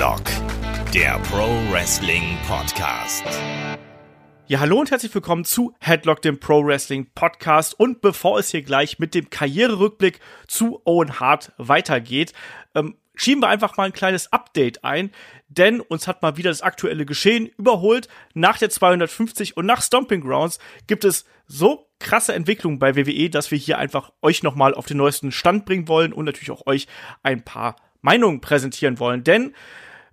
Headlock, der Pro Wrestling Podcast. Ja, hallo und herzlich willkommen zu Headlock, dem Pro Wrestling Podcast. Und bevor es hier gleich mit dem Karriererückblick zu Owen Hart weitergeht, ähm, schieben wir einfach mal ein kleines Update ein, denn uns hat mal wieder das aktuelle Geschehen überholt. Nach der 250 und nach Stomping Grounds gibt es so krasse Entwicklungen bei WWE, dass wir hier einfach euch nochmal auf den neuesten Stand bringen wollen und natürlich auch euch ein paar Meinungen präsentieren wollen. Denn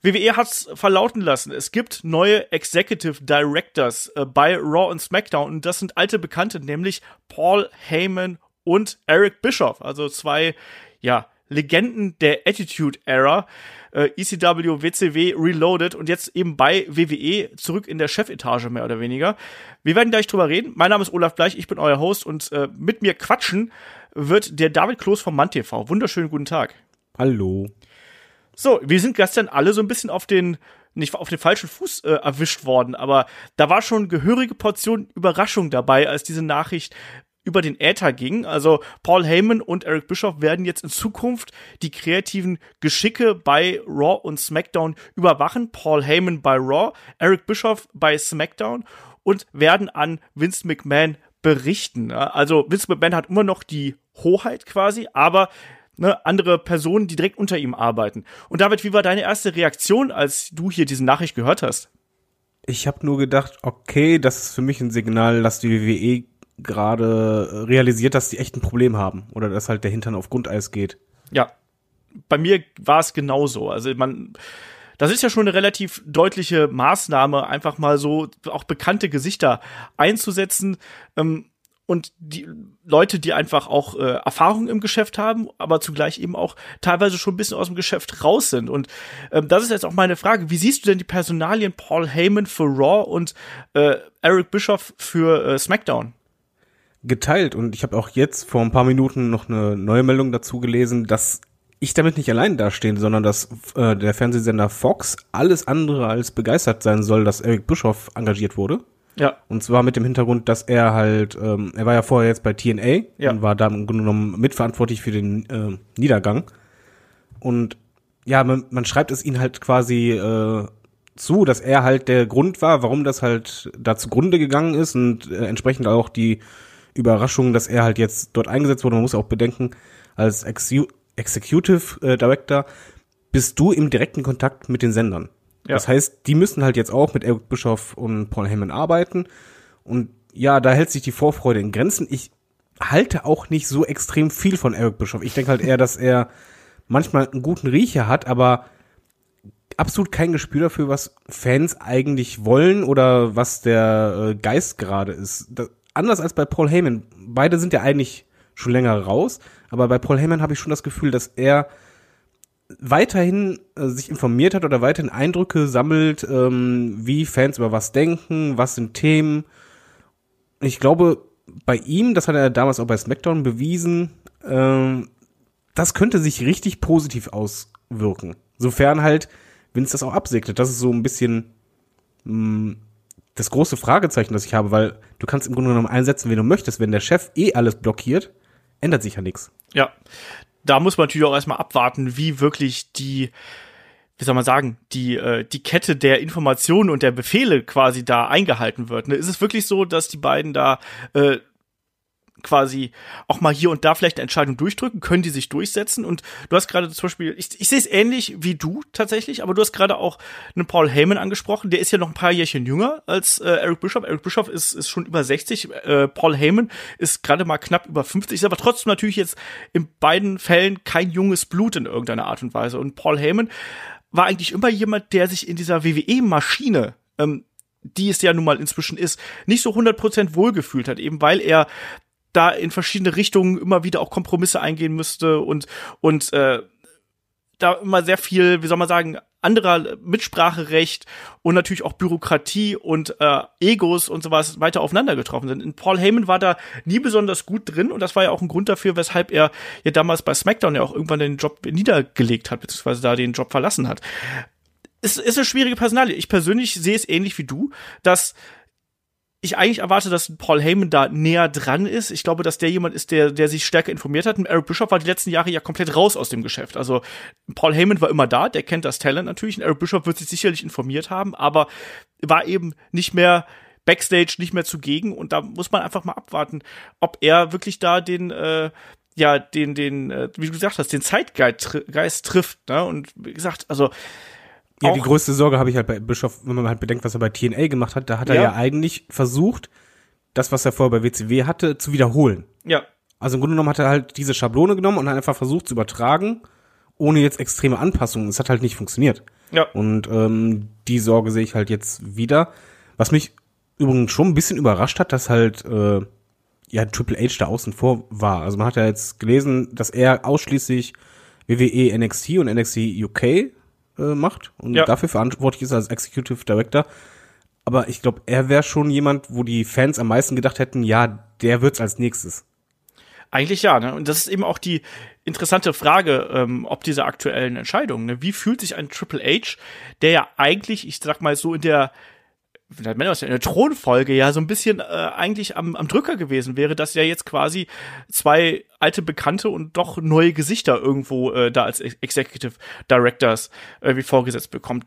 WWE hat's verlauten lassen. Es gibt neue Executive Directors äh, bei Raw und SmackDown und das sind alte Bekannte, nämlich Paul Heyman und Eric Bischoff, also zwei, ja, Legenden der Attitude Era, äh, ECW, WCW, Reloaded und jetzt eben bei WWE zurück in der Chefetage mehr oder weniger. Wir werden gleich drüber reden. Mein Name ist Olaf Bleich, ich bin euer Host und äh, mit mir quatschen wird der David Kloß vom Mann TV. Wunderschönen guten Tag. Hallo. So, wir sind gestern alle so ein bisschen auf den nicht auf den falschen Fuß äh, erwischt worden, aber da war schon gehörige Portion Überraschung dabei, als diese Nachricht über den Äther ging. Also Paul Heyman und Eric Bischoff werden jetzt in Zukunft die kreativen Geschicke bei Raw und SmackDown überwachen. Paul Heyman bei Raw, Eric Bischoff bei SmackDown und werden an Vince McMahon berichten. Also Vince McMahon hat immer noch die Hoheit quasi, aber ne, andere Personen, die direkt unter ihm arbeiten. Und David, wie war deine erste Reaktion, als du hier diese Nachricht gehört hast? Ich habe nur gedacht, okay, das ist für mich ein Signal, dass die WWE gerade realisiert, dass die echt ein Problem haben oder dass halt der Hintern auf Grundeis geht. Ja, bei mir war es genauso. Also man, das ist ja schon eine relativ deutliche Maßnahme, einfach mal so auch bekannte Gesichter einzusetzen. Ähm, und die Leute, die einfach auch äh, Erfahrung im Geschäft haben, aber zugleich eben auch teilweise schon ein bisschen aus dem Geschäft raus sind. Und ähm, das ist jetzt auch meine Frage: Wie siehst du denn die Personalien Paul Heyman für Raw und äh, Eric Bischoff für äh, SmackDown? Geteilt und ich habe auch jetzt vor ein paar Minuten noch eine neue Meldung dazu gelesen, dass ich damit nicht allein dastehe, sondern dass äh, der Fernsehsender Fox alles andere als begeistert sein soll, dass Eric Bischoff engagiert wurde. Ja. Und zwar mit dem Hintergrund, dass er halt, ähm, er war ja vorher jetzt bei TNA Ja. und war da im Grunde genommen mitverantwortlich für den äh, Niedergang. Und ja, man, man schreibt es ihn halt quasi äh, zu, dass er halt der Grund war, warum das halt da zugrunde gegangen ist und äh, entsprechend auch die Überraschung, dass er halt jetzt dort eingesetzt wurde. Man muss auch bedenken, als Execu Executive äh, Director bist du im direkten Kontakt mit den Sendern. Ja. Das heißt, die müssen halt jetzt auch mit Eric Bischoff und Paul Heyman arbeiten. Und ja, da hält sich die Vorfreude in Grenzen. Ich halte auch nicht so extrem viel von Eric Bischoff. Ich denke halt eher, dass er manchmal einen guten Riecher hat, aber absolut kein Gespür dafür, was Fans eigentlich wollen oder was der äh, Geist gerade ist. Das, anders als bei Paul Heyman. Beide sind ja eigentlich schon länger raus, aber bei Paul Heyman habe ich schon das Gefühl, dass er weiterhin äh, sich informiert hat oder weiterhin Eindrücke sammelt, ähm, wie Fans über was denken, was sind Themen. Ich glaube, bei ihm, das hat er damals auch bei SmackDown bewiesen, ähm, das könnte sich richtig positiv auswirken. Sofern halt Vince das auch absegnet. Das ist so ein bisschen mh, das große Fragezeichen, das ich habe, weil du kannst im Grunde genommen einsetzen, wen du möchtest. Wenn der Chef eh alles blockiert, ändert sich ja nichts. Ja. Da muss man natürlich auch erstmal abwarten, wie wirklich die, wie soll man sagen, die, äh, die Kette der Informationen und der Befehle quasi da eingehalten wird. Ne? Ist es wirklich so, dass die beiden da äh, quasi auch mal hier und da vielleicht eine Entscheidung durchdrücken? Können die sich durchsetzen? Und du hast gerade zum Beispiel, ich, ich sehe es ähnlich wie du tatsächlich, aber du hast gerade auch einen Paul Heyman angesprochen, der ist ja noch ein paar Jährchen jünger als äh, Eric Bischoff. Eric Bischoff ist, ist schon über 60, äh, Paul Heyman ist gerade mal knapp über 50, ist aber trotzdem natürlich jetzt in beiden Fällen kein junges Blut in irgendeiner Art und Weise. Und Paul Heyman war eigentlich immer jemand, der sich in dieser WWE-Maschine ähm, die es ja nun mal inzwischen ist, nicht so 100% wohlgefühlt hat, eben weil er da in verschiedene Richtungen immer wieder auch Kompromisse eingehen müsste und und äh, da immer sehr viel, wie soll man sagen, anderer Mitspracherecht und natürlich auch Bürokratie und äh, Egos und sowas weiter aufeinander getroffen sind. Und Paul Heyman war da nie besonders gut drin und das war ja auch ein Grund dafür, weshalb er ja damals bei SmackDown ja auch irgendwann den Job niedergelegt hat, beziehungsweise da den Job verlassen hat. Es ist eine schwierige Personalie. Ich persönlich sehe es ähnlich wie du, dass ich eigentlich erwarte, dass Paul Heyman da näher dran ist. Ich glaube, dass der jemand ist, der, der sich stärker informiert hat. Und Eric Bischoff war die letzten Jahre ja komplett raus aus dem Geschäft. Also Paul Heyman war immer da, der kennt das Talent natürlich. Und Eric Bischoff wird sich sicherlich informiert haben, aber war eben nicht mehr Backstage, nicht mehr zugegen. Und da muss man einfach mal abwarten, ob er wirklich da den äh, ja, den, den, äh, wie du gesagt hast, den Zeitgeist trifft, ne? Und wie gesagt, also ja, die größte Sorge habe ich halt bei Bischof, wenn man halt bedenkt, was er bei TNA gemacht hat, da hat er ja, ja eigentlich versucht, das, was er vorher bei WCW hatte, zu wiederholen. Ja. Also im Grunde genommen hat er halt diese Schablone genommen und hat einfach versucht zu übertragen, ohne jetzt extreme Anpassungen. Es hat halt nicht funktioniert. Ja. Und ähm, die Sorge sehe ich halt jetzt wieder. Was mich übrigens schon ein bisschen überrascht hat, dass halt äh, ja Triple H da außen vor war. Also man hat ja jetzt gelesen, dass er ausschließlich WWE NXT und NXT UK äh, macht und ja. dafür verantwortlich ist als Executive Director. Aber ich glaube, er wäre schon jemand, wo die Fans am meisten gedacht hätten, ja, der wird's als nächstes. Eigentlich ja, ne? Und das ist eben auch die interessante Frage, ähm, ob diese aktuellen Entscheidungen. Ne? Wie fühlt sich ein Triple H, der ja eigentlich, ich sag mal so in der in der Thronfolge ja so ein bisschen äh, eigentlich am, am Drücker gewesen wäre, dass ja jetzt quasi zwei alte Bekannte und doch neue Gesichter irgendwo äh, da als Executive Directors äh, wie vorgesetzt bekommt.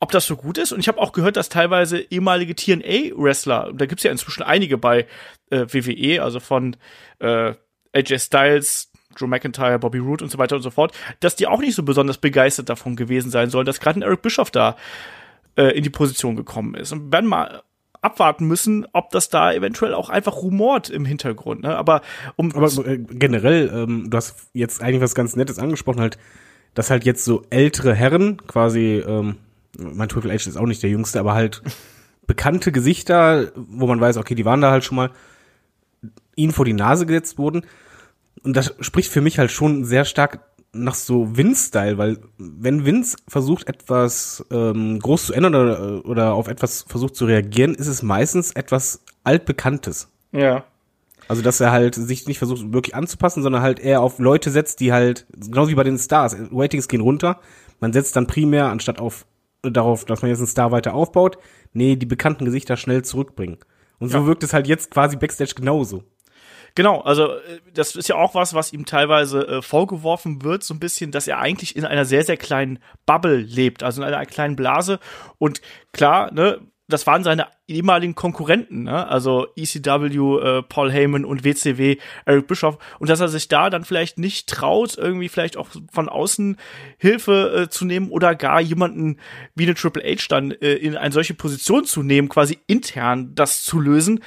Ob das so gut ist? Und ich habe auch gehört, dass teilweise ehemalige TNA-Wrestler, da gibt's ja inzwischen einige bei äh, WWE, also von äh, AJ Styles, Joe McIntyre, Bobby Roode und so weiter und so fort, dass die auch nicht so besonders begeistert davon gewesen sein sollen, dass gerade ein Eric Bischoff da äh, in die Position gekommen ist. Und werden mal abwarten müssen, ob das da eventuell auch einfach rumort im Hintergrund. Ne? Aber um aber äh, generell, ähm, du hast jetzt eigentlich was ganz Nettes angesprochen, halt, dass halt jetzt so ältere Herren quasi, ähm, mein Triple H ist auch nicht der Jüngste, aber halt bekannte Gesichter, wo man weiß, okay, die waren da halt schon mal, ihnen vor die Nase gesetzt wurden. Und das spricht für mich halt schon sehr stark nach so Vince-Style, weil wenn Vince versucht, etwas ähm, groß zu ändern oder, oder auf etwas versucht zu reagieren, ist es meistens etwas altbekanntes. Ja. Also, dass er halt sich nicht versucht, wirklich anzupassen, sondern halt eher auf Leute setzt, die halt, genauso wie bei den Stars, Ratings gehen runter. Man setzt dann primär, anstatt auf, darauf, dass man jetzt einen Star weiter aufbaut, nee, die bekannten Gesichter schnell zurückbringen. Und so ja. wirkt es halt jetzt quasi Backstage genauso. Genau, also äh, das ist ja auch was, was ihm teilweise äh, vorgeworfen wird, so ein bisschen, dass er eigentlich in einer sehr, sehr kleinen Bubble lebt, also in einer kleinen Blase. Und klar, ne, das waren seine ehemaligen Konkurrenten, ne? also ECW, äh, Paul Heyman und WCW, Eric Bischoff. Und dass er sich da dann vielleicht nicht traut, irgendwie vielleicht auch von außen Hilfe äh, zu nehmen oder gar jemanden wie eine Triple H dann äh, in eine solche Position zu nehmen, quasi intern das zu lösen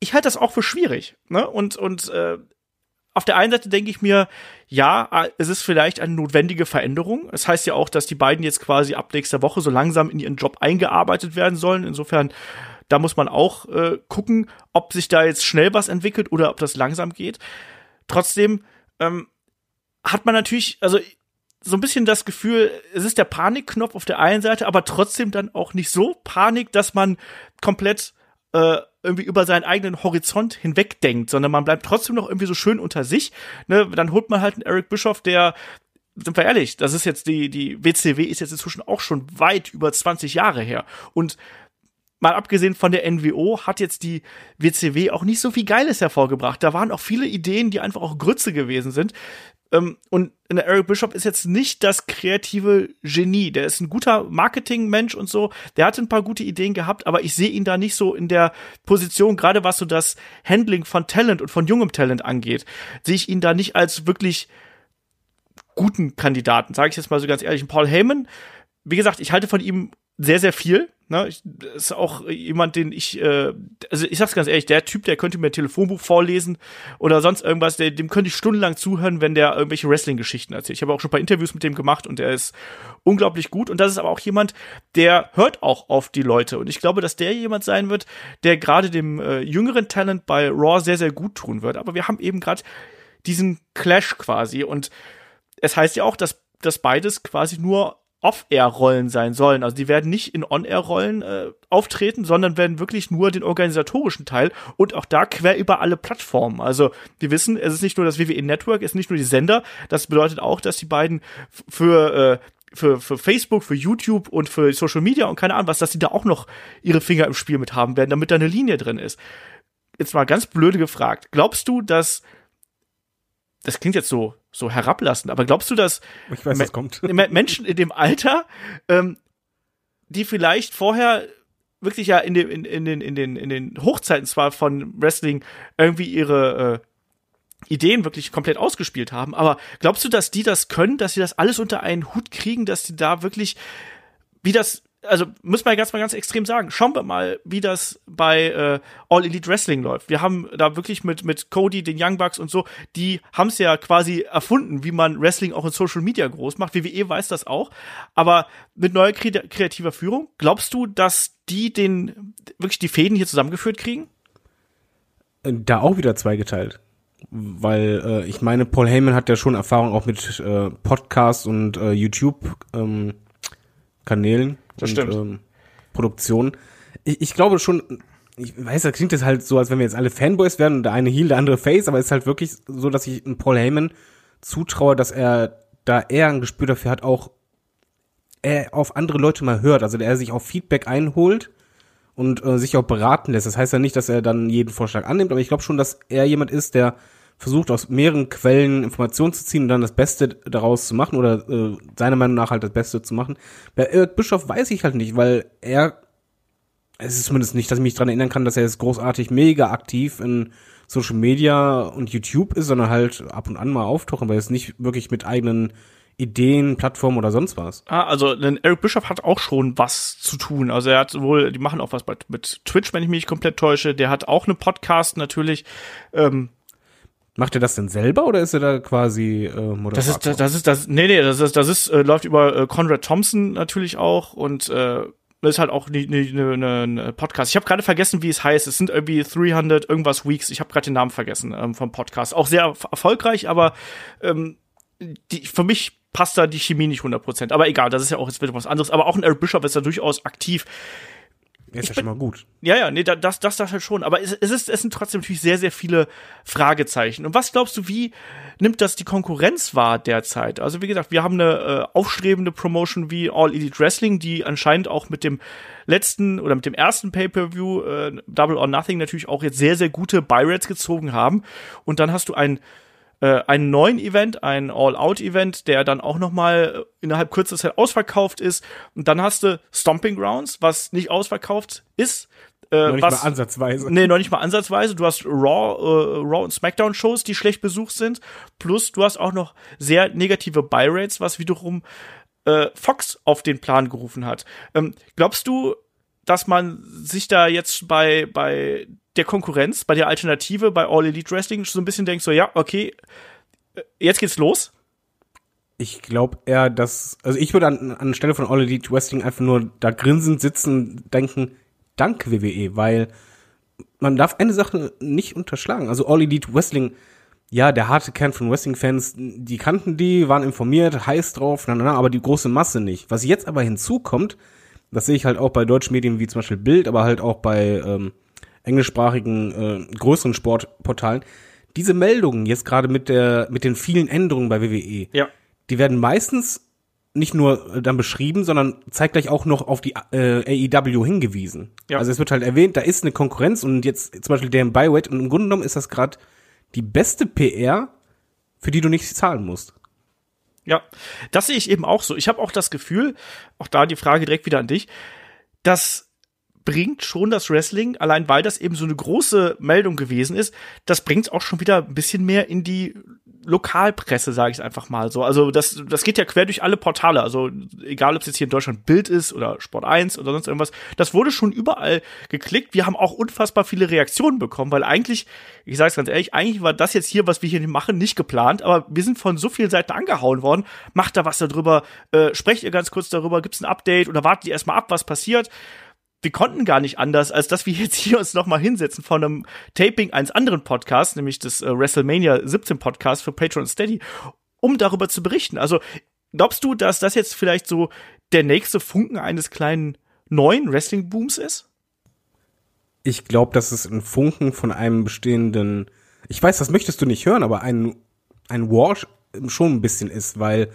ich halte das auch für schwierig. Ne? Und, und äh, auf der einen Seite denke ich mir, ja, äh, es ist vielleicht eine notwendige Veränderung. Es das heißt ja auch, dass die beiden jetzt quasi ab nächster Woche so langsam in ihren Job eingearbeitet werden sollen. Insofern, da muss man auch äh, gucken, ob sich da jetzt schnell was entwickelt oder ob das langsam geht. Trotzdem ähm, hat man natürlich, also so ein bisschen das Gefühl, es ist der Panikknopf auf der einen Seite, aber trotzdem dann auch nicht so Panik, dass man komplett äh, irgendwie über seinen eigenen Horizont hinweg denkt, sondern man bleibt trotzdem noch irgendwie so schön unter sich. Ne? Dann holt man halt einen Eric Bischoff, der sind wir ehrlich, das ist jetzt die, die WCW ist jetzt inzwischen auch schon weit über 20 Jahre her. Und mal abgesehen von der NWO hat jetzt die WCW auch nicht so viel Geiles hervorgebracht. Da waren auch viele Ideen, die einfach auch Grütze gewesen sind. Ähm, und Eric Bishop ist jetzt nicht das kreative Genie. Der ist ein guter Marketingmensch und so. Der hatte ein paar gute Ideen gehabt, aber ich sehe ihn da nicht so in der Position, gerade was so das Handling von Talent und von jungem Talent angeht, sehe ich ihn da nicht als wirklich guten Kandidaten, sage ich jetzt mal so ganz ehrlich. Paul Heyman, wie gesagt, ich halte von ihm sehr, sehr viel. Ne, ich, ist auch jemand, den ich, äh, also ich sag's ganz ehrlich, der Typ, der könnte mir ein Telefonbuch vorlesen oder sonst irgendwas, der, dem könnte ich stundenlang zuhören, wenn der irgendwelche Wrestling-Geschichten erzählt. Ich habe auch schon ein paar Interviews mit dem gemacht und der ist unglaublich gut. Und das ist aber auch jemand, der hört auch auf die Leute. Und ich glaube, dass der jemand sein wird, der gerade dem äh, jüngeren Talent bei Raw sehr, sehr gut tun wird. Aber wir haben eben gerade diesen Clash quasi. Und es heißt ja auch, dass dass beides quasi nur Off-Air-Rollen sein sollen. Also die werden nicht in On-Air-Rollen äh, auftreten, sondern werden wirklich nur den organisatorischen Teil und auch da quer über alle Plattformen. Also wir wissen, es ist nicht nur das WWE Network, es ist nicht nur die Sender. Das bedeutet auch, dass die beiden für äh, für, für Facebook, für YouTube und für Social Media und keine Ahnung was, dass die da auch noch ihre Finger im Spiel mit haben werden, damit da eine Linie drin ist. Jetzt mal ganz blöde gefragt. Glaubst du, dass das klingt jetzt so so herablassend, aber glaubst du, dass weiß, kommt. Menschen in dem Alter, ähm, die vielleicht vorher wirklich ja in, dem, in, in, den, in, den, in den Hochzeiten zwar von Wrestling irgendwie ihre äh, Ideen wirklich komplett ausgespielt haben, aber glaubst du, dass die das können, dass sie das alles unter einen Hut kriegen, dass die da wirklich, wie das also muss man ganz mal ganz extrem sagen, schauen wir mal, wie das bei äh, All Elite Wrestling läuft. Wir haben da wirklich mit mit Cody, den Young Bucks und so, die haben es ja quasi erfunden, wie man Wrestling auch in Social Media groß macht. WWE weiß das auch, aber mit neuer kreativer Führung, glaubst du, dass die den wirklich die Fäden hier zusammengeführt kriegen? Da auch wieder zweigeteilt. Weil äh, ich meine, Paul Heyman hat ja schon Erfahrung auch mit äh, Podcasts und äh, YouTube ähm, Kanälen das und, stimmt. Ähm, Produktion. Ich, ich glaube schon, ich weiß, da klingt das halt so, als wenn wir jetzt alle Fanboys wären und der eine Heel, der andere Face, aber es ist halt wirklich so, dass ich Paul Heyman zutraue, dass er da eher ein Gespür dafür hat, auch er auf andere Leute mal hört, also der er sich auch Feedback einholt und äh, sich auch beraten lässt. Das heißt ja nicht, dass er dann jeden Vorschlag annimmt, aber ich glaube schon, dass er jemand ist, der versucht aus mehreren Quellen Informationen zu ziehen und dann das Beste daraus zu machen oder äh, seiner Meinung nach halt das Beste zu machen. Bei Eric Bischoff weiß ich halt nicht, weil er, es ist zumindest nicht, dass ich mich dran erinnern kann, dass er jetzt großartig mega aktiv in Social Media und YouTube ist, sondern halt ab und an mal auftaucht, aber jetzt nicht wirklich mit eigenen Ideen, Plattformen oder sonst was. Ah, also denn Eric Bischoff hat auch schon was zu tun. Also er hat wohl, die machen auch was bei, mit Twitch, wenn ich mich komplett täusche. Der hat auch eine Podcast natürlich. Ähm, Macht er das denn selber oder ist er da quasi äh, Moderator? Das ist, das, das ist, das, nee, nee, das ist, das ist, äh, läuft über äh, Conrad Thompson natürlich auch und äh, ist halt auch eine ne, ne, ne Podcast. Ich habe gerade vergessen, wie es heißt. Es sind irgendwie 300 irgendwas Weeks. Ich habe gerade den Namen vergessen ähm, vom Podcast. Auch sehr erfolgreich, aber ähm, die, für mich passt da die Chemie nicht 100%. Aber egal, das ist ja auch jetzt wieder was anderes. Aber auch ein Eric Bishop ist da durchaus aktiv. Ja, ist ja schon mal gut. Ja, ja, nee, das, das, das halt schon. Aber es, es, ist, es sind trotzdem natürlich sehr, sehr viele Fragezeichen. Und was glaubst du, wie nimmt das die Konkurrenz wahr derzeit? Also, wie gesagt, wir haben eine äh, aufstrebende Promotion wie All Elite Wrestling, die anscheinend auch mit dem letzten oder mit dem ersten Pay-Per-View äh, Double or Nothing natürlich auch jetzt sehr, sehr gute Buy-Rates gezogen haben. Und dann hast du ein äh, einen neuen Event, ein All-Out-Event, der dann auch noch mal innerhalb kurzer Zeit ausverkauft ist. Und dann hast du Stomping Grounds, was nicht ausverkauft ist. Äh, noch nicht was, mal ansatzweise. Nee, noch nicht mal ansatzweise. Du hast Raw, äh, Raw und Smackdown Shows, die schlecht besucht sind. Plus du hast auch noch sehr negative Buy-Rates, was wiederum äh, Fox auf den Plan gerufen hat. Ähm, glaubst du, dass man sich da jetzt bei, bei der Konkurrenz, bei der Alternative, bei All Elite Wrestling so ein bisschen denkt, so ja, okay, äh, jetzt geht's los? Ich glaube eher, dass, also ich würde an, an Stelle von All Elite Wrestling einfach nur da grinsend sitzen, denken, danke WWE, weil man darf eine Sache nicht unterschlagen. Also All Elite Wrestling, ja, der harte Kern von Wrestling-Fans, die kannten die, waren informiert, heiß drauf, na, na, na, aber die große Masse nicht. Was jetzt aber hinzukommt, das sehe ich halt auch bei deutschen Medien wie zum Beispiel Bild, aber halt auch bei ähm, englischsprachigen äh, größeren Sportportalen. Diese Meldungen jetzt gerade mit der mit den vielen Änderungen bei WWE, ja. die werden meistens nicht nur äh, dann beschrieben, sondern zeitgleich auch noch auf die äh, AEW hingewiesen. Ja. Also es wird halt erwähnt, da ist eine Konkurrenz und jetzt zum Beispiel der im Byweight und im Grunde genommen ist das gerade die beste PR, für die du nichts zahlen musst. Ja, das sehe ich eben auch so. Ich habe auch das Gefühl, auch da die Frage direkt wieder an dich, dass bringt schon das Wrestling, allein weil das eben so eine große Meldung gewesen ist, das bringt auch schon wieder ein bisschen mehr in die Lokalpresse, sage ich einfach mal so. Also das, das geht ja quer durch alle Portale. Also egal, ob es jetzt hier in Deutschland Bild ist oder Sport 1 oder sonst irgendwas, das wurde schon überall geklickt. Wir haben auch unfassbar viele Reaktionen bekommen, weil eigentlich, ich sage es ganz ehrlich, eigentlich war das jetzt hier, was wir hier machen, nicht geplant, aber wir sind von so vielen Seiten angehauen worden. Macht da was darüber, äh, sprecht ihr ganz kurz darüber, gibt's ein Update oder wartet ihr erstmal ab, was passiert wir konnten gar nicht anders, als dass wir jetzt hier uns nochmal hinsetzen von einem Taping eines anderen Podcasts, nämlich des äh, WrestleMania 17 Podcast für Patreon Steady, um darüber zu berichten. Also glaubst du, dass das jetzt vielleicht so der nächste Funken eines kleinen neuen Wrestling-Booms ist? Ich glaube, dass es ein Funken von einem bestehenden, ich weiß, das möchtest du nicht hören, aber ein, ein War schon ein bisschen ist, weil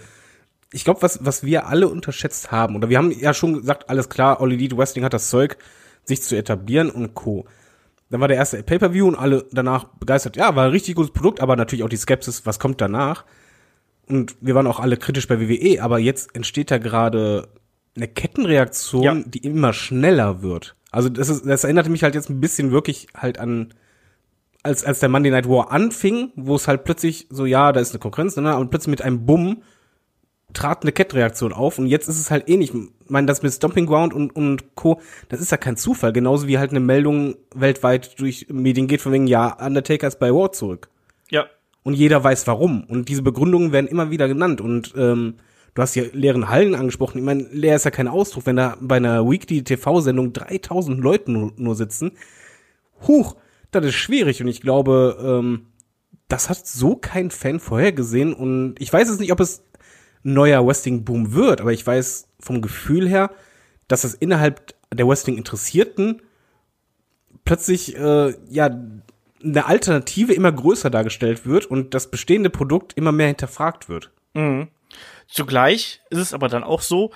ich glaube, was, was wir alle unterschätzt haben, oder wir haben ja schon gesagt, alles klar, All Elite Wrestling hat das Zeug, sich zu etablieren und Co. Dann war der erste Pay-Per-View und alle danach begeistert. Ja, war ein richtig gutes Produkt, aber natürlich auch die Skepsis, was kommt danach? Und wir waren auch alle kritisch bei WWE, aber jetzt entsteht da gerade eine Kettenreaktion, ja. die immer schneller wird. Also das, ist, das erinnerte mich halt jetzt ein bisschen wirklich halt an als als der Monday Night War anfing, wo es halt plötzlich so ja, da ist eine Konkurrenz, ne, und plötzlich mit einem Bumm trat eine Kettenreaktion auf und jetzt ist es halt ähnlich. Ich meine, das mit Stomping Ground und, und Co., das ist ja kein Zufall, genauso wie halt eine Meldung weltweit durch Medien geht von wegen, ja, Undertaker ist bei War zurück. Ja. Und jeder weiß warum. Und diese Begründungen werden immer wieder genannt. Und ähm, du hast ja leeren Hallen angesprochen. Ich meine, leer ist ja kein Ausdruck, wenn da bei einer Weekly TV-Sendung 3000 Leute nur, nur sitzen. Huch, das ist schwierig. Und ich glaube, ähm, das hat so kein Fan vorhergesehen. Und ich weiß jetzt nicht, ob es neuer Wrestling-Boom wird, aber ich weiß vom Gefühl her, dass es innerhalb der Wrestling-Interessierten plötzlich äh, ja eine Alternative immer größer dargestellt wird und das bestehende Produkt immer mehr hinterfragt wird. Mhm. Zugleich ist es aber dann auch so,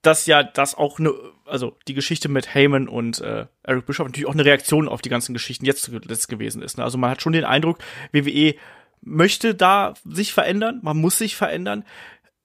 dass ja das auch eine, also die Geschichte mit Heyman und äh, Eric Bischoff natürlich auch eine Reaktion auf die ganzen Geschichten jetzt, jetzt gewesen ist. Ne? Also man hat schon den Eindruck, WWE möchte da sich verändern, man muss sich verändern.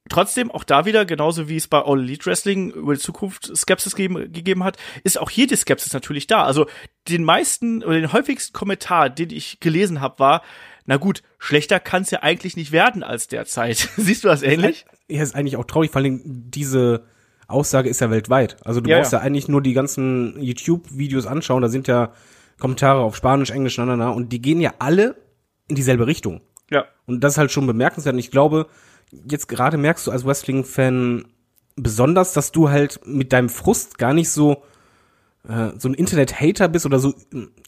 Trotzdem, auch da wieder, genauso wie es bei All Elite Wrestling über die Zukunft Skepsis geben, gegeben hat, ist auch hier die Skepsis natürlich da. Also den meisten oder den häufigsten Kommentar, den ich gelesen habe, war, na gut, schlechter kann es ja eigentlich nicht werden als derzeit. Siehst du das ähnlich? Ja, ist eigentlich auch traurig, vor allem diese Aussage ist ja weltweit. Also du ja, brauchst ja. ja eigentlich nur die ganzen YouTube-Videos anschauen, da sind ja Kommentare auf Spanisch, Englisch, na, na, na, und die gehen ja alle in dieselbe Richtung. Ja. Und das ist halt schon bemerkenswert. Und ich glaube, jetzt gerade merkst du als Wrestling-Fan besonders, dass du halt mit deinem Frust gar nicht so äh, so ein Internet-Hater bist oder so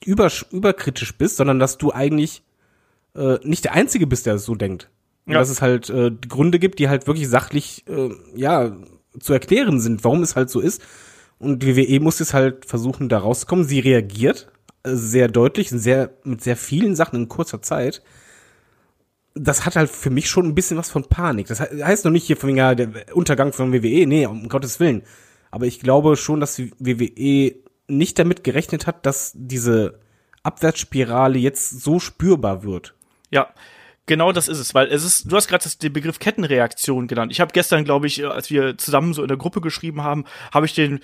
über, überkritisch bist, sondern dass du eigentlich äh, nicht der Einzige bist, der so denkt. Und ja. dass es halt äh, Gründe gibt, die halt wirklich sachlich äh, ja zu erklären sind, warum es halt so ist. Und WWE muss jetzt halt versuchen, da rauszukommen. Sie reagiert äh, sehr deutlich, sehr, mit sehr vielen Sachen in kurzer Zeit das hat halt für mich schon ein bisschen was von Panik. Das heißt noch nicht hier von ja, der Untergang von WWE, nee, um Gottes Willen. Aber ich glaube schon, dass die WWE nicht damit gerechnet hat, dass diese Abwärtsspirale jetzt so spürbar wird. Ja, genau das ist es, weil es ist, du hast gerade den Begriff Kettenreaktion genannt. Ich habe gestern, glaube ich, als wir zusammen so in der Gruppe geschrieben haben, habe ich den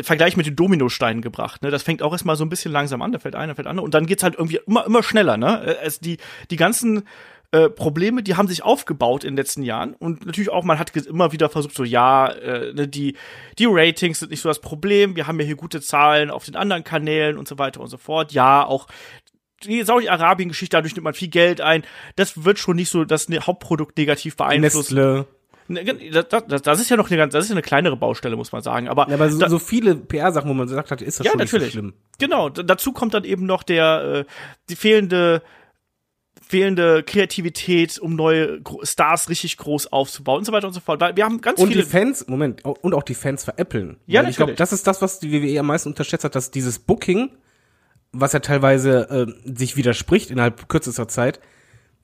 Vergleich mit den Dominosteinen gebracht. Ne? Das fängt auch erstmal so ein bisschen langsam an, da fällt einer, fällt einer und dann geht's halt irgendwie immer immer schneller. Ne? Es, die die ganzen äh, Probleme, die haben sich aufgebaut in den letzten Jahren und natürlich auch, man hat immer wieder versucht, so ja, äh, ne, die, die Ratings sind nicht so das Problem, wir haben ja hier gute Zahlen auf den anderen Kanälen und so weiter und so fort. Ja, auch die Saudi-Arabien-Geschichte, dadurch nimmt man viel Geld ein. Das wird schon nicht so das ne, Hauptprodukt negativ beeinflussen. Nestle. Ne, das, das, das, ist ja noch eine ganz, das ist ja eine kleinere Baustelle, muss man sagen. Aber, ja, aber so, da, so viele PR-Sachen, wo man gesagt hat, ist das ja, schon natürlich. nicht so schlimm. Genau. Dazu kommt dann eben noch der, äh, die fehlende fehlende Kreativität, um neue Stars richtig groß aufzubauen und so weiter und so fort. Weil wir haben ganz und viele. Und die Fans, Moment, und auch die Fans veräppeln. Ja, natürlich. Ich glaube, das ist das, was die WWE am meisten unterschätzt hat, dass dieses Booking, was ja teilweise äh, sich widerspricht innerhalb kürzester Zeit,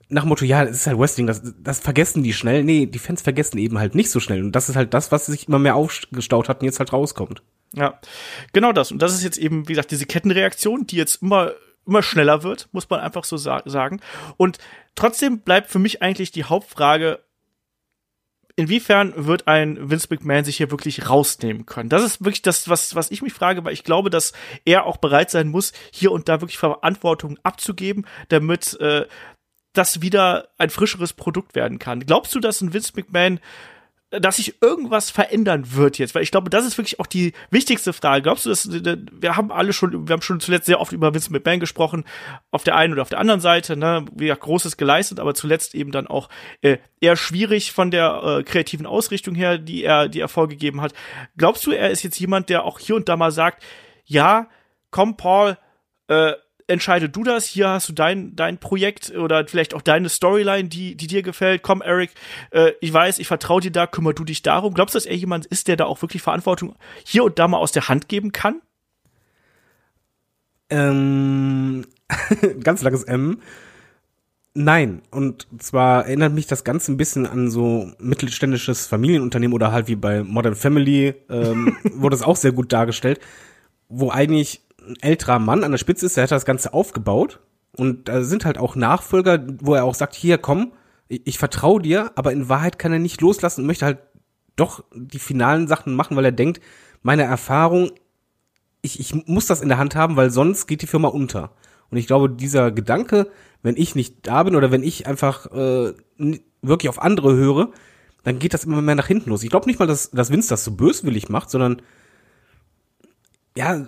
nach dem Motto, ja, das ist halt Wrestling, das, das vergessen die schnell. Nee, die Fans vergessen eben halt nicht so schnell. Und das ist halt das, was sich immer mehr aufgestaut hat und jetzt halt rauskommt. Ja, genau das. Und das ist jetzt eben, wie gesagt, diese Kettenreaktion, die jetzt immer immer schneller wird, muss man einfach so sa sagen. Und trotzdem bleibt für mich eigentlich die Hauptfrage, inwiefern wird ein Vince McMahon sich hier wirklich rausnehmen können? Das ist wirklich das, was, was ich mich frage, weil ich glaube, dass er auch bereit sein muss, hier und da wirklich Verantwortung abzugeben, damit äh, das wieder ein frischeres Produkt werden kann. Glaubst du, dass ein Vince McMahon dass sich irgendwas verändern wird jetzt, weil ich glaube, das ist wirklich auch die wichtigste Frage. Glaubst du, dass wir haben alle schon, wir haben schon zuletzt sehr oft über Vince McMahon gesprochen, auf der einen oder auf der anderen Seite, ne, wie Großes geleistet, aber zuletzt eben dann auch äh, eher schwierig von der äh, kreativen Ausrichtung her, die er, die er vorgegeben hat. Glaubst du, er ist jetzt jemand, der auch hier und da mal sagt, ja, komm, Paul, äh, entscheide du das. Hier hast du dein, dein Projekt oder vielleicht auch deine Storyline, die, die dir gefällt. Komm, Eric, äh, ich weiß, ich vertraue dir da, kümmer du dich darum. Glaubst du, dass er jemand ist, der da auch wirklich Verantwortung hier und da mal aus der Hand geben kann? Ähm, ganz langes M. Nein, und zwar erinnert mich das Ganze ein bisschen an so mittelständisches Familienunternehmen oder halt wie bei Modern Family ähm, wurde es auch sehr gut dargestellt, wo eigentlich ein älterer Mann an der Spitze ist, der hat das Ganze aufgebaut und da sind halt auch Nachfolger, wo er auch sagt, hier komm, ich, ich vertraue dir, aber in Wahrheit kann er nicht loslassen und möchte halt doch die finalen Sachen machen, weil er denkt, meine Erfahrung, ich, ich muss das in der Hand haben, weil sonst geht die Firma unter. Und ich glaube, dieser Gedanke, wenn ich nicht da bin oder wenn ich einfach äh, wirklich auf andere höre, dann geht das immer mehr nach hinten los. Ich glaube nicht mal, dass, dass Vince das so böswillig macht, sondern ja,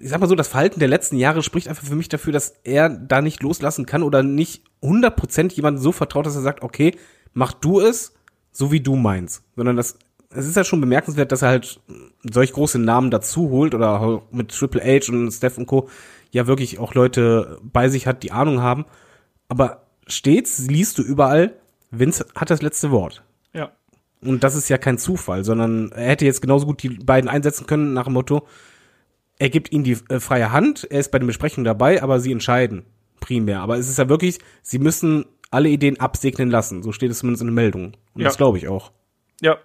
ich sag mal so, das Verhalten der letzten Jahre spricht einfach für mich dafür, dass er da nicht loslassen kann oder nicht 100% jemandem so vertraut, dass er sagt, okay, mach du es, so wie du meinst. Sondern das, es ist ja schon bemerkenswert, dass er halt solch große Namen dazu holt oder mit Triple H und Steph und Co. ja wirklich auch Leute bei sich hat, die Ahnung haben. Aber stets liest du überall, Vince hat das letzte Wort. Ja. Und das ist ja kein Zufall, sondern er hätte jetzt genauso gut die beiden einsetzen können nach dem Motto, er gibt ihnen die äh, freie Hand, er ist bei den Besprechungen dabei, aber sie entscheiden primär. Aber es ist ja wirklich, sie müssen alle Ideen absegnen lassen. So steht es zumindest in der Meldung. Und Ja. das glaube ich auch. Ja,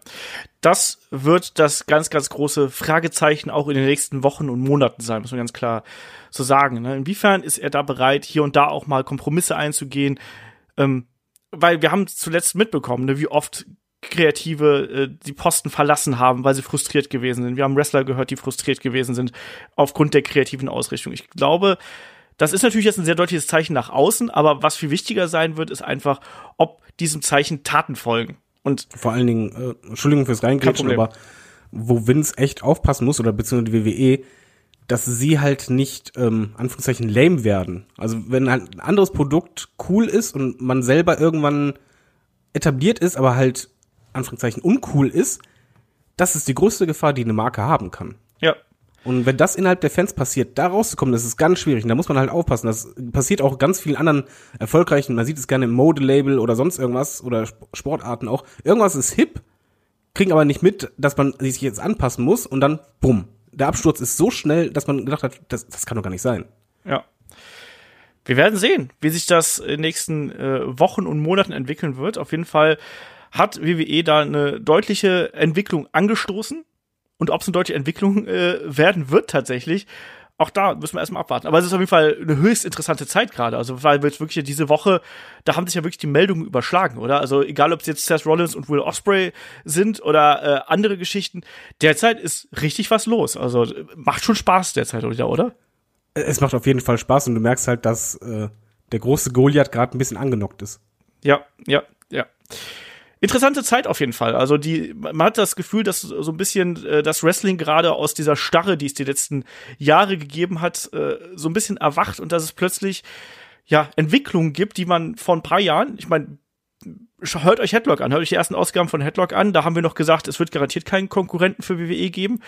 das wird das ganz, ganz große Fragezeichen auch in den nächsten Wochen und Monaten sein, muss man ganz klar so sagen. Ne? Inwiefern ist er da bereit, hier und da auch mal Kompromisse einzugehen? Ähm, weil wir haben zuletzt mitbekommen, ne, wie oft Kreative äh, die Posten verlassen haben, weil sie frustriert gewesen sind. Wir haben Wrestler gehört, die frustriert gewesen sind aufgrund der kreativen Ausrichtung. Ich glaube, das ist natürlich jetzt ein sehr deutliches Zeichen nach außen, aber was viel wichtiger sein wird, ist einfach, ob diesem Zeichen Taten folgen. Und Vor allen Dingen, äh, Entschuldigung fürs Reingrätschen, aber wo Vince echt aufpassen muss, oder beziehungsweise die WWE, dass sie halt nicht, ähm, Anführungszeichen, lame werden. Also wenn halt ein anderes Produkt cool ist und man selber irgendwann etabliert ist, aber halt, Anführungszeichen, uncool ist, das ist die größte Gefahr, die eine Marke haben kann. ja, Und wenn das innerhalb der Fans passiert, da rauszukommen, das ist ganz schwierig. Und da muss man halt aufpassen. Das passiert auch ganz vielen anderen erfolgreichen, man sieht es gerne im Modelabel oder sonst irgendwas oder Sp- Sportarten auch. Irgendwas ist hip, kriegen aber nicht mit, dass man sich jetzt anpassen muss und dann, bumm. Der Absturz ist so schnell, dass man gedacht hat, das, das kann doch gar nicht sein. Ja. Wir werden sehen, wie sich das in den nächsten äh, Wochen und Monaten entwickeln wird. Auf jeden Fall hat WWE da eine deutliche Entwicklung angestoßen. Und ob es eine deutliche Entwicklung äh, werden wird tatsächlich, auch da müssen wir erstmal abwarten. Aber es ist auf jeden Fall eine höchst interessante Zeit gerade. Also, weil wir jetzt wirklich diese Woche, da haben sich ja wirklich die Meldungen überschlagen, oder? Also, egal ob es jetzt Seth Rollins und Will Osprey sind oder äh, andere Geschichten, derzeit ist richtig was los. Also, macht schon Spaß derzeit wieder, oder? Es macht auf jeden Fall Spaß und du merkst halt, dass äh, der große Goliath gerade ein bisschen angenockt ist. Ja, ja, ja. Interessante Zeit auf jeden Fall. Also die, man hat das Gefühl, dass so ein bisschen äh, das Wrestling gerade aus dieser Starre, die es die letzten Jahre gegeben hat, äh, so ein bisschen erwacht und dass es plötzlich ja Entwicklungen gibt, die man vor ein paar Jahren, ich meine, hört euch Headlock an, hört euch die ersten Ausgaben von Headlock an. Da haben wir noch gesagt, es wird garantiert keinen Konkurrenten für WWE geben.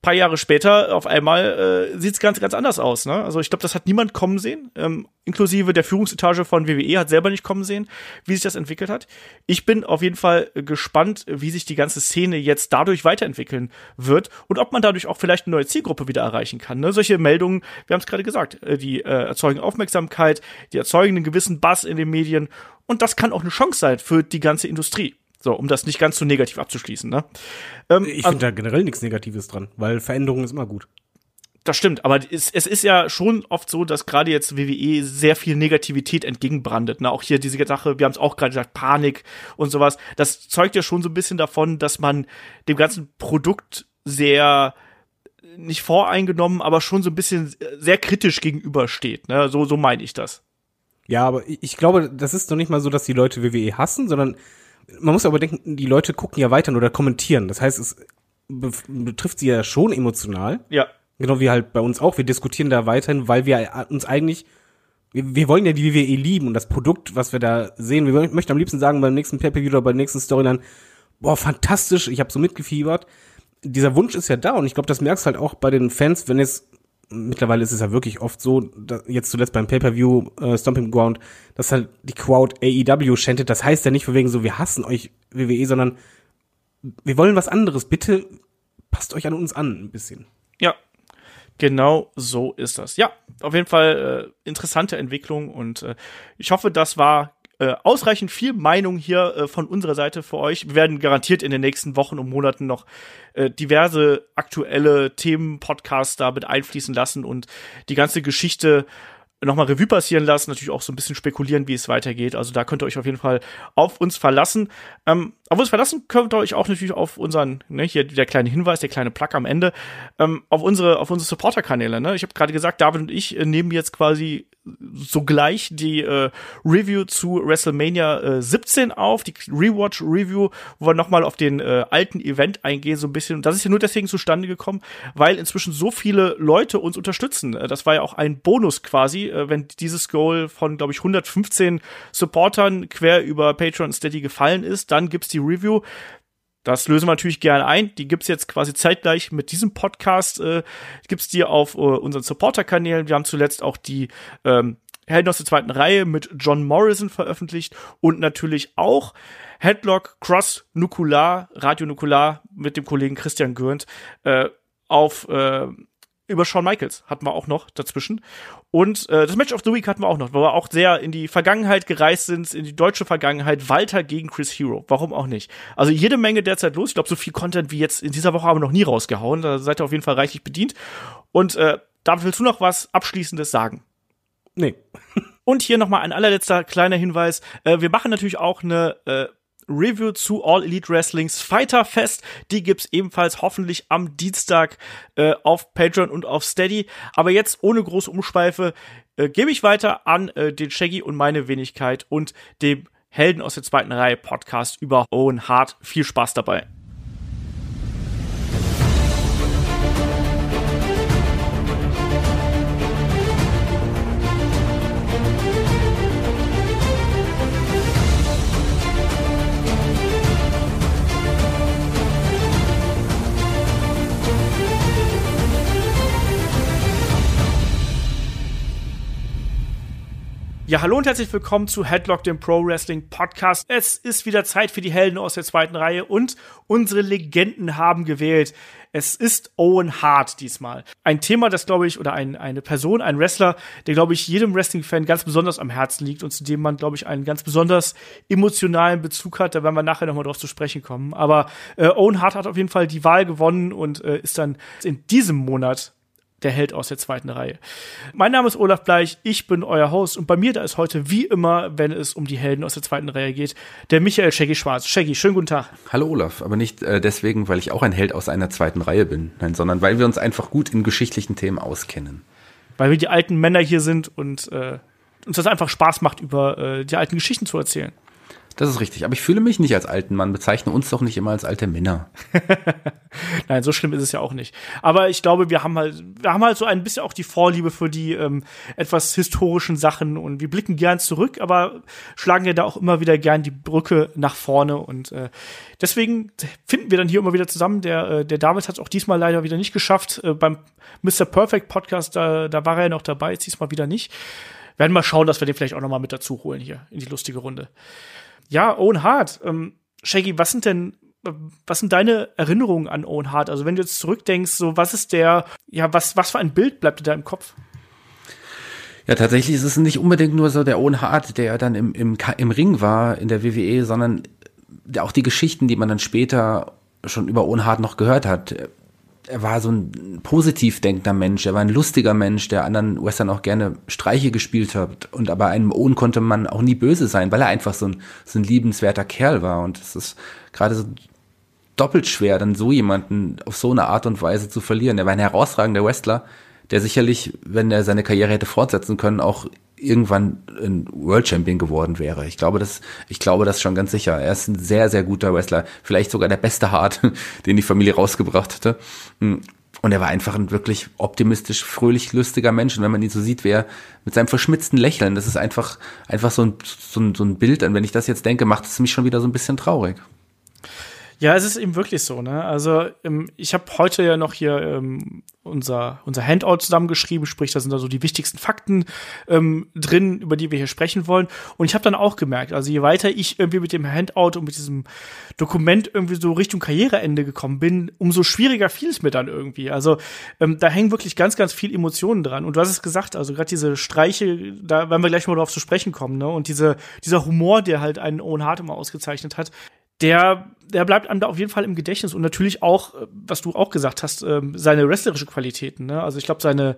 Paar Jahre später, auf einmal, äh, sieht es ganz, ganz anders aus. Ne? Also ich glaube, das hat niemand kommen sehen. Ähm, inklusive der Führungsetage von WWE hat selber nicht kommen sehen, wie sich das entwickelt hat. Ich bin auf jeden Fall gespannt, wie sich die ganze Szene jetzt dadurch weiterentwickeln wird und ob man dadurch auch vielleicht eine neue Zielgruppe wieder erreichen kann. Ne? Solche Meldungen, wir haben es gerade gesagt, äh, die äh, erzeugen Aufmerksamkeit, die erzeugen einen gewissen Buzz in den Medien und das kann auch eine Chance sein für die ganze Industrie. So, um das nicht ganz so negativ abzuschließen. Ne? Ähm, Ich finde da generell nichts Negatives dran, weil Veränderung ist immer gut. Das stimmt, aber es, es ist ja schon oft so, dass gerade jetzt WWE sehr viel Negativität entgegenbrandet. Ne? Auch hier diese Sache, wir haben es auch gerade gesagt, Panik und sowas. Das zeugt ja schon so ein bisschen davon, dass man dem ganzen Produkt sehr nicht voreingenommen, aber schon so ein bisschen sehr kritisch gegenübersteht. Ne? So, so meine ich das. Ja, aber ich ich glaube, das ist doch nicht mal so, dass die Leute WWE hassen, sondern man muss aber denken, die Leute gucken ja weiter oder kommentieren. Das heißt, es be- betrifft sie ja schon emotional. Ja, Genau wie halt bei uns auch. Wir diskutieren da weiterhin, weil wir uns eigentlich, wir, wir wollen ja die WWE lieben und das Produkt, was wir da sehen. Wir möchten am liebsten sagen, beim nächsten Pay-Per-View oder bei der nächsten Storyline, boah, fantastisch, ich habe so mitgefiebert. Dieser Wunsch ist ja da und ich glaube, das merkst halt auch bei den Fans, wenn es mittlerweile ist es ja wirklich oft so, da, jetzt zuletzt beim Pay-Per-View äh, Stomping Ground, dass halt die Crowd AEW chantet. Das heißt ja nicht von wegen so, wir hassen euch WWE, sondern wir wollen was anderes. Bitte passt euch an uns an ein bisschen. ja. Genau so ist das. Ja, auf jeden Fall äh, interessante Entwicklung und äh, ich hoffe, das war äh, ausreichend viel Meinung hier äh, von unserer Seite für euch. Wir werden garantiert in den nächsten Wochen und Monaten noch äh, diverse aktuelle Themen, Podcasts da mit einfließen lassen und die ganze Geschichte nochmal Revue passieren lassen, natürlich auch so ein bisschen spekulieren, wie es weitergeht. Also da könnt ihr euch auf jeden Fall auf uns verlassen. Ähm, auf uns verlassen könnt ihr euch auch natürlich auf unseren, ne, hier der kleine Hinweis, der kleine Plug am Ende, ähm, auf unsere, auf unsere Supporter-Kanäle. Ne? Ich habe gerade gesagt, David und ich äh, nehmen jetzt quasi sogleich die äh, Review zu WrestleMania äh, 17 auf, die Rewatch Review, wo wir nochmal auf den äh, alten Event eingehen, so ein bisschen. Und das ist ja nur deswegen zustande gekommen, weil inzwischen so viele Leute uns unterstützen. Äh, das war ja auch ein Bonus quasi, äh, wenn dieses Goal von, glaube ich, 115 Supportern quer über Patreon Steady gefallen ist, dann gibt's die Review. Das lösen wir natürlich gerne ein. Die gibt's jetzt quasi zeitgleich mit diesem Podcast. Äh, gibt's die auf äh, unseren Supporter-Kanälen. Wir haben zuletzt auch die ähm, Helden aus der zweiten Reihe mit John Morrison veröffentlicht und natürlich auch Headlock Cross Nukular, Radio Nukular mit dem Kollegen Christian Gürnt äh, auf äh, über Shawn Michaels hatten wir auch noch dazwischen. Und äh, das Match of the Week hatten wir auch noch, wo wir auch sehr in die Vergangenheit gereist sind, in die deutsche Vergangenheit. Walter gegen Chris Hero. Warum auch nicht? Also jede Menge derzeit los. Ich glaube, so viel Content wie jetzt in dieser Woche haben wir noch nie rausgehauen. Da seid ihr auf jeden Fall reichlich bedient. Und äh, da willst du noch was Abschließendes sagen? Nee. Und hier nochmal ein allerletzter kleiner Hinweis. Äh, wir machen natürlich auch eine äh, Review zu All Elite Wrestlings Fighter Fest. Die gibt's ebenfalls hoffentlich am Dienstag äh, auf Patreon und auf Steady. Aber jetzt ohne große Umschweife äh, gebe ich weiter an äh, den Shaggy und meine Wenigkeit und dem Helden aus der zweiten Reihe Podcast über Owen Hart. Viel Spaß dabei. Ja, hallo und herzlich willkommen zu Headlock, dem Pro Wrestling Podcast. Es ist wieder Zeit für die Helden aus der zweiten Reihe und unsere Legenden haben gewählt. Es ist Owen Hart diesmal. Ein Thema, das glaube ich, oder ein, eine Person, ein Wrestler, der glaube ich jedem Wrestling-Fan ganz besonders am Herzen liegt und zu dem man glaube ich einen ganz besonders emotionalen Bezug hat. Da werden wir nachher nochmal drauf zu sprechen kommen. Aber äh, Owen Hart hat auf jeden Fall die Wahl gewonnen und äh, ist dann in diesem Monat der Held aus der zweiten Reihe. Mein Name ist Olaf Bleich, ich bin euer Host und bei mir da ist heute wie immer, wenn es um die Helden aus der zweiten Reihe geht, der Michael Shaggy Schwarz. Shaggy, schönen guten Tag. Hallo Olaf, aber nicht äh, deswegen, weil ich auch ein Held aus einer zweiten Reihe bin, nein, sondern weil wir uns einfach gut in geschichtlichen Themen auskennen. Weil wir die alten Männer hier sind und äh, uns das einfach Spaß macht, über äh, die alten Geschichten zu erzählen. Das ist richtig. Aber ich fühle mich nicht als alten Mann. Bezeichne uns doch nicht immer als alte Männer. Nein, so schlimm ist es ja auch nicht. Aber ich glaube, wir haben halt, wir haben halt so ein bisschen auch die Vorliebe für die ähm, etwas historischen Sachen und wir blicken gern zurück, aber schlagen ja da auch immer wieder gern die Brücke nach vorne und äh, deswegen finden wir dann hier immer wieder zusammen. Der, äh, der David hat es auch diesmal leider wieder nicht geschafft. Äh, beim Mr. Perfect Podcast, da, da war er ja noch dabei, diesmal wieder nicht. Werden mal schauen, dass wir den vielleicht auch noch mal mit dazu holen hier in die lustige Runde. Ja, Owen Hart. Ähm, Shaggy, was sind denn, was sind deine Erinnerungen an Owen Hart? Also wenn du jetzt zurückdenkst, so was ist der, ja, was, was für ein Bild bleibt dir da im Kopf? Ja, tatsächlich ist es nicht unbedingt nur so der Owen Hart, der dann im, im, im Ring war in der WWE, sondern auch die Geschichten, die man dann später schon über Owen Hart noch gehört hat er war so ein positiv denkender Mensch, er war ein lustiger Mensch, der anderen Western auch gerne Streiche gespielt hat. Und aber einem Owen konnte man auch nie böse sein, weil er einfach so ein, so ein liebenswerter Kerl war. Und es ist gerade so doppelt schwer, dann so jemanden auf so eine Art und Weise zu verlieren. Er war ein herausragender Wrestler, der sicherlich, wenn er seine Karriere hätte fortsetzen können, auch irgendwann ein World Champion geworden wäre. Ich glaube das, ich glaube das schon ganz sicher. Er ist ein sehr, sehr guter Wrestler. Vielleicht sogar der beste Hart, den die Familie rausgebracht hatte. Hm. Und er war einfach ein wirklich optimistisch, fröhlich, lustiger Mensch. Und wenn man ihn so sieht, wer mit seinem verschmitzten Lächeln, das ist einfach, einfach so ein, so ein, so ein Bild. Und wenn ich das jetzt denke, macht es mich schon wieder so ein bisschen traurig. Ja, es ist eben wirklich so, ne? Also ähm, ich habe heute ja noch hier ähm, unser, unser Handout zusammengeschrieben, sprich, da sind da so die wichtigsten Fakten ähm, drin, über die wir hier sprechen wollen. Und ich habe dann auch gemerkt, also je weiter ich irgendwie mit dem Handout und mit diesem Dokument irgendwie so Richtung Karriereende gekommen bin, umso schwieriger fiel es mir dann irgendwie. Also ähm, da hängen wirklich ganz, ganz viel Emotionen dran. Und du hast es gesagt, also gerade diese Streiche, da werden wir gleich mal drauf zu sprechen kommen, ne? Und diese, dieser Humor, der halt einen Owen Hart immer ausgezeichnet hat, der, der bleibt einem da auf jeden Fall im Gedächtnis und natürlich auch, äh, was du auch gesagt hast, ähm, seine wrestlerische Qualitäten. Ne? Also ich glaube, seine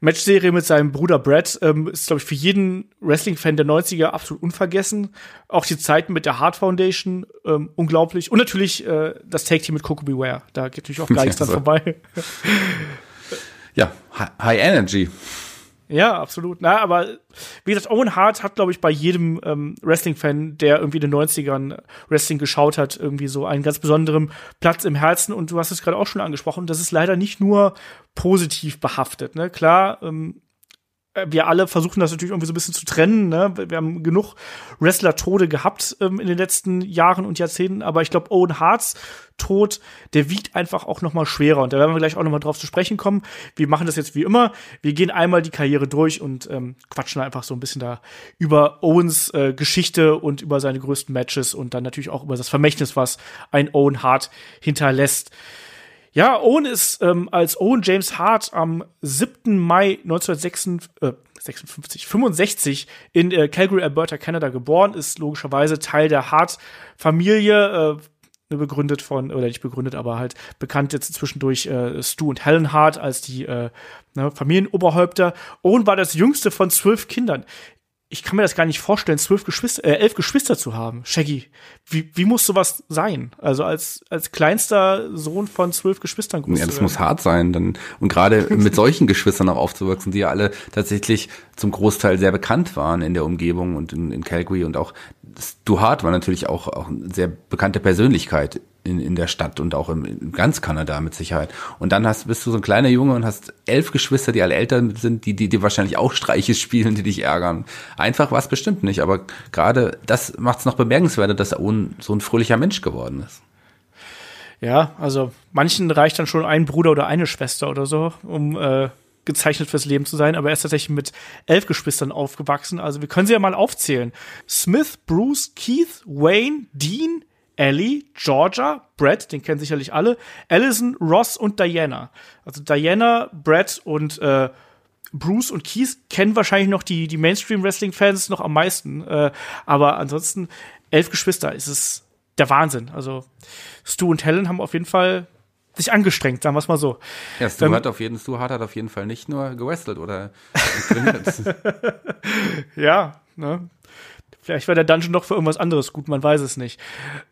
Matchserie mit seinem Bruder Brad ähm, ist, glaube ich, für jeden Wrestling-Fan der 90er absolut unvergessen. Auch die Zeiten mit der Hart Foundation, ähm, unglaublich. Und natürlich äh, das Take-Team mit Coco Beware. Da geht natürlich auch gar nichts dran vorbei. ja, High Energy. Ja, absolut. Na, aber wie gesagt, Owen Hart hat, glaube ich, bei jedem ähm, Wrestling-Fan, der irgendwie in den 90ern Wrestling geschaut hat, irgendwie so einen ganz besonderen Platz im Herzen. Und du hast es gerade auch schon angesprochen, das ist leider nicht nur positiv behaftet. Ne? Klar, ähm, äh, wir alle versuchen das natürlich irgendwie so ein bisschen zu trennen. Ne? Wir haben genug Wrestler-Tode gehabt ähm, in den letzten Jahren und Jahrzehnten, aber ich glaube, Owen Harts Tod, der wiegt einfach auch noch mal schwerer. Und da werden wir gleich auch noch mal drauf zu sprechen kommen. Wir machen das jetzt wie immer. Wir gehen einmal die Karriere durch und ähm, quatschen einfach so ein bisschen da über Owens äh, Geschichte und über seine größten Matches und dann natürlich auch über das Vermächtnis, was ein Owen Hart hinterlässt. Ja, Owen ist ähm, als Owen James Hart am 7. Mai 1956, äh, 56, 65 in äh, Calgary, Alberta, Canada geboren, ist logischerweise Teil der Hart-Familie, äh, begründet von, oder nicht begründet, aber halt bekannt jetzt zwischendurch äh, Stu und Helen Hart als die äh, ne, Familienoberhäupter. Owen war das jüngste von zwölf Kindern ich kann mir das gar nicht vorstellen, zwölf Geschwister, äh, elf Geschwister zu haben. Shaggy, wie, wie muss sowas sein? Also als, als kleinster Sohn von zwölf Geschwistern groß Ja, das muss hart sein. Dann, und gerade mit solchen Geschwistern auch aufzuwachsen, die ja alle tatsächlich zum Großteil sehr bekannt waren in der Umgebung und in, in Calgary und auch Stu Hart war natürlich auch, auch eine sehr bekannte Persönlichkeit in, in der Stadt und auch im, in ganz Kanada mit Sicherheit. Und dann hast, bist du so ein kleiner Junge und hast elf Geschwister, die alle älter sind, die, die, die wahrscheinlich auch Streiche spielen, die dich ärgern. Einfach war es bestimmt nicht, aber gerade das macht es noch bemerkenswerter, dass er so ein fröhlicher Mensch geworden ist. Ja, also manchen reicht dann schon ein Bruder oder eine Schwester oder so, um äh, gezeichnet fürs Leben zu sein, aber er ist tatsächlich mit elf Geschwistern aufgewachsen. Also wir können sie ja mal aufzählen. Smith, Bruce, Keith, Wayne, Dean, Ellie, Georgia, Brad, den kennen sicherlich alle, Allison, Ross und Diana. Also Diana, Brad und äh, Bruce und Keith kennen wahrscheinlich noch die, die Mainstream-Wrestling-Fans noch am meisten. Äh, aber ansonsten, elf Geschwister, ist es der Wahnsinn. Also Stu und Helen haben auf jeden Fall sich angestrengt, sagen wir es mal so. Ja, Stu ähm, hat auf jeden, Stu hat auf jeden Fall nicht nur gewrestelt oder ja, ne? Vielleicht war der Dungeon doch für irgendwas anderes gut, man weiß es nicht.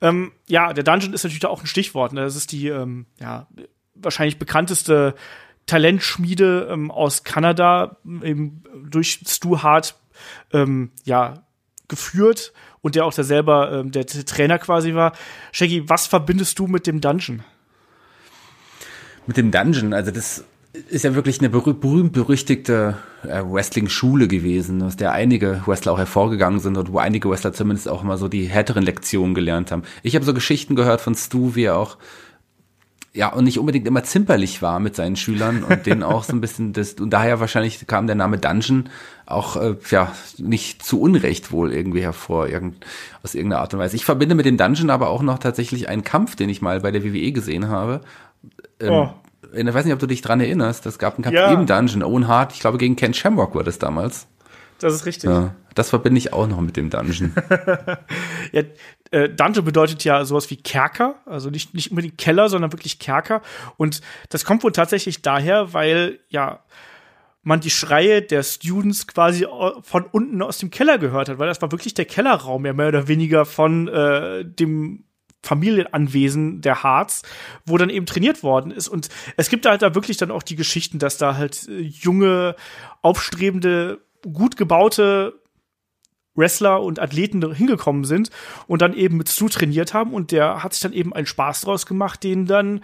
Ähm, ja, der Dungeon ist natürlich da auch ein Stichwort. Ne? Das ist die ähm, ja, wahrscheinlich bekannteste Talentschmiede ähm, aus Kanada, eben durch Stu Hart ähm, ja, geführt und der auch da selber ähm, der, der Trainer quasi war. Shaggy, was verbindest du mit dem Dungeon? Mit dem Dungeon, also das ist ja wirklich eine berühmt-berüchtigte äh, Wrestling-Schule gewesen, aus der einige Wrestler auch hervorgegangen sind und wo einige Wrestler zumindest auch immer so die härteren Lektionen gelernt haben. Ich habe so Geschichten gehört von Stu, wie er auch ja und nicht unbedingt immer zimperlich war mit seinen Schülern und denen auch so ein bisschen das und daher wahrscheinlich kam der Name Dungeon auch äh, ja nicht zu Unrecht wohl irgendwie hervor irgend, aus irgendeiner Art und Weise. Ich verbinde mit dem Dungeon aber auch noch tatsächlich einen Kampf, den ich mal bei der WWE gesehen habe. Ähm, oh ich weiß nicht, ob du dich dran erinnerst, es gab einen Kampf ja. im Dungeon, Owen Hart, ich glaube gegen Ken Shamrock war das damals. Das ist richtig. Ja, das verbinde ich auch noch mit dem Dungeon. ja, äh, Dungeon bedeutet ja sowas wie Kerker, also nicht, nicht unbedingt Keller, sondern wirklich Kerker. Und das kommt wohl tatsächlich daher, weil ja man die Schreie der Students quasi von unten aus dem Keller gehört hat, weil das war wirklich der Kellerraum, ja mehr oder weniger von äh, dem Familienanwesen der Harz, wo dann eben trainiert worden ist. Und es gibt halt da wirklich dann auch die Geschichten, dass da halt äh, junge, aufstrebende, gut gebaute Wrestler und Athleten hingekommen sind und dann eben mit Stu trainiert haben und der hat sich dann eben einen Spaß draus gemacht, den dann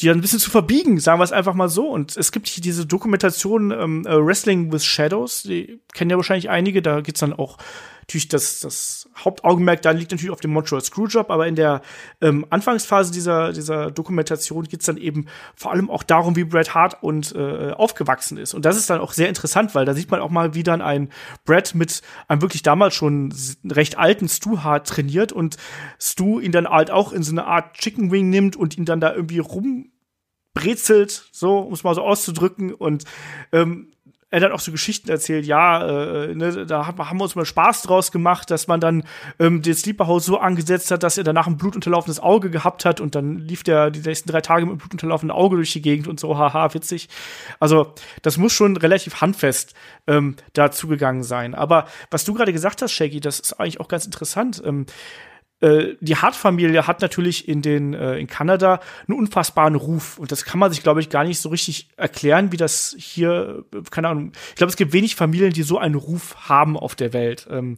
die dann ein bisschen zu verbiegen, sagen wir es einfach mal so. Und es gibt hier diese Dokumentation ähm, äh, Wrestling with Shadows, die kennen ja wahrscheinlich einige, da geht's dann auch natürlich das, das Hauptaugenmerk da liegt natürlich auf dem Montreal Screwjob, aber in der ähm, Anfangsphase dieser, dieser Dokumentation geht's dann eben vor allem auch darum, wie Bret Hart und äh, aufgewachsen ist. Und das ist dann auch sehr interessant, weil da sieht man auch mal, wie dann ein Bret mit einem wirklich damals schon recht alten Stu Hart trainiert und Stu ihn dann halt auch in so eine Art Chicken Wing nimmt und ihn dann da irgendwie rumbrezelt, so, um es mal so auszudrücken. Und ähm, er hat auch so Geschichten erzählt, ja, äh, ne, da haben wir uns mal Spaß draus gemacht, dass man dann ähm, den Sleeperhouse so angesetzt hat, dass er danach ein blutunterlaufenes Auge gehabt hat und dann lief der die nächsten drei Tage mit einem blutunterlaufenden Auge durch die Gegend und so, haha, witzig. Also das muss schon relativ handfest ähm, da zugegangen sein. Aber was du gerade gesagt hast, Shaggy, das ist eigentlich auch ganz interessant. Ähm, äh, die Hart-Familie hat natürlich in den äh, in Kanada einen unfassbaren Ruf und das kann man sich glaube ich gar nicht so richtig erklären, wie das hier äh, keine Ahnung. Ich glaube, es gibt wenig Familien, die so einen Ruf haben auf der Welt. Ähm,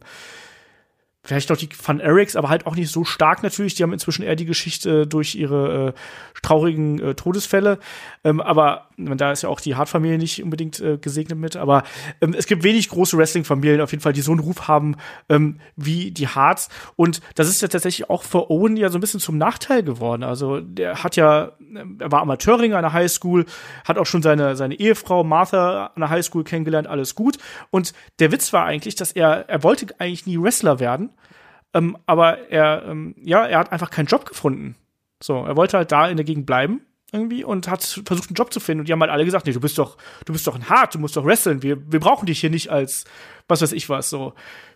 vielleicht noch die Van Erics, aber halt auch nicht so stark natürlich. Die haben inzwischen eher die Geschichte durch ihre äh, traurigen äh, Todesfälle. Ähm, aber da ist ja auch die Hart-Familie nicht unbedingt äh, gesegnet mit. Aber ähm, es gibt wenig große Wrestling-Familien auf jeden Fall, die so einen Ruf haben ähm, wie die Harts. Und das ist ja tatsächlich auch für Owen ja so ein bisschen zum Nachteil geworden. Also der hat ja, er war Amateurringer an der Highschool, hat auch schon seine, seine Ehefrau Martha an der Highschool kennengelernt, alles gut. Und der Witz war eigentlich, dass er, er wollte eigentlich nie Wrestler werden ähm, aber er, ähm, ja, er hat einfach keinen Job gefunden. So, er wollte halt da in der Gegend bleiben irgendwie und hat versucht, einen Job zu finden. Und die haben halt alle gesagt, nee, du bist doch, du bist doch ein Hart, du musst doch wresteln. Wir, wir brauchen dich hier nicht als, was weiß ich was, so.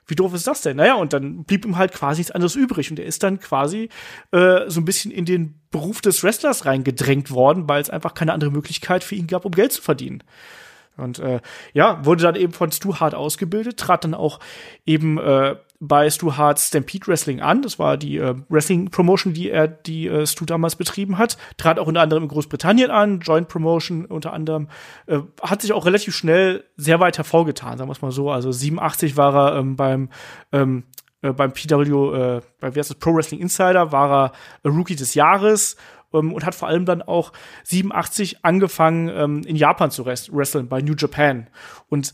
Wie doof ist das denn? Naja, und dann blieb ihm halt quasi nichts anderes übrig. Und er ist dann quasi äh, so ein bisschen in den Beruf des Wrestlers reingedrängt worden, weil es einfach keine andere Möglichkeit für ihn gab, um Geld zu verdienen. Und äh, ja, wurde dann eben von Stu Hart ausgebildet, trat dann auch eben äh, bei Stu Harts Stampede Wrestling an. Das war die äh, Wrestling-Promotion, die er, die äh, Stu damals betrieben hat. Trat auch unter anderem in Großbritannien an, Joint Promotion unter anderem. Äh, hat sich auch relativ schnell sehr weit hervorgetan, sagen wir es mal so. Also 87 war er ähm, beim ähm, äh, beim PW, äh, bei wie heißt das, Pro Wrestling Insider, war er Rookie des Jahres ähm, und hat vor allem dann auch 87 angefangen, ähm, in Japan zu wresteln, bei New Japan. Und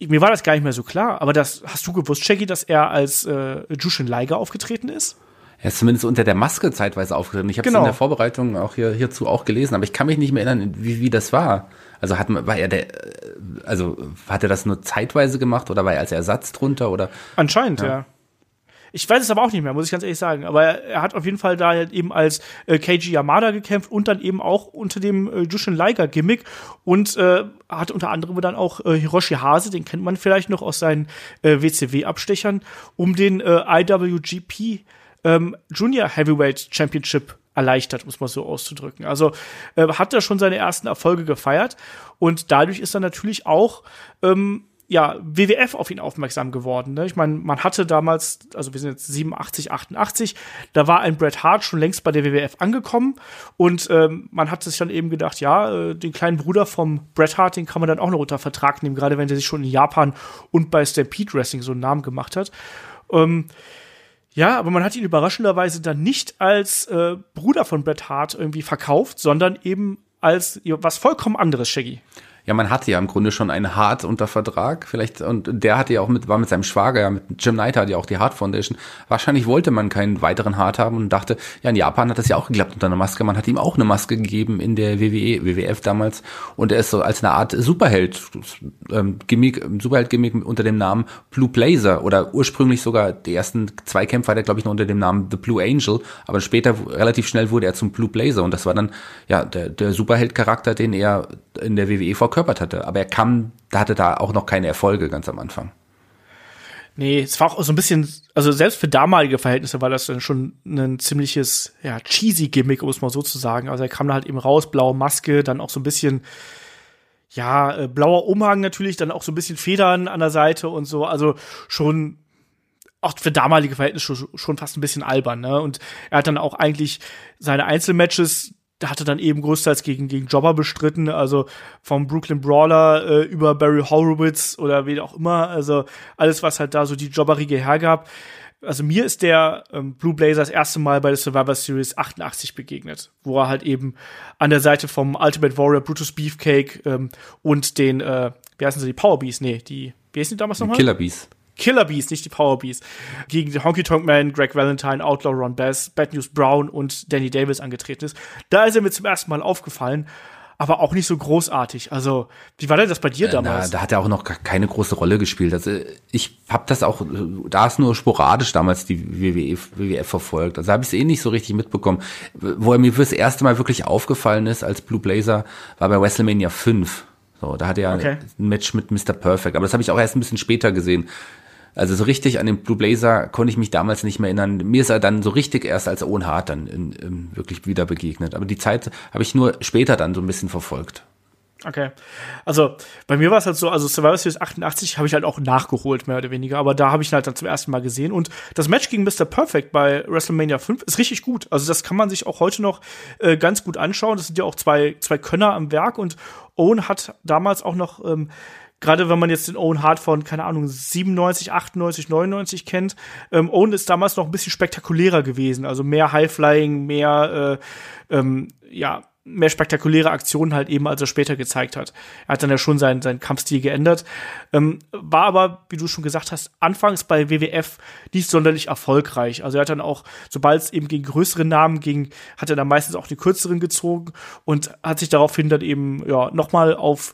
mir war das gar nicht mehr so klar, aber das hast du gewusst, Shaggy, dass er als äh, Jushin Liger aufgetreten ist? Er ist zumindest unter der Maske zeitweise aufgetreten. Ich habe es genau. in der Vorbereitung auch hier hierzu auch gelesen, aber ich kann mich nicht mehr erinnern, wie, wie das war. Also hat war er der, also hat er das nur zeitweise gemacht oder war er als Ersatz drunter oder? Anscheinend, ja. ja. Ich weiß es aber auch nicht mehr, muss ich ganz ehrlich sagen. Aber er, hat auf jeden Fall da eben als äh, Keiji Yamada gekämpft und dann eben auch unter dem äh, Jushin Liger Gimmick und äh, hat unter anderem dann auch äh, Hiroshi Hase, den kennt man vielleicht noch aus seinen äh, WCW-Abstechern, um den äh, IWGP ähm, Junior Heavyweight Championship erleichtert, muss man so auszudrücken. Also äh, hat er schon seine ersten Erfolge gefeiert und dadurch ist er natürlich auch ähm, ja, WWF auf ihn aufmerksam geworden. Ne? Ich meine, man hatte damals, also wir sind jetzt 87, 88, da war ein Bret Hart schon längst bei der WWF angekommen und ähm, man hat sich dann eben gedacht, ja, äh, den kleinen Bruder vom Bret Hart, den kann man dann auch noch unter Vertrag nehmen, gerade wenn der sich schon in Japan und bei Stampede Wrestling so einen Namen gemacht hat. Ähm, ja, aber man hat ihn überraschenderweise dann nicht als äh, Bruder von Bret Hart irgendwie verkauft, sondern eben als was vollkommen anderes, Shaggy ja, man hatte ja im Grunde schon einen Hart unter Vertrag, vielleicht, und der hatte ja auch mit, war mit seinem Schwager, ja, mit Jim Knight hat ja auch die Hart Foundation. Wahrscheinlich wollte man keinen weiteren Hart haben und dachte, ja, in Japan hat das ja auch geklappt unter einer Maske. Man hat ihm auch eine Maske gegeben in der WWE, WWF damals, und er ist so als eine Art Superheld, ähm, Gimmick, Superheld-Gimmick unter dem Namen Blue Blazer oder ursprünglich sogar die ersten zwei Kämpfe hat er, glaube ich, noch unter dem Namen The Blue Angel, aber später relativ schnell wurde er zum Blue Blazer. Und das war dann, ja, der, der Superheld-Charakter, den er in der WWE verkörpert hatte. Aber er kam, da hatte da auch noch keine Erfolge ganz am Anfang. Nee, es war auch so ein bisschen, also selbst für damalige Verhältnisse war das dann schon ein ziemliches, ja, cheesy Gimmick, um es mal so zu sagen. Also er kam da halt eben raus, blaue Maske, dann auch so ein bisschen, ja, äh, blauer Umhang natürlich, dann auch so ein bisschen Federn an der Seite und so. Also schon auch für damalige Verhältnisse schon, schon fast ein bisschen albern, ne? Und er hat dann auch eigentlich seine Einzelmatches der hatte dann eben größtenteils gegen, gegen Jobber bestritten, also vom Brooklyn Brawler äh, über Barry Horowitz oder wen auch immer, also alles, was halt da so die Jobberriege hergab. Also mir ist der ähm, Blue Blazer das erste Mal bei der Survivor Series 88 begegnet, wo er halt eben an der Seite vom Ultimate Warrior Brutus Beefcake ähm, und den, äh, wie heißen sie, die Power Bees? Nee, die, wie heißen die damals nochmal? Killer Bees. Killer Bees, nicht die Power Bees, gegen die Honky Tonk Man, Greg Valentine, Outlaw Ron Bass, Bad News Brown und Danny Davis angetreten ist. Da ist er mir zum ersten Mal aufgefallen aber auch nicht so großartig. Also, wie war denn das bei dir damals? Na, da hat er auch noch keine große Rolle gespielt. Also ich habe das auch, da ist nur sporadisch damals die WWE, WWF verfolgt. Also habe ich es eh nicht so richtig mitbekommen. Wo er mir fürs erste Mal wirklich aufgefallen ist als Blue Blazer, war bei WrestleMania 5. So, da hat er okay. ein Match mit Mr. Perfect. Aber das habe ich auch erst ein bisschen später gesehen. Also so richtig an den Blue Blazer konnte ich mich damals nicht mehr erinnern. Mir ist er dann so richtig erst als Owen Hart dann in, in wirklich wieder begegnet. Aber die Zeit habe ich nur später dann so ein bisschen verfolgt. Okay. Also bei mir war es halt so, also Survivor Series 88 habe ich halt auch nachgeholt, mehr oder weniger, aber da habe ich ihn halt dann zum ersten Mal gesehen. Und das Match gegen Mr. Perfect bei WrestleMania 5 ist richtig gut. Also das kann man sich auch heute noch äh, ganz gut anschauen. Das sind ja auch zwei, zwei Könner am Werk und Owen hat damals auch noch ähm, gerade wenn man jetzt den Owen Hart von, keine Ahnung, 97, 98, 99 kennt, ähm, Owen ist damals noch ein bisschen spektakulärer gewesen. Also mehr Highflying, mehr, äh, ähm, ja, mehr spektakuläre Aktionen halt eben, als er später gezeigt hat. Er hat dann ja schon seinen, seinen Kampfstil geändert. Ähm, war aber, wie du schon gesagt hast, anfangs bei WWF nicht sonderlich erfolgreich. Also er hat dann auch, sobald es eben gegen größere Namen ging, hat er dann meistens auch die kürzeren gezogen und hat sich daraufhin dann eben, ja, nochmal auf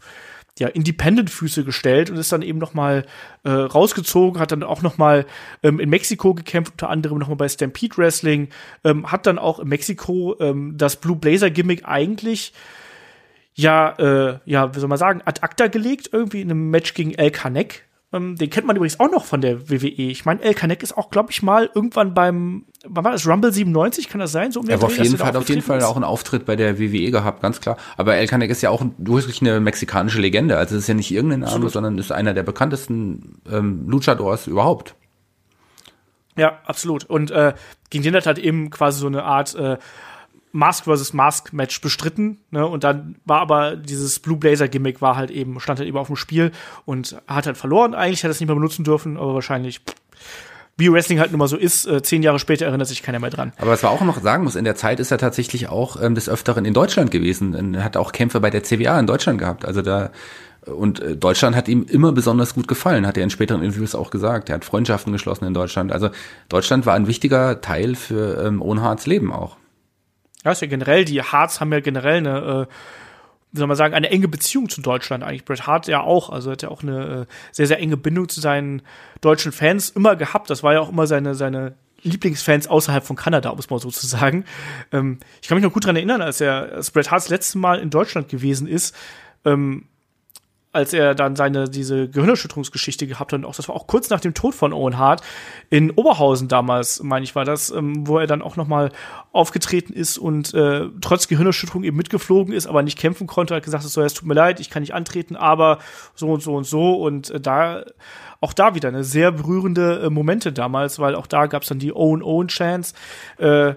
ja, Independent-Füße gestellt und ist dann eben noch mal äh, rausgezogen, hat dann auch noch mal ähm, in Mexiko gekämpft, unter anderem noch mal bei Stampede Wrestling, ähm, hat dann auch in Mexiko ähm, das Blue Blazer Gimmick eigentlich ja, äh, ja, wie soll man sagen, ad acta gelegt, irgendwie in einem Match gegen El Canek, ähm, den kennt man übrigens auch noch von der WWE. Ich meine, El Canek ist auch, glaube ich, mal irgendwann beim, wann war das, Rumble 97, kann das sein? So um er war auf jeden Fall, auf jeden Fall auch einen Auftritt bei der WWE gehabt, ganz klar. Aber El Canek ist ja auch wirklich eine mexikanische Legende. Also es ist ja nicht irgendein Name, Absolut. sondern ist einer der bekanntesten ähm, Luchadors überhaupt. Ja, absolut. Und äh, gegen den hat halt eben quasi so eine Art äh, Mask vs. Mask Match bestritten, ne? Und dann war aber dieses Blue Blazer Gimmick war halt eben stand halt eben auf dem Spiel und hat halt verloren. Eigentlich hätte es nicht mehr benutzen dürfen, aber wahrscheinlich wie Wrestling halt nun mal so ist, äh, zehn Jahre später erinnert sich keiner mehr dran. Aber was man auch noch sagen muss, in der Zeit ist er tatsächlich auch ähm, des Öfteren in Deutschland gewesen. Er hat auch Kämpfe bei der CWA in Deutschland gehabt. Also da und äh, Deutschland hat ihm immer besonders gut gefallen, hat er in späteren Interviews auch gesagt. Er hat Freundschaften geschlossen in Deutschland. Also Deutschland war ein wichtiger Teil für ähm, Ohnhards Leben auch. Ja, ist ja generell, die Hearts haben ja generell eine, äh, wie soll man sagen, eine enge Beziehung zu Deutschland eigentlich. Bret Hart ja auch, also hat ja auch eine äh, sehr, sehr enge Bindung zu seinen deutschen Fans immer gehabt. Das war ja auch immer seine, seine Lieblingsfans außerhalb von Kanada, um es mal so zu sagen. Ähm, ich kann mich noch gut dran erinnern, als er, als Bret Hart das letzte Mal in Deutschland gewesen ist, ähm, als er dann seine diese Gehirnerschütterungsgeschichte gehabt hat und auch das war auch kurz nach dem Tod von Owen Hart in Oberhausen damals, meine ich, war das, ähm, wo er dann auch noch mal aufgetreten ist und äh, trotz Gehirnerschütterung eben mitgeflogen ist, aber nicht kämpfen konnte, hat gesagt, so, es tut mir leid, ich kann nicht antreten, aber so und so und so und äh, da auch da wieder eine sehr berührende äh, Momente damals, weil auch da gab es dann die Owen Owen Chance. Äh,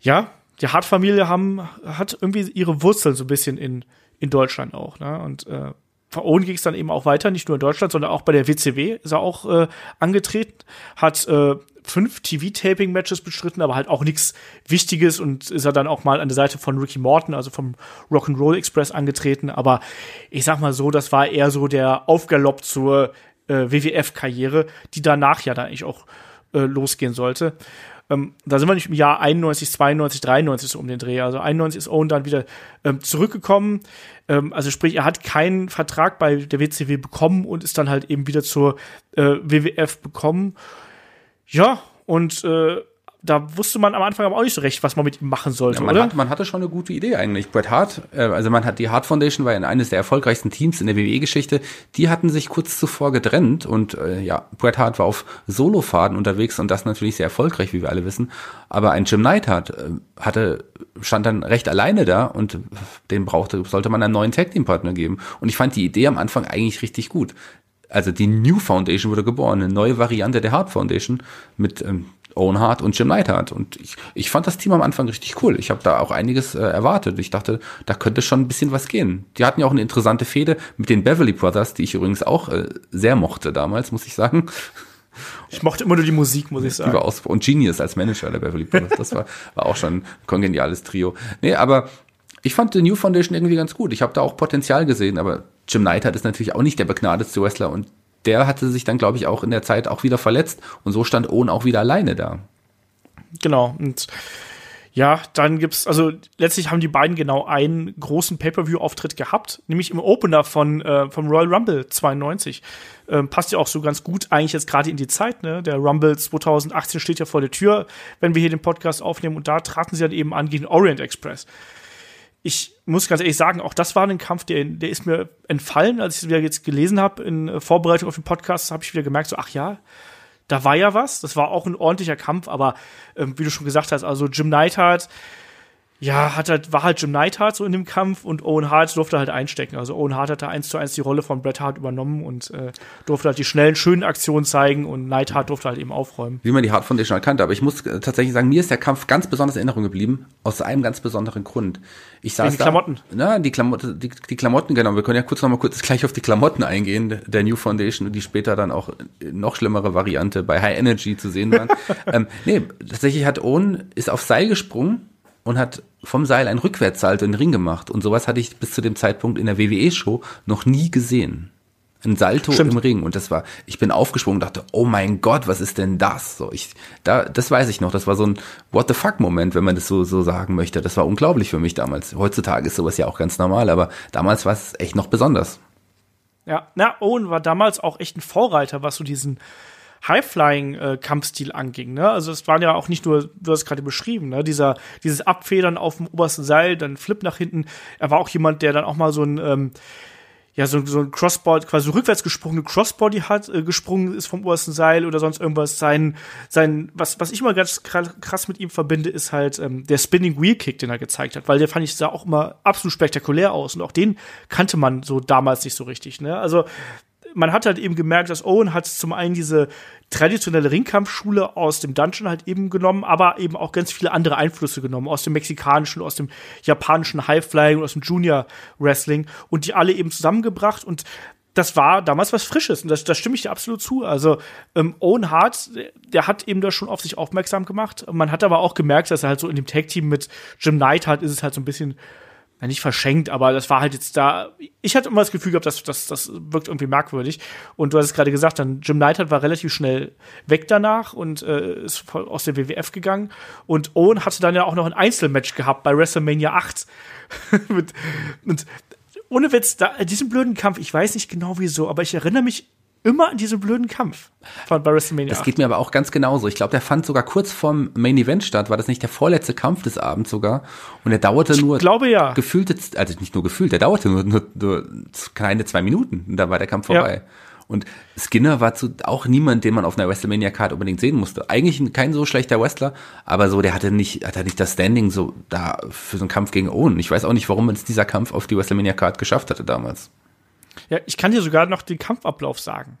ja, die Hart-Familie haben hat irgendwie ihre Wurzeln so ein bisschen in in Deutschland auch, ne? Und äh, Owen ging es dann eben auch weiter, nicht nur in Deutschland, sondern auch bei der WCW ist er auch äh, angetreten, hat äh, fünf TV-Taping-Matches bestritten, aber halt auch nichts Wichtiges und ist er dann auch mal an der Seite von Ricky Morton, also vom Rock'n'Roll Express angetreten. Aber ich sag mal so, das war eher so der Aufgalopp zur äh, WWF-Karriere, die danach ja dann eigentlich auch äh, losgehen sollte. Ähm, da sind wir nicht im Jahr 91, 92, 93 so um den Dreh. Also 91 ist Owen dann wieder ähm, zurückgekommen. Ähm, also sprich, er hat keinen Vertrag bei der WCW bekommen und ist dann halt eben wieder zur äh, WWF bekommen. Ja, und äh, da wusste man am Anfang aber auch nicht so recht, was man mit ihm machen sollte, ja, man oder? Hat, man hatte schon eine gute Idee eigentlich. Bret Hart, äh, also man hat die Hart Foundation war ja eines der erfolgreichsten Teams in der WWE-Geschichte. Die hatten sich kurz zuvor getrennt und äh, ja, Bret Hart war auf Solofaden unterwegs und das natürlich sehr erfolgreich, wie wir alle wissen. Aber ein Jim Neidhart äh, hatte stand dann recht alleine da und den brauchte sollte man einen neuen Tag Team Partner geben. Und ich fand die Idee am Anfang eigentlich richtig gut also die New Foundation wurde geboren, eine neue Variante der Hart Foundation mit ähm, Owen Hart und Jim Neidhart. Und ich, ich fand das Team am Anfang richtig cool. Ich habe da auch einiges äh, erwartet. Ich dachte, da könnte schon ein bisschen was gehen. Die hatten ja auch eine interessante Fehde mit den Beverly Brothers, die ich übrigens auch äh, sehr mochte damals, muss ich sagen. Ich mochte immer nur die Musik, muss ich sagen. Überaus und Genius als Manager der Beverly Brothers. Das war, war auch schon ein kongeniales Trio. Nee, aber ich fand die New Foundation irgendwie ganz gut. Ich habe da auch Potenzial gesehen, aber Jim Neidhart ist natürlich auch nicht der begnadetste Wrestler und der hatte sich dann, glaube ich, auch in der Zeit auch wieder verletzt und so stand Owen auch wieder alleine da. Genau. Und ja, dann gibt's, also letztlich haben die beiden genau einen großen Pay-Per-View-Auftritt gehabt, nämlich im Opener von äh, vom Royal Rumble 92. Ähm, passt ja auch so ganz gut eigentlich jetzt gerade in die Zeit, ne? Der Rumble 2018 steht ja vor der Tür, wenn wir hier den Podcast aufnehmen und da traten sie dann eben an gegen Orient Express. Ich muss ganz ehrlich sagen, auch das war ein Kampf, der, der ist mir entfallen, als ich es wieder jetzt gelesen habe in äh, Vorbereitung auf den Podcast, habe ich wieder gemerkt, so ach ja, da war ja was. Das war auch ein ordentlicher Kampf, aber ähm, wie du schon gesagt hast, also Jim Neidhart, ja, hat halt, war halt Jim Neidhart so in dem Kampf und Owen Hart durfte halt einstecken. Also Owen Hart hat da eins zu eins die Rolle von Bret Hart übernommen und äh, durfte halt die schnellen, schönen Aktionen zeigen und Neidhart durfte halt eben aufräumen. Wie man die Hart Foundation erkannte, aber ich muss äh, tatsächlich sagen, mir ist der Kampf ganz besonders in Erinnerung geblieben, aus einem ganz besonderen Grund. Ich saß die Klamotten. Da, na, die Klamotten, die, die Klamotten, genau. Wir können ja kurz noch mal kurz gleich auf die Klamotten eingehen, der New Foundation, die später dann auch noch schlimmere Variante bei High Energy zu sehen waren. ähm, nee, tatsächlich hat Owen, ist auf Seil gesprungen und hat vom Seil ein Rückwärtssalto in den Ring gemacht. Und sowas hatte ich bis zu dem Zeitpunkt in der WWE-Show noch nie gesehen. Ein Salto Stimmt. im Ring. Und das war, ich bin aufgesprungen und dachte, oh mein Gott, was ist denn das? So, ich, da, das weiß ich noch. Das war so ein What the fuck-Moment, wenn man das so, so sagen möchte. Das war unglaublich für mich damals. Heutzutage ist sowas ja auch ganz normal, aber damals war es echt noch besonders. Ja, na, Owen war damals auch echt ein Vorreiter, was so diesen High-Flying-Kampfstil anging. Ne? Also es waren ja auch nicht nur, du hast gerade beschrieben, ne? Dieser, dieses Abfedern auf dem obersten Seil, dann Flip nach hinten. Er war auch jemand, der dann auch mal so ein ähm, ja, so, so ein Crossbody, quasi rückwärts gesprungene Crossbody hat, äh, gesprungen ist vom obersten Seil oder sonst irgendwas. Sein, sein, was, was ich immer ganz krass mit ihm verbinde, ist halt ähm, der Spinning Wheel Kick, den er gezeigt hat, weil der fand ich sah auch immer absolut spektakulär aus und auch den kannte man so damals nicht so richtig, ne? Also, man hat halt eben gemerkt, dass Owen hat zum einen diese traditionelle Ringkampfschule aus dem Dungeon halt eben genommen, aber eben auch ganz viele andere Einflüsse genommen, aus dem mexikanischen, aus dem japanischen Highflying und aus dem Junior Wrestling und die alle eben zusammengebracht und das war damals was Frisches und das, das stimme ich dir absolut zu. Also ähm, Owen Hart, der hat eben da schon auf sich aufmerksam gemacht. Man hat aber auch gemerkt, dass er halt so in dem Tag-Team mit Jim Knight hat, ist es halt so ein bisschen ja, nicht verschenkt, aber das war halt jetzt da. Ich hatte immer das Gefühl gehabt, dass das, das wirkt irgendwie merkwürdig. Und du hast es gerade gesagt, dann Jim Neidhart war relativ schnell weg danach und äh, ist aus der WWF gegangen. Und Owen hatte dann ja auch noch ein Einzelmatch gehabt bei WrestleMania 8. Mit, und ohne Witz, da, diesen blöden Kampf, ich weiß nicht genau wieso, aber ich erinnere mich immer an diesen blöden Kampf von bei WrestleMania. Das geht mir aber auch ganz genauso. Ich glaube, der fand sogar kurz vorm Main Event statt. War das nicht der vorletzte Kampf des Abends sogar? Und der dauerte nur. Ich glaube ja. Gefühlte, also nicht nur gefühlt, der dauerte nur, nur, nur keine zwei Minuten. Und da war der Kampf vorbei. Ja. Und Skinner war zu, auch niemand, den man auf einer WrestleMania-Card unbedingt sehen musste. Eigentlich kein so schlechter Wrestler, aber so, der hatte nicht, hatte nicht das Standing so da für so einen Kampf gegen Owen. Ich weiß auch nicht, warum es dieser Kampf auf die WrestleMania-Card geschafft hatte damals. Ja, ich kann dir sogar noch den Kampfablauf sagen.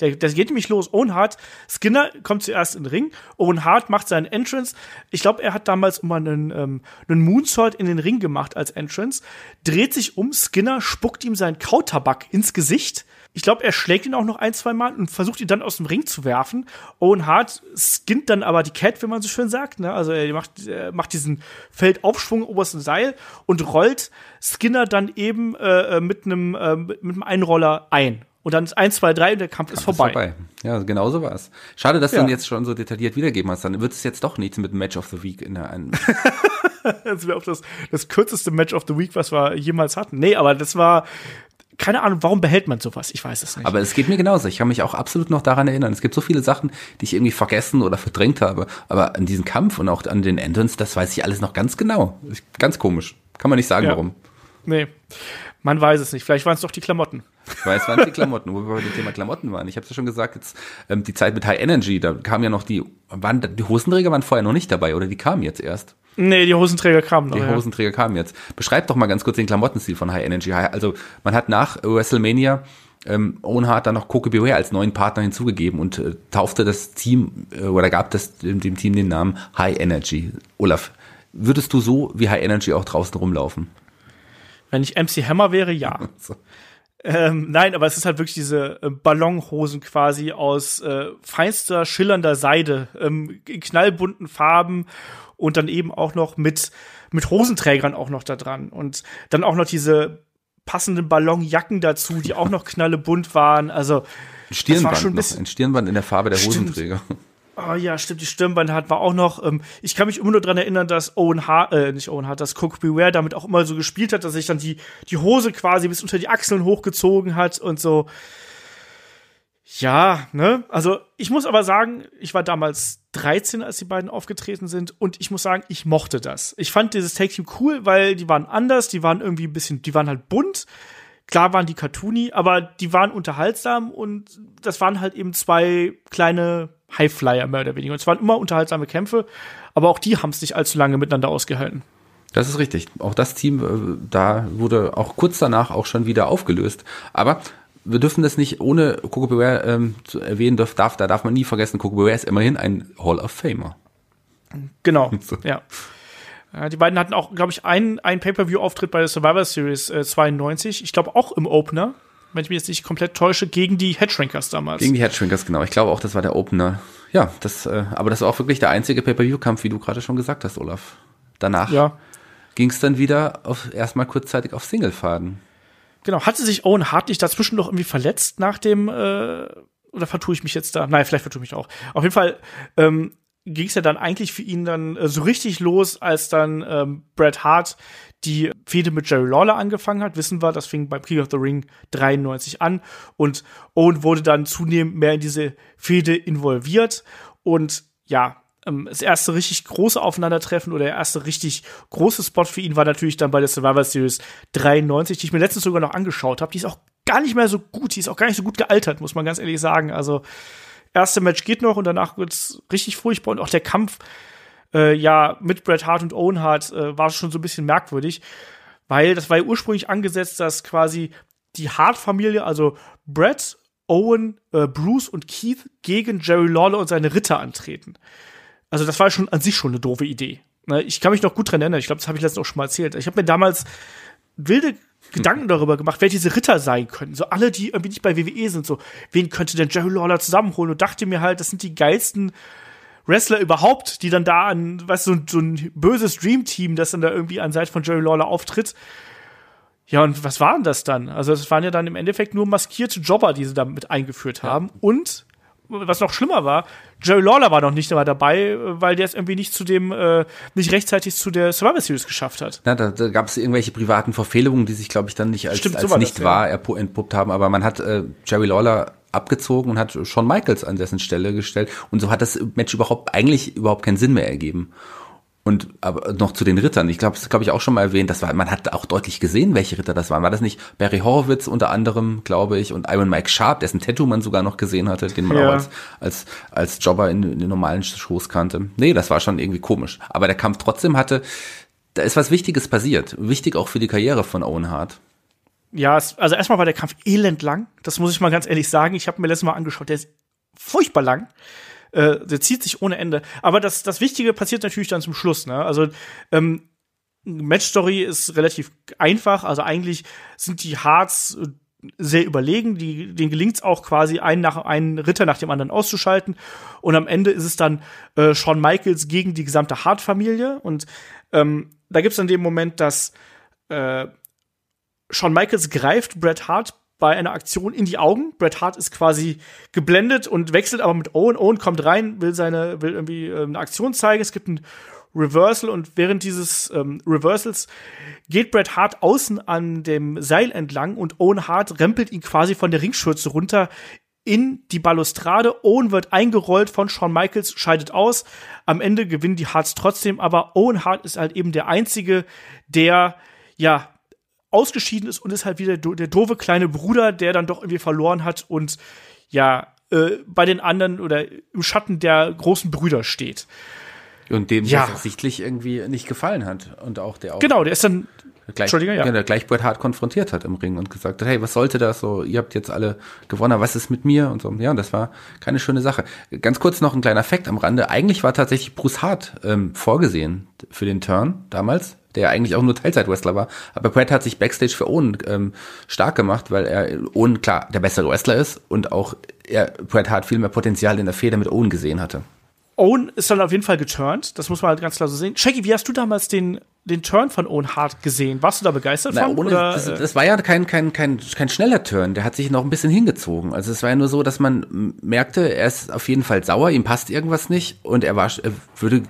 Der, der geht nämlich los. Owen Hart, Skinner kommt zuerst in den Ring. Owen Hart macht seinen Entrance. Ich glaube, er hat damals immer einen, ähm, einen Moonsault in den Ring gemacht als Entrance. Dreht sich um, Skinner spuckt ihm seinen Kautabak ins Gesicht. Ich glaube, er schlägt ihn auch noch ein, zwei Mal und versucht ihn dann aus dem Ring zu werfen. Owen Hart skinnt dann aber die Cat, wie man so schön sagt. Ne? Also er macht, er macht diesen Feldaufschwung obersten Seil und rollt Skinner dann eben äh, mit einem äh, mit einem Einroller ein. Und dann ist 1, 2, 3 und der Kampf ist vorbei. ist vorbei. Ja, genau so war es. Schade, dass ja. du ihn jetzt schon so detailliert wiedergeben hast. Dann wird es jetzt doch nichts mit Match of the Week in der einen. das wäre auch das, das kürzeste Match of the Week, was wir jemals hatten. Nee, aber das war, keine Ahnung, warum behält man sowas? Ich weiß es nicht. Aber es geht mir genauso. Ich kann mich auch absolut noch daran erinnern. Es gibt so viele Sachen, die ich irgendwie vergessen oder verdrängt habe. Aber an diesen Kampf und auch an den Entrance, das weiß ich alles noch ganz genau. Ganz komisch. Kann man nicht sagen, ja. warum. Nee, man weiß es nicht. Vielleicht waren es doch die Klamotten. Ich weiß, waren es die Klamotten, wo wir bei dem Thema Klamotten waren. Ich habe es ja schon gesagt, jetzt ähm, die Zeit mit High Energy, da kamen ja noch die, waren, die Hosenträger waren vorher noch nicht dabei oder die kamen jetzt erst. Nee, die Hosenträger kamen noch. Die Hosenträger ja. kamen jetzt. Beschreib doch mal ganz kurz den Klamottenstil von High Energy. Also man hat nach WrestleMania ähm, Owen Hart dann noch Coco Beware als neuen Partner hinzugegeben und äh, taufte das Team äh, oder gab das dem, dem Team den Namen High Energy. Olaf, würdest du so wie High Energy auch draußen rumlaufen? Wenn ich MC Hammer wäre, ja. so. Ähm, nein, aber es ist halt wirklich diese äh, Ballonhosen quasi aus äh, feinster, schillernder Seide, ähm, in knallbunten Farben und dann eben auch noch mit, mit Hosenträgern auch noch da dran. Und dann auch noch diese passenden Ballonjacken dazu, die auch noch knallebunt waren. Also Ein Stirnband schon ein bisschen- ein Stirnband in der Farbe der Stimmt. Hosenträger. Oh ja, stimmt, die Stirnband hat war auch noch. Ähm, ich kann mich immer nur dran erinnern, dass Owen Hart, äh, nicht Owen Hart, dass Cook Beware damit auch immer so gespielt hat, dass sich dann die die Hose quasi bis unter die Achseln hochgezogen hat und so. Ja, ne? Also ich muss aber sagen, ich war damals 13, als die beiden aufgetreten sind und ich muss sagen, ich mochte das. Ich fand dieses Take Team cool, weil die waren anders, die waren irgendwie ein bisschen, die waren halt bunt. Klar waren die cartoony, aber die waren unterhaltsam und das waren halt eben zwei kleine Highflyer mehr oder weniger. Und es waren immer unterhaltsame Kämpfe, aber auch die haben es nicht allzu lange miteinander ausgehalten. Das ist richtig. Auch das Team, äh, da wurde auch kurz danach auch schon wieder aufgelöst. Aber wir dürfen das nicht ohne Coco Beware ähm, zu erwähnen, darf, darf, da darf man nie vergessen, Coco Beware ist immerhin ein Hall of Famer. Genau, So. ja. Ja, Die beiden hatten auch, glaube ich, einen, einen Pay-Per-View-Auftritt bei der Survivor Series äh, 92. Ich glaube auch im Opener, wenn ich mich jetzt nicht komplett täusche, gegen die Headshrinkers damals. Gegen die Headshrinkers, genau. Ich glaube auch, das war der Opener. Ja, das, äh, aber das war auch wirklich der einzige Pay-Per-View-Kampf, wie du gerade schon gesagt hast, Olaf. Danach ja, ging es dann wieder auf, erstmal kurzzeitig auf Singlefaden. Genau. Hatte sich Owen Hart nicht dazwischen noch irgendwie verletzt nach dem, äh, oder vertue ich mich jetzt da? Nein, vielleicht vertue ich mich auch. Auf jeden Fall ähm, ging es ja dann eigentlich für ihn dann äh, so richtig los, als dann ähm, Bret Hart die Fehde mit Jerry Lawler angefangen hat. Wissen wir, das fing beim King of the Ring 93 an und Owen wurde dann zunehmend mehr in diese Fehde involviert und ja, ähm, das erste richtig große Aufeinandertreffen oder der erste richtig große Spot für ihn war natürlich dann bei der Survivor Series 93, die ich mir letztens sogar noch angeschaut habe. Die ist auch gar nicht mehr so gut, die ist auch gar nicht so gut gealtert, muss man ganz ehrlich sagen. Also erste Match geht noch und danach wird's richtig furchtbar und auch der Kampf äh, ja mit Bret Hart und Owen Hart äh, war schon so ein bisschen merkwürdig, weil das war ja ursprünglich angesetzt, dass quasi die Hart-Familie, also Bret, Owen, äh, Bruce und Keith gegen Jerry Lawler und seine Ritter antreten. Also das war schon an sich schon eine doofe Idee. Ne, Ich kann mich noch gut dran erinnern. Ich glaube, das habe ich letztens auch schon mal erzählt. Ich habe mir damals wilde Gedanken darüber gemacht, wer diese Ritter sein können. So alle, die irgendwie nicht bei WWE sind. So, wen könnte denn Jerry Lawler zusammenholen? Und dachte mir halt, das sind die geilsten Wrestler überhaupt, die dann da an, weißt du, so, ein- so ein böses Dream-Team, das dann da irgendwie an Seite von Jerry Lawler auftritt. Ja, und was waren das dann? Also, es waren ja dann im Endeffekt nur maskierte Jobber, die sie da mit eingeführt haben. Und, was noch schlimmer war, Jerry Lawler war noch nicht mal dabei, äh, weil der es irgendwie nicht zu dem, äh, nicht rechtzeitig zu der Survivor Series geschafft hat. Na, da, da gab es irgendwelche privaten Verfehlungen, die sich, glaube ich, dann nicht als, Stimmt, so als das, nicht ja. wahr erpu- entpuppt haben. Aber man hat äh, Jerry Lawler abgezogen und hat Shawn Michaels an dessen Stelle gestellt. Und so hat das Match überhaupt eigentlich überhaupt keinen Sinn mehr ergeben. Und aber noch zu den Rittern. Ich glaube, das glaube ich auch schon mal erwähnt. Das war, man hat auch deutlich gesehen, welche Ritter das waren. War das nicht Barry Horowitz unter anderem, glaube ich, und Iron Mike Sharp, dessen Tattoo man sogar noch gesehen hatte, den man Ja. auch als, als, als Jobber in, in den normalen Shows kannte. Nee, das war schon irgendwie komisch. Aber der Kampf trotzdem hatte, da ist was Wichtiges passiert. Wichtig auch für die Karriere von Owen Hart. Ja, es, also erstmal war der Kampf elend lang. Das muss ich mal ganz ehrlich sagen. Ich habe mir letztes Mal angeschaut, der ist furchtbar lang. Äh, der zieht sich ohne Ende. Aber das, das Wichtige passiert natürlich dann zum Schluss. Ne? Also ähm, Matchstory ist relativ einfach. Also eigentlich sind die Hearts äh, sehr überlegen. Die, denen gelingt es auch quasi einen nach einen Ritter nach dem anderen auszuschalten. Und am Ende ist es dann äh, Shawn Michaels gegen die gesamte Hart-Familie. Und ähm, da gibt es dann den Moment, dass äh, Shawn Michaels greift Bret Hart bei einer Aktion in die Augen. Bret Hart ist quasi geblendet und wechselt aber mit Owen. Owen kommt rein, will seine, will irgendwie ähm, eine Aktion zeigen. Es gibt ein Reversal und während dieses ähm, Reversals geht Bret Hart außen an dem Seil entlang und Owen Hart rempelt ihn quasi von der Ringschürze runter in die Balustrade. Owen wird eingerollt von Shawn Michaels, scheidet aus. Am Ende gewinnen die Harts trotzdem, aber Owen Hart ist halt eben der einzige, der ja ausgeschieden ist und ist halt wieder der doofe kleine Bruder, der dann doch irgendwie verloren hat und ja äh, bei den anderen oder im Schatten der großen Brüder steht. Und dem Ja. das sichtlich irgendwie nicht gefallen hat. Und auch der auch Genau, der ist dann gleich, Entschuldige, ja. der gleich Bret Hart konfrontiert hat im Ring und gesagt hat, hey, was sollte das so? Ihr habt jetzt alle gewonnen, was ist mit mir? Und so. Ja, und das war keine schöne Sache. Ganz kurz noch ein kleiner Fakt am Rande. Eigentlich war tatsächlich Bruce Hart ähm, vorgesehen für den Turn damals, der eigentlich auch nur Teilzeit-Wrestler war. Aber Bret hat sich Backstage für Owen ähm, stark gemacht, weil er Owen klar der bessere Wrestler ist und auch er Bret Hart viel mehr Potenzial in der Feder mit Owen gesehen hatte. Owen ist dann auf jeden Fall geturnt, das muss man halt ganz klar so sehen. Shaggy, wie hast du damals den, den Turn von Owen Hart gesehen? Warst du da begeistert Na, von? ohne, oder, das, äh, das war ja kein, kein, kein, kein schneller Turn, der hat sich noch ein bisschen hingezogen. Also es war ja nur so, dass man merkte, er ist auf jeden Fall sauer, ihm passt irgendwas nicht und er war, er würde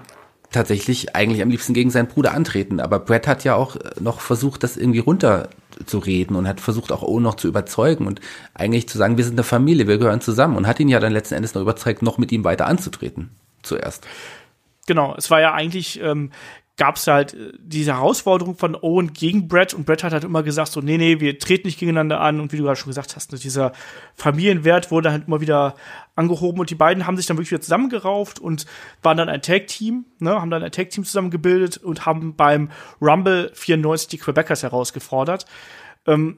tatsächlich eigentlich am liebsten gegen seinen Bruder antreten. Aber Brett hat ja auch noch versucht, das irgendwie runterzureden und hat versucht auch Owen noch zu überzeugen und eigentlich zu sagen, wir sind eine Familie, wir gehören zusammen und hat ihn ja dann letzten Endes noch überzeugt, noch mit ihm weiter anzutreten zuerst. Genau, es war ja eigentlich, ähm, gab es halt äh, diese Herausforderung von Owen gegen Brett und Brett hat halt immer gesagt, so, nee, nee, wir treten nicht gegeneinander an und wie du gerade schon gesagt hast, ne, dieser Familienwert wurde halt immer wieder angehoben und die beiden haben sich dann wirklich wieder zusammengerauft und waren dann ein Tag-Team, ne, haben dann ein Tag-Team zusammengebildet und haben beim Rumble 94 die Quebecers herausgefordert. Ähm,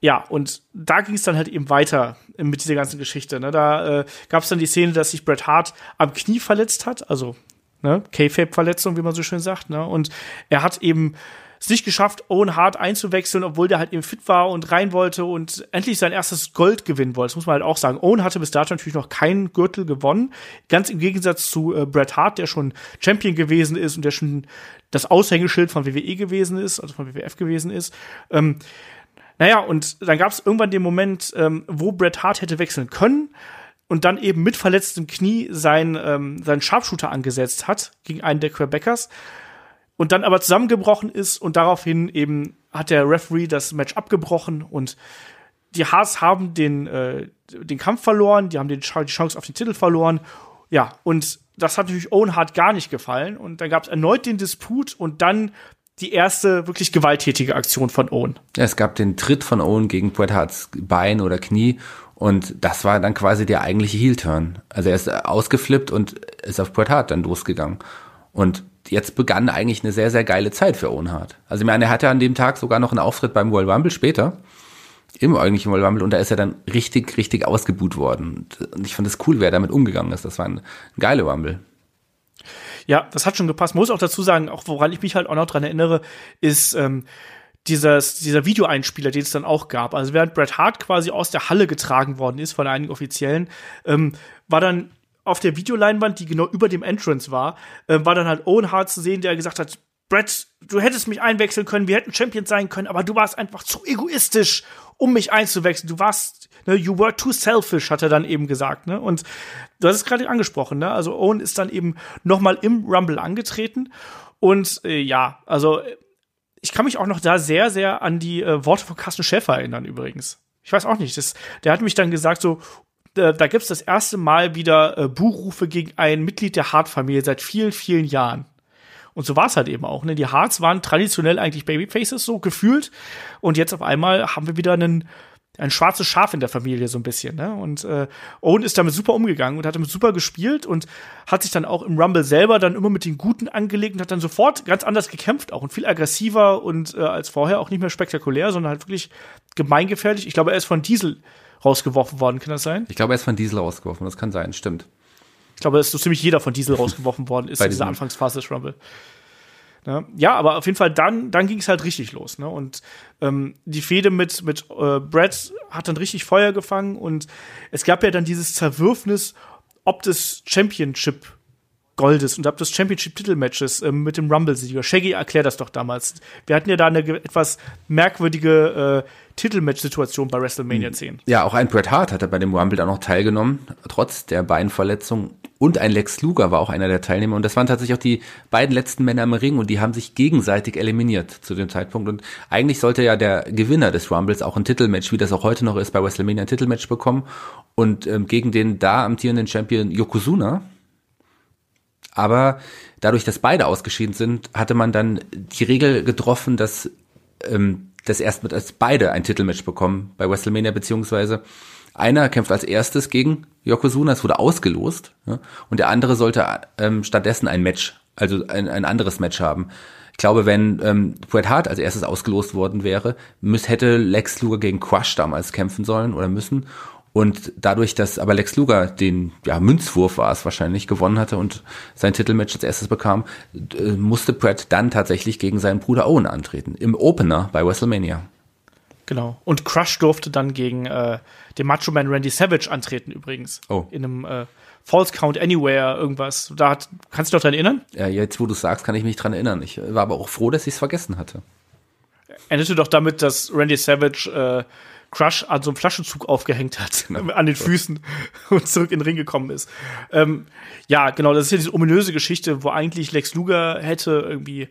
ja, und da ging es dann halt eben weiter mit dieser ganzen Geschichte. Ne? Da äh, gab es dann die Szene, dass sich Bret Hart am Knie verletzt hat, also ne, K-Fape-Verletzung, wie man so schön sagt. Ne? Und er hat eben es nicht geschafft, Owen Hart einzuwechseln, obwohl der halt eben fit war und rein wollte und endlich sein erstes Gold gewinnen wollte. Das muss man halt auch sagen. Owen hatte bis dato natürlich noch keinen Gürtel gewonnen. Ganz im Gegensatz zu äh, Bret Hart, der schon Champion gewesen ist und der schon das Aushängeschild von WWE gewesen ist, also von WWF gewesen ist. Ähm, naja, und dann gab es irgendwann den Moment, ähm, wo Bret Hart hätte wechseln können und dann eben mit verletztem Knie sein, ähm, seinen Sharpshooter angesetzt hat gegen einen der Quebecers und dann aber zusammengebrochen ist und daraufhin eben hat der Referee das Match abgebrochen und die Haas haben den, äh, den Kampf verloren, die haben den, die Chance auf den Titel verloren. Ja, und das hat natürlich Owen Hart gar nicht gefallen. Und dann gab es erneut den Disput und dann die erste wirklich gewalttätige Aktion von Owen. Es gab den Tritt von Owen gegen Bret Harts Bein oder Knie und das war dann quasi der eigentliche Heel-Turn. Also er ist ausgeflippt und ist auf Bret Hart dann losgegangen. Und jetzt begann eigentlich eine sehr, sehr geile Zeit für Owen Hart. Also ich meine, er hatte an dem Tag sogar noch einen Auftritt beim Royal Rumble später, im eigentlichen Royal Rumble, und da ist er dann richtig, richtig ausgebuht worden. Und ich fand es cool, wer er damit umgegangen ist. Das war ein, ein geiler Rumble. Ja, das hat schon gepasst. Muss auch dazu sagen, auch woran ich mich halt auch noch dran erinnere, ist ähm, dieses, dieser Videoeinspieler, den es dann auch gab. Also während Bret Hart quasi aus der Halle getragen worden ist von einigen Offiziellen, ähm, war dann auf der Videoleinwand, die genau über dem Entrance war, äh, war dann halt Owen Hart zu sehen, der gesagt hat, Brett, du hättest mich einwechseln können, wir hätten Champions sein können, aber du warst einfach zu egoistisch, um mich einzuwechseln. Du warst, ne, you were too selfish, hat er dann eben gesagt, ne? Und hast es gerade angesprochen, ne? Also Owen ist dann eben noch mal im Rumble angetreten und äh, ja, also ich kann mich auch noch da sehr, sehr an die äh, Worte von Carsten Schäfer erinnern übrigens. Ich weiß auch nicht, das, der hat mich dann gesagt so, äh, da gibt's das erste Mal wieder äh, Buchrufe gegen ein Mitglied der Hart-Familie seit vielen, vielen Jahren. Und so war es halt eben auch. Ne? Die Hearts waren traditionell eigentlich Babyfaces so gefühlt. Und jetzt auf einmal haben wir wieder einen, ein schwarzes Schaf in der Familie so ein bisschen. Ne? Und äh, Owen ist damit super umgegangen und hat damit super gespielt und hat sich dann auch im Rumble selber dann immer mit den Guten angelegt und hat dann sofort ganz anders gekämpft auch und viel aggressiver und äh, als vorher auch nicht mehr spektakulär, sondern halt wirklich gemeingefährlich. Ich glaube, er ist von Diesel rausgeworfen worden, kann das sein? Ich glaube, er ist von Diesel rausgeworfen, das kann sein, stimmt. Ich glaube, dass so ziemlich jeder von Diesel rausgeworfen worden ist in dieser Anfangsphase des Rumble. Ne? Ja, aber auf jeden Fall dann, dann ging es halt richtig los. Ne? Und ähm, die Fehde mit, mit äh, Brett hat dann richtig Feuer gefangen und es gab ja dann dieses Zerwürfnis ob des Championship Goldes und ob des Championship Titelmatches ähm, mit dem Rumble-Sieger. Shaggy, erklär das doch damals. Wir hatten ja da eine etwas merkwürdige äh, Titelmatch-Situation bei WrestleMania 10. Ja, auch ein Bret Hart hatte bei dem Rumble dann noch teilgenommen, trotz der Beinverletzung. Und ein Lex Luger war auch einer der Teilnehmer. Und das waren tatsächlich auch die beiden letzten Männer im Ring und die haben sich gegenseitig eliminiert zu dem Zeitpunkt. Und eigentlich sollte ja der Gewinner des Rumbles auch ein Titelmatch, wie das auch heute noch ist, bei WrestleMania ein Titelmatch bekommen. Und ähm, gegen den da amtierenden Champion Yokozuna. Aber dadurch, dass beide ausgeschieden sind, hatte man dann die Regel getroffen, dass ähm, das erst mit als beide ein Titelmatch bekommen bei WrestleMania, beziehungsweise einer kämpft als erstes gegen Yokozuna, es wurde ausgelost, ja, und der andere sollte ähm, stattdessen ein Match, also ein, ein anderes Match haben. Ich glaube, wenn ähm, Bret Hart als erstes ausgelost worden wäre, müß, hätte Lex Luger gegen Crush damals kämpfen sollen oder müssen. Und dadurch, dass aber Lex Luger den ja, Münzwurf war es wahrscheinlich gewonnen hatte und sein Titelmatch als erstes bekam, äh, musste Brett dann tatsächlich gegen seinen Bruder Owen antreten im Opener bei WrestleMania. Genau. Und Crush durfte dann gegen äh, den Macho Man Randy Savage antreten übrigens. Oh. In einem äh, False Count Anywhere irgendwas. Da hat, kannst du dich noch dran erinnern? Ja, jetzt, wo du sagst, kann ich mich dran erinnern. Ich war aber auch froh, dass ich es vergessen hatte. Endete doch damit, dass Randy Savage äh, Crush an so einem Flaschenzug aufgehängt hat, an den Füßen und zurück in den Ring gekommen ist. Ähm, ja, genau, das ist ja diese ominöse Geschichte, wo eigentlich Lex Luger hätte irgendwie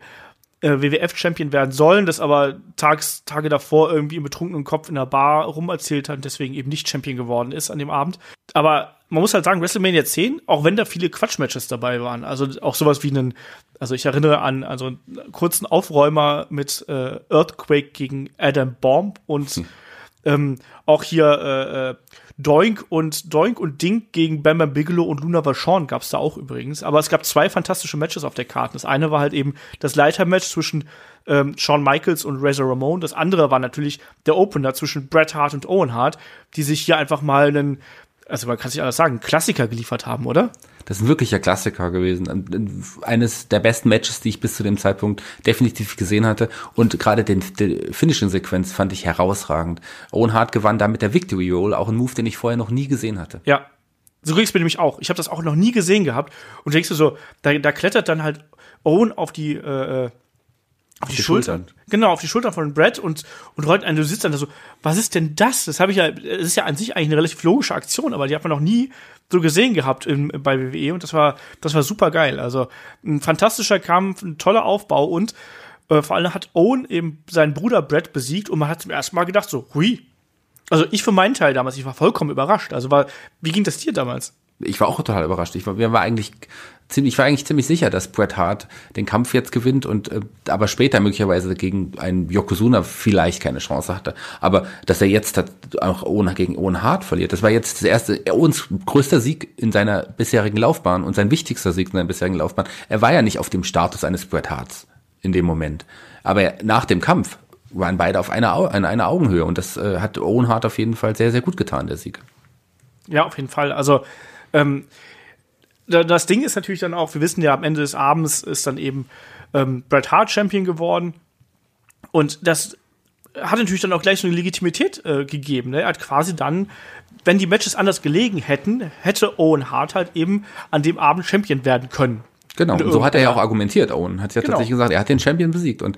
äh, WWF-Champion werden sollen, das aber tags, Tage davor irgendwie im betrunkenen Kopf in der Bar rumerzählt hat und deswegen eben nicht Champion geworden ist an dem Abend. Aber man muss halt sagen, WrestleMania 10, auch wenn da viele Quatschmatches dabei waren, also auch sowas wie einen, also ich erinnere an also einen kurzen Aufräumer mit äh, Earthquake gegen Adam Bomb und hm. Ähm, auch hier äh, äh, Doink und Doink und Dink gegen Bam Bam Bigelow und Luna Vachon gab es da auch übrigens. Aber es gab zwei fantastische Matches auf der Karte. Das eine war halt eben das Leitermatch zwischen ähm, Shawn Michaels und Razor Ramon. Das andere war natürlich der Opener zwischen Bret Hart und Owen Hart, die sich hier einfach mal einen also man kann sich alles sagen, Klassiker geliefert haben, oder? Das ist ein wirklicher Klassiker gewesen. Eines der besten Matches, die ich bis zu dem Zeitpunkt definitiv gesehen hatte. Und gerade den, die Finishing-Sequenz fand ich herausragend. Owen Hart gewann da mit der Victory Roll, auch ein Move, den ich vorher noch nie gesehen hatte. Ja. So ging es mir nämlich auch. Ich habe das auch noch nie gesehen gehabt. Und denkst du so, da, da klettert dann halt Owen auf die äh, äh auf die, die Schultern. Schultern. Genau, auf die Schultern von Brad und, und rollt einen, du sitzt dann da so, was ist denn das? Das habe ich ja, das ist ja an sich eigentlich eine relativ logische Aktion, aber die hat man noch nie so gesehen gehabt in, bei WWE und das war, das war super geil. Also ein fantastischer Kampf, ein toller Aufbau und äh, vor allem hat Owen eben seinen Bruder Brad besiegt und man hat zum ersten Mal gedacht so, hui. Also ich für meinen Teil damals, ich war vollkommen überrascht. Also war, wie ging das dir damals? Ich war auch total überrascht. Ich war, mir war eigentlich ziemlich, ich war eigentlich ziemlich sicher, dass Bret Hart den Kampf jetzt gewinnt und äh, aber später möglicherweise gegen einen Yokozuna vielleicht keine Chance hatte. Aber dass er jetzt hat, auch ohne, gegen Owen Hart verliert, das war jetzt das erste, Owens größter Sieg in seiner bisherigen Laufbahn und sein wichtigster Sieg in seiner bisherigen Laufbahn. Er war ja nicht auf dem Status eines Bret Harts in dem Moment. Aber nach dem Kampf waren beide auf einer, an einer Augenhöhe und das äh, hat Owen Hart auf jeden Fall sehr, sehr gut getan, der Sieg. Ja, auf jeden Fall. Also ähm, das Ding ist natürlich dann auch, wir wissen ja, am Ende des Abends ist dann eben ähm, Bret Hart Champion geworden. Und das hat natürlich dann auch gleich so eine Legitimität äh, gegeben. Ne? Er hat quasi dann, wenn die Matches anders gelegen hätten, hätte Owen Hart halt eben an dem Abend Champion werden können. Genau, und so hat er ja auch argumentiert, Owen. Hat ja genau. tatsächlich gesagt, er hat den Champion besiegt. Und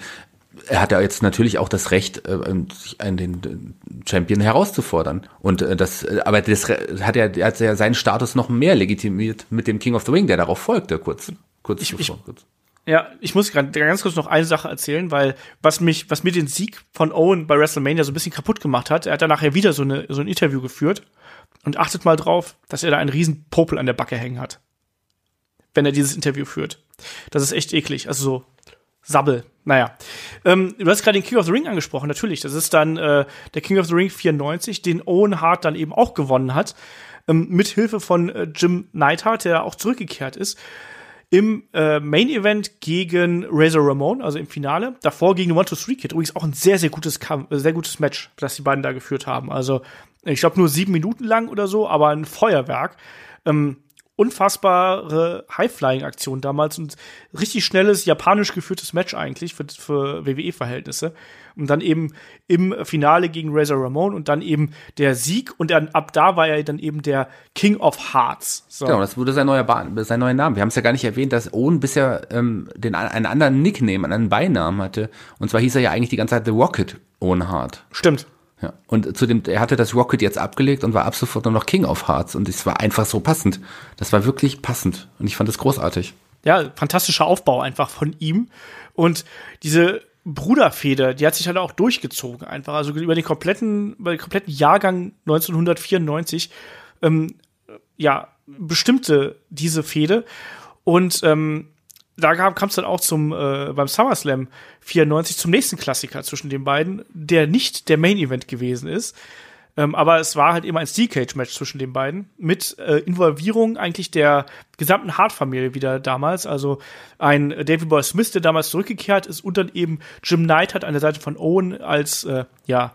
er hat ja jetzt natürlich auch das Recht, äh, den Champion herauszufordern. Und äh, das, äh, aber das hat er, er hat ja seinen Status noch mehr legitimiert mit dem King of the Ring, der darauf folgte, kurz, kurz ich, zuvor. Ich, ja, ich muss ganz kurz noch eine Sache erzählen, weil was mich, was mir den Sieg von Owen bei WrestleMania so ein bisschen kaputt gemacht hat, er hat dann nachher wieder so, eine, so ein Interview geführt und achtet mal drauf, dass er da einen riesen Popel an der Backe hängen hat. Wenn er dieses Interview führt. Das ist echt eklig. Also so Sabbel. Naja. Ähm, du hast gerade den King of the Ring angesprochen, natürlich. Das ist dann äh, der King of the Ring 94, den Owen Hart dann eben auch gewonnen hat. Ähm, mit Hilfe von äh, Jim Neidhart, der auch zurückgekehrt ist. Im äh, Main Event gegen Razor Ramon, also im Finale. Davor gegen One 2 3 Kid. Übrigens auch ein sehr, sehr gutes, Kampf, äh, sehr gutes Match, das die beiden da geführt haben. Also, ich glaube nur sieben Minuten lang oder so, aber ein Feuerwerk. Ähm, unfassbare High-Flying-Aktion damals und richtig schnelles, japanisch geführtes Match eigentlich für, für WWE-Verhältnisse. Und dann eben im Finale gegen Razor Ramon und dann eben der Sieg und dann ab da war er dann eben der King of Hearts. So. Genau, das wurde sein neuer, ba sein neuer Name. Wir haben es ja gar nicht erwähnt, dass Owen bisher ähm, den, einen anderen Nickname, einen Beinamen hatte. Und zwar hieß er ja eigentlich die ganze Zeit The Rocket Owen Hart. Stimmt. Ja. Und zu dem, er hatte das Rocket jetzt abgelegt und war ab sofort nur noch King of Hearts und es war einfach so passend. Das war wirklich passend und ich fand es großartig. Ja, fantastischer Aufbau einfach von ihm und diese Bruderfeder, die hat sich halt auch durchgezogen einfach. Also über den kompletten, über den kompletten Jahrgang 1994, ähm, ja, bestimmte diese Fehde und ähm, da kam es dann auch zum äh, beim SummerSlam 94 zum nächsten Klassiker zwischen den beiden, der nicht der Main Event gewesen ist. Ähm, aber es war halt immer ein Steel Cage Match zwischen den beiden mit äh, Involvierung eigentlich der gesamten Hart-Familie wieder damals. Also ein David Boy Smith, der damals zurückgekehrt ist und dann eben Jim Knight hat an der Seite von Owen als äh, ja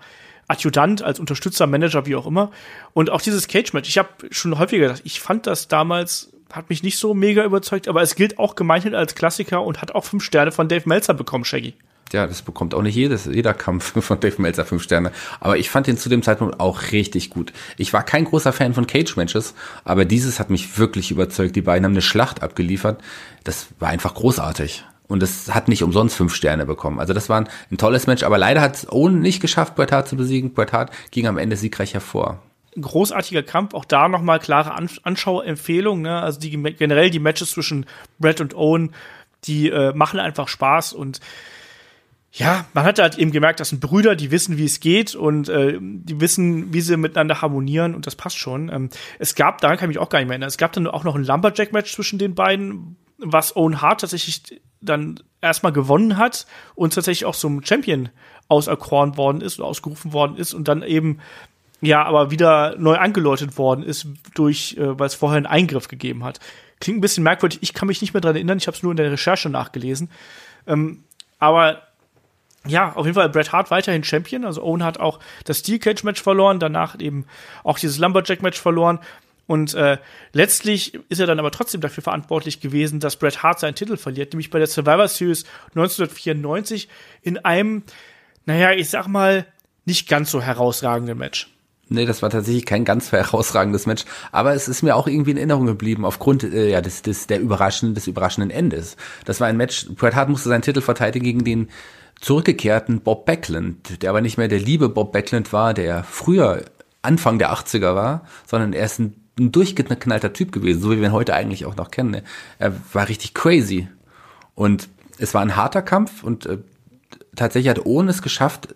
Adjutant, als Unterstützer, Manager, wie auch immer. Und auch dieses Cage Match. Ich habe schon häufiger gedacht, ich fand das damals hat mich nicht so mega überzeugt, aber es gilt auch gemeinhin als Klassiker und hat auch fünf Sterne von Dave Meltzer bekommen, Shaggy. Ja, das bekommt auch nicht jedes, jeder Kampf von Dave Meltzer fünf Sterne. Aber ich fand ihn zu dem Zeitpunkt auch richtig gut. Ich war kein großer Fan von Cage-Matches, aber dieses hat mich wirklich überzeugt. Die beiden haben eine Schlacht abgeliefert. Das war einfach großartig. Und es hat nicht umsonst fünf Sterne bekommen. Also das war ein, ein tolles Match, aber leider hat es Owen nicht geschafft, Bret Hart zu besiegen. Bret Hart ging am Ende siegreich hervor großartiger Kampf. Auch da nochmal klare An Anschauempfehlung. Ne? Also die generell die Matches zwischen Brett und Owen, die äh, machen einfach Spaß und ja, man hat halt eben gemerkt, das sind Brüder, die wissen, wie es geht und äh, die wissen, wie sie miteinander harmonieren und das passt schon. Ähm, es gab, daran kann ich mich auch gar nicht mehr erinnern, es gab dann auch noch ein Lumberjack-Match zwischen den beiden, was Owen Hart tatsächlich dann erstmal gewonnen hat und tatsächlich auch zum Champion auserkoren worden ist oder ausgerufen worden ist und dann eben ja aber wieder neu angeläutet worden ist durch, äh, weil es vorher einen Eingriff gegeben hat. Klingt ein bisschen merkwürdig, ich kann mich nicht mehr dran erinnern, ich habe es nur in der Recherche nachgelesen. Ähm, aber ja, auf jeden Fall Bret Hart weiterhin Champion. Also Owen hat auch das Steel Cage Match verloren, danach eben auch dieses Lumberjack Match verloren. Und äh, letztlich ist er dann aber trotzdem dafür verantwortlich gewesen, dass Bret Hart seinen Titel verliert, nämlich bei der Survivor Series 1994 in einem, naja, ich sag mal, nicht ganz so herausragenden Match. Nee, das war tatsächlich kein ganz herausragendes Match, aber es ist mir auch irgendwie in Erinnerung geblieben aufgrund äh, ja des, des der überraschenden des überraschenden Endes. Das war ein Match. Bret Hart musste seinen Titel verteidigen gegen den zurückgekehrten Bob Backlund, der aber nicht mehr der liebe Bob Backlund war, der früher Anfang der 80er war, sondern er ist ein, ein durchgeknallter Typ gewesen, so wie wir ihn heute eigentlich auch noch kennen. Er war richtig crazy. Und es war ein harter Kampf und äh, tatsächlich hat Owen es geschafft,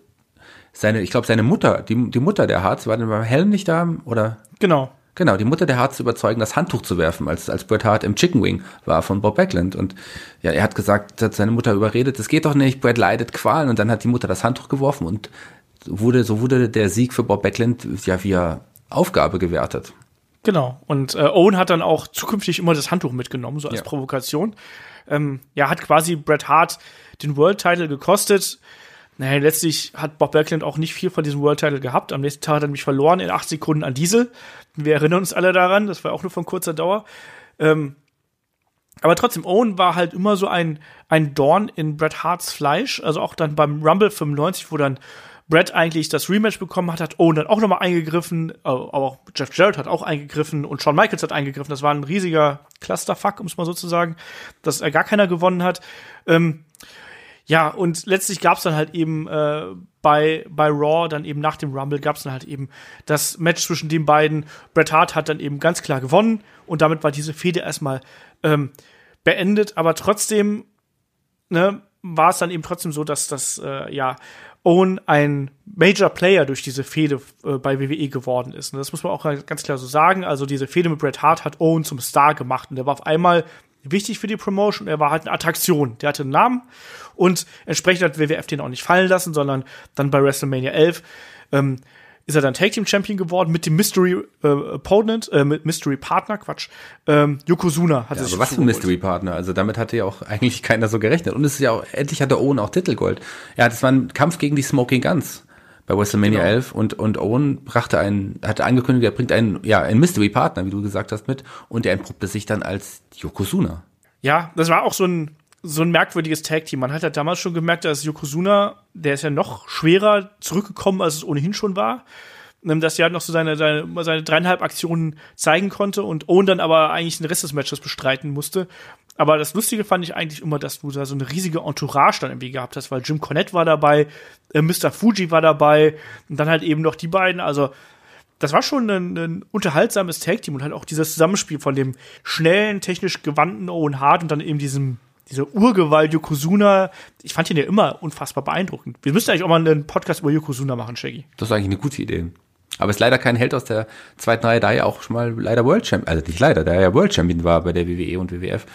seine, ich glaube, seine Mutter, die, die Mutter der Harz, war denn beim Helm nicht da, oder? Genau. Genau, die Mutter der Hart zu überzeugen, das Handtuch zu werfen, als, als Bret Hart im Chicken Wing war von Bob Backlund. Und ja, er hat gesagt, hat seine Mutter überredet, das geht doch nicht, Bret leidet Qualen. Und dann hat die Mutter das Handtuch geworfen und wurde, so wurde der Sieg für Bob Backlund ja via Aufgabe gewertet. Genau. Und äh, Owen hat dann auch zukünftig immer das Handtuch mitgenommen, so als ja. Provokation. Ähm, ja, hat quasi Bret Hart den World Title gekostet. Naja, letztlich hat Bob Backlund auch nicht viel von diesem World Title gehabt. Am nächsten Tag hat er nämlich verloren in acht Sekunden an Diesel. Wir erinnern uns alle daran, das war auch nur von kurzer Dauer. Ähm, aber trotzdem, Owen war halt immer so ein, ein Dorn in Bret Harts Fleisch. Also auch dann beim Rumble 95, wo dann Bret eigentlich das Rematch bekommen hat, hat Owen dann auch nochmal eingegriffen. Aber auch Jeff Jarrett hat auch eingegriffen und Shawn Michaels hat eingegriffen. Das war ein riesiger Clusterfuck, um es mal so zu sagen, dass er gar keiner gewonnen hat. Ähm, ja, und letztlich gab es dann halt eben äh, bei, bei Raw, dann eben nach dem Rumble, gab es dann halt eben das Match zwischen den beiden. Bret Hart hat dann eben ganz klar gewonnen und damit war diese Fehde erstmal ähm, beendet. Aber trotzdem ne, war es dann eben trotzdem so, dass das, äh, ja, Owen ein Major Player durch diese Fehde äh, bei WWE geworden ist. Und das muss man auch ganz klar so sagen. Also diese Fehde mit Bret Hart hat Owen zum Star gemacht und der war auf einmal wichtig für die Promotion. Er war halt eine Attraktion. Der hatte einen Namen und entsprechend hat WWF den auch nicht fallen lassen, sondern dann bei WrestleMania 11 ähm, ist er dann Tag Team Champion geworden mit dem Mystery äh, Opponent, äh, mit Mystery Partner, Quatsch. Ähm, Yokozuna hat ja, sich. Aber was für ein Mystery Partner? Also damit hatte ja auch eigentlich keiner so gerechnet. Und es ist ja auch, endlich hat der Owen auch Titelgold. Ja, das war ein Kampf gegen die Smoking Guns bei WrestleMania genau. 11 und, und Owen brachte einen, hatte angekündigt, er bringt einen, ja, einen Mystery Partner, wie du gesagt hast, mit und er entpuppte sich dann als Yokozuna. Ja, das war auch so ein, so ein merkwürdiges Tag-Team. Man hat ja damals schon gemerkt, dass Yokozuna, der ist ja noch schwerer zurückgekommen, als es ohnehin schon war. Ähm, dass er halt noch so seine, seine, seine dreieinhalb Aktionen zeigen konnte und Owen dann aber eigentlich den Rest des Matches bestreiten musste. Aber das Lustige fand ich eigentlich immer, dass du da so eine riesige Entourage dann irgendwie gehabt hast, weil Jim Cornette war dabei, äh, Mr. Fuji war dabei und dann halt eben noch die beiden. Also das war schon ein, ein unterhaltsames Tag-Team und halt auch dieses Zusammenspiel von dem schnellen, technisch gewandten Owen Hart und dann eben diesem diese Urgewalt Yokozuna, ich fand ihn ja immer unfassbar beeindruckend. Wir müssten eigentlich auch mal einen Podcast über Yokozuna machen, Shaggy. Das ist eigentlich eine gute Idee. Aber ist leider kein Held aus der zweiten Reihe, da er auch schon mal leider World Champion, also nicht leider, da er ja World Champion war bei der WWE und WWF.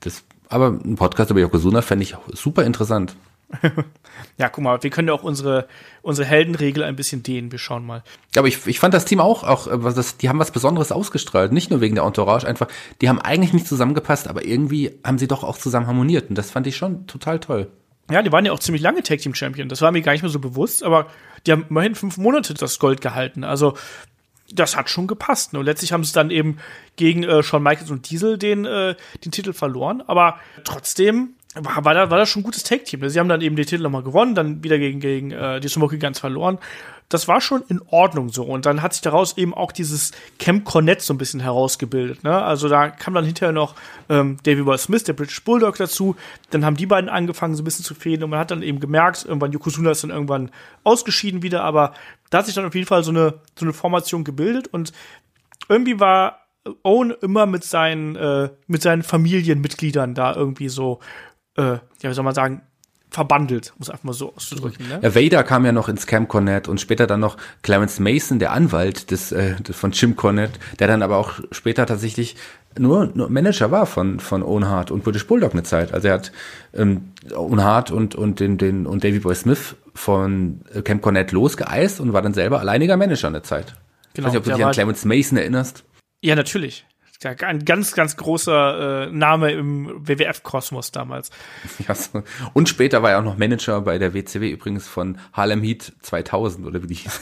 Das, aber ein Podcast über Yokozuna fände ich super interessant. ja, guck mal, wir können ja auch unsere, unsere Heldenregel ein bisschen dehnen. Wir schauen mal. Ja, aber ich, ich fand das Team auch, auch äh, das, die haben was Besonderes ausgestrahlt. Nicht nur wegen der Entourage, einfach, die haben eigentlich nicht zusammengepasst, aber irgendwie haben sie doch auch zusammen harmoniert. Und das fand ich schon total toll. Ja, die waren ja auch ziemlich lange Tag Team Champion. Das war mir gar nicht mehr so bewusst, aber die haben immerhin fünf Monate das Gold gehalten. Also, das hat schon gepasst. Ne? Und letztlich haben sie dann eben gegen äh, Shawn Michaels und Diesel den, äh, den Titel verloren. Aber trotzdem war, war, da, war das schon ein gutes Tag-Team. Sie haben dann eben den Titel nochmal gewonnen, dann wieder gegen, gegen äh, die Smoky Guns verloren. Das war schon in Ordnung so. Und dann hat sich daraus eben auch dieses Camp Cornet so ein bisschen herausgebildet. Ne? Also da kam dann hinterher noch ähm, Davy Boy Smith, der British Bulldog dazu. Dann haben die beiden angefangen, so ein bisschen zu fehlen. Und man hat dann eben gemerkt, irgendwann Yokozuna ist dann irgendwann ausgeschieden wieder. Aber da hat sich dann auf jeden Fall so eine, so eine Formation gebildet. Und irgendwie war Owen immer mit seinen, äh, mit seinen Familienmitgliedern da irgendwie so äh, ja, wie soll man sagen, verbandelt, muss einfach mal so auszudrücken. Ne? Ja, Vader kam ja noch ins Camp Cornet und später dann noch Clarence Mason, der Anwalt des, äh, von Jim Cornet, der dann aber auch später tatsächlich nur, nur Manager war von von Owen Hart und British Bulldog eine Zeit. Also er hat ähm, Owen Hart und und den den und Davy Boy Smith von äh, Camp Cornet losgeeist und war dann selber alleiniger Manager eine Zeit. Genau, ich weiß nicht, ob du dich an Clarence Mason erinnerst. Ja, natürlich ein ganz, ganz großer äh, Name im WWF-Kosmos damals. Ja, so. Und später war er auch noch Manager bei der WCW übrigens von Harlem Heat 2000 oder wie die hieß.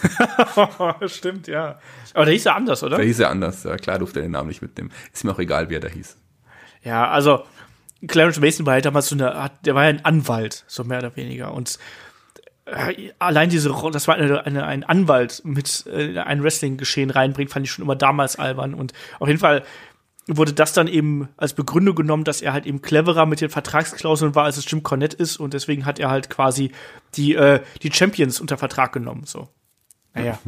Stimmt, ja. Aber der hieß ja anders, oder? Der hieß ja anders. Ja, klar durfte er den Namen nicht mitnehmen. Ist mir auch egal, wie er da hieß. Ja, also Clarence Mason war halt damals so eine, der war ja ein Anwalt, so mehr oder weniger. Und allein diese Rolle, das war eine, eine, ein Anwalt mit äh, ein Wrestling-Geschehen reinbringt, fand ich schon immer damals albern. Und auf jeden Fall wurde das dann eben als Begründung genommen, dass er halt eben cleverer mit den Vertragsklauseln war, als es Jim Cornette ist und deswegen hat er halt quasi die, äh, die Champions unter Vertrag genommen, so. Naja.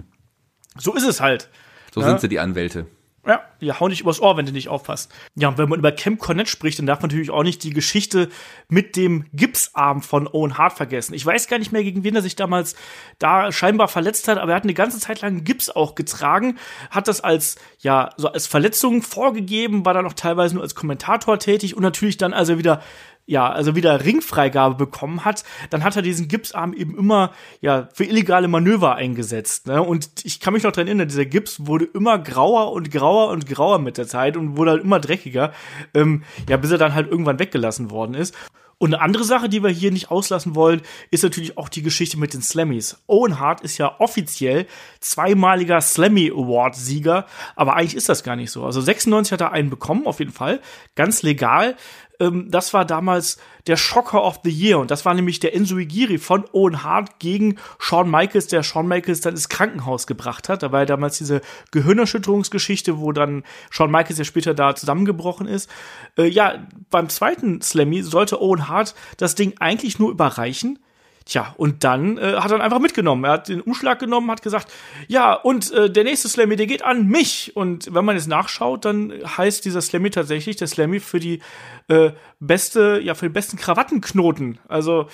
So ist es halt. So ja? sind sie, die Anwälte. Ja, die hauen dich übers Ohr, wenn du nicht aufpasst. Ja, und wenn man über Camp Cornette spricht, dann darf man natürlich auch nicht die Geschichte mit dem Gipsarm von Owen Hart vergessen. Ich weiß gar nicht mehr, gegen wen er sich damals da scheinbar verletzt hat, aber er hat eine ganze Zeit lang Gips auch getragen, hat das als, ja, so als Verletzung vorgegeben, war dann auch teilweise nur als Kommentator tätig und natürlich dann, als er wieder ja, also wieder Ringfreigabe bekommen hat, dann hat er diesen Gipsarm eben immer ja für illegale Manöver eingesetzt. Ne? Und ich kann mich noch dran erinnern, dieser Gips wurde immer grauer und grauer und grauer mit der Zeit und wurde halt immer dreckiger, ähm, ja, bis er dann halt irgendwann weggelassen worden ist. Und eine andere Sache, die wir hier nicht auslassen wollen, ist natürlich auch die Geschichte mit den Slammies. Owen Hart ist ja offiziell zweimaliger Slammy Award Sieger, aber eigentlich ist das gar nicht so. Also 96 hat er einen bekommen, auf jeden Fall, ganz legal ähm, das war damals der Shocker of the Year und das war nämlich der Enzo Igiri von Owen Hart gegen Shawn Michaels, der Shawn Michaels dann ins Krankenhaus gebracht hat. Da war ja damals diese Gehirnerschütterungsgeschichte, wo dann Shawn Michaels ja später da zusammengebrochen ist. Äh, ja, beim zweiten Slammy sollte Owen Hart das Ding eigentlich nur überreichen. Tja, und dann äh, hat er einfach mitgenommen. Er hat den Umschlag genommen, hat gesagt, ja, und äh, der nächste Slammy, der geht an mich. Und wenn man jetzt nachschaut, dann heißt dieser Slammy tatsächlich der Slammy für die äh, beste, ja, für den besten Krawattenknoten. Also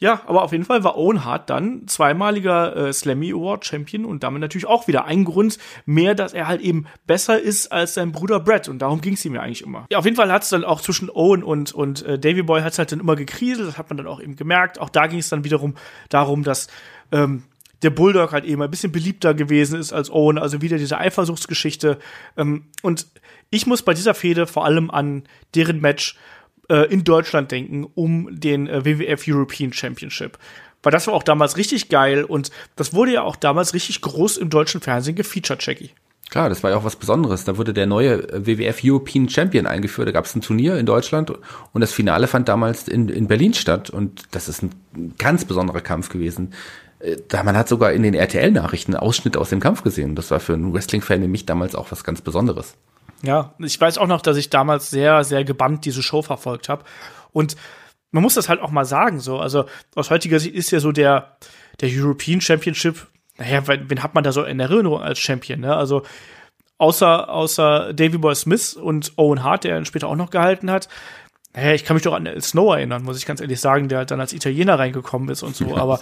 ja, aber auf jeden Fall war Owen Hart dann zweimaliger äh, Slammy Award Champion und damit natürlich auch wieder ein Grund mehr, dass er halt eben besser ist als sein Bruder Brett und darum ging es ihm ja eigentlich immer. Ja, auf jeden Fall hat es dann auch zwischen Owen und und äh, Davy Boy hat es halt dann immer gekriselt, das hat man dann auch eben gemerkt. Auch da ging es dann wiederum darum, dass ähm, der Bulldog halt eben ein bisschen beliebter gewesen ist als Owen, also wieder diese Eifersuchtsgeschichte. Ähm, und ich muss bei dieser Fehde vor allem an deren Match äh, in Deutschland denken um den äh, WWF European Championship. Weil das war auch damals richtig geil und das wurde ja auch damals richtig groß im deutschen Fernsehen gefeatured, Jackie. Klar, das war ja auch was Besonderes. Da wurde der neue äh, WWF European Champion eingeführt. Da gab es ein Turnier in Deutschland und das Finale fand damals in, in Berlin statt. Und das ist ein ganz besonderer Kampf gewesen. Äh, da man hat sogar in den RTL-Nachrichten Ausschnitte aus dem Kampf gesehen. Das war für einen Wrestling-Fan wie mich damals auch was ganz Besonderes. Ja, ich weiß auch noch, dass ich damals sehr, sehr gebannt diese Show verfolgt habe. Und man muss das halt auch mal sagen, so. Also aus heutiger Sicht ist ja so der, der European Championship, naja, wen hat man da so in Erinnerung als Champion, ne? Also außer, außer Davy Boy Smith und Owen Hart, der ihn später auch noch gehalten hat. Naja, ich kann mich doch an Snow erinnern, muss ich ganz ehrlich sagen, der halt dann als Italiener reingekommen ist und so. Aber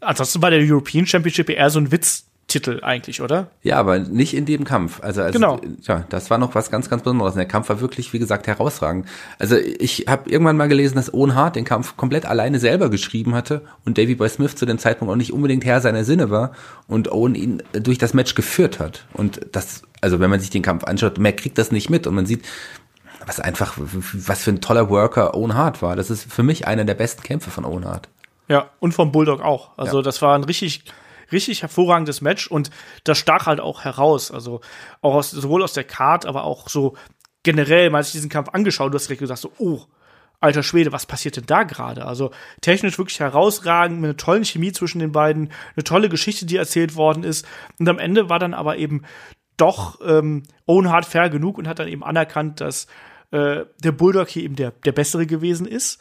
ansonsten war der European Championship eher so ein Witz Titel eigentlich, oder? Ja, aber nicht in dem Kampf. Also, also genau. ja, das war noch was ganz, ganz Besonderes. Der Kampf war wirklich, wie gesagt, herausragend. Also ich habe irgendwann mal gelesen, dass Owen Hart den Kampf komplett alleine selber geschrieben hatte und Davy Boy Smith zu dem Zeitpunkt auch nicht unbedingt Herr seiner Sinne war und Owen ihn durch das Match geführt hat. Und das, also wenn man sich den Kampf anschaut, mehr kriegt das nicht mit und man sieht, was einfach, was für ein toller Worker Owen Hart war. Das ist für mich einer der besten Kämpfe von Owen Hart. Ja, und vom Bulldog auch. Also ja. das war ein richtig richtig hervorragendes Match und das stach halt auch heraus. Also auch aus, sowohl aus der Card, aber auch so generell, mal sich diesen Kampf angeschaut, du hast direkt gesagt so, oh, alter Schwede, was passiert denn da gerade? Also technisch wirklich herausragend, mit einer tollen Chemie zwischen den beiden, eine tolle Geschichte, die erzählt worden ist. Und am Ende war dann aber eben doch ähm, Owen Hart fair genug und hat dann eben anerkannt, dass äh, der Bulldog hier eben der, der bessere gewesen ist.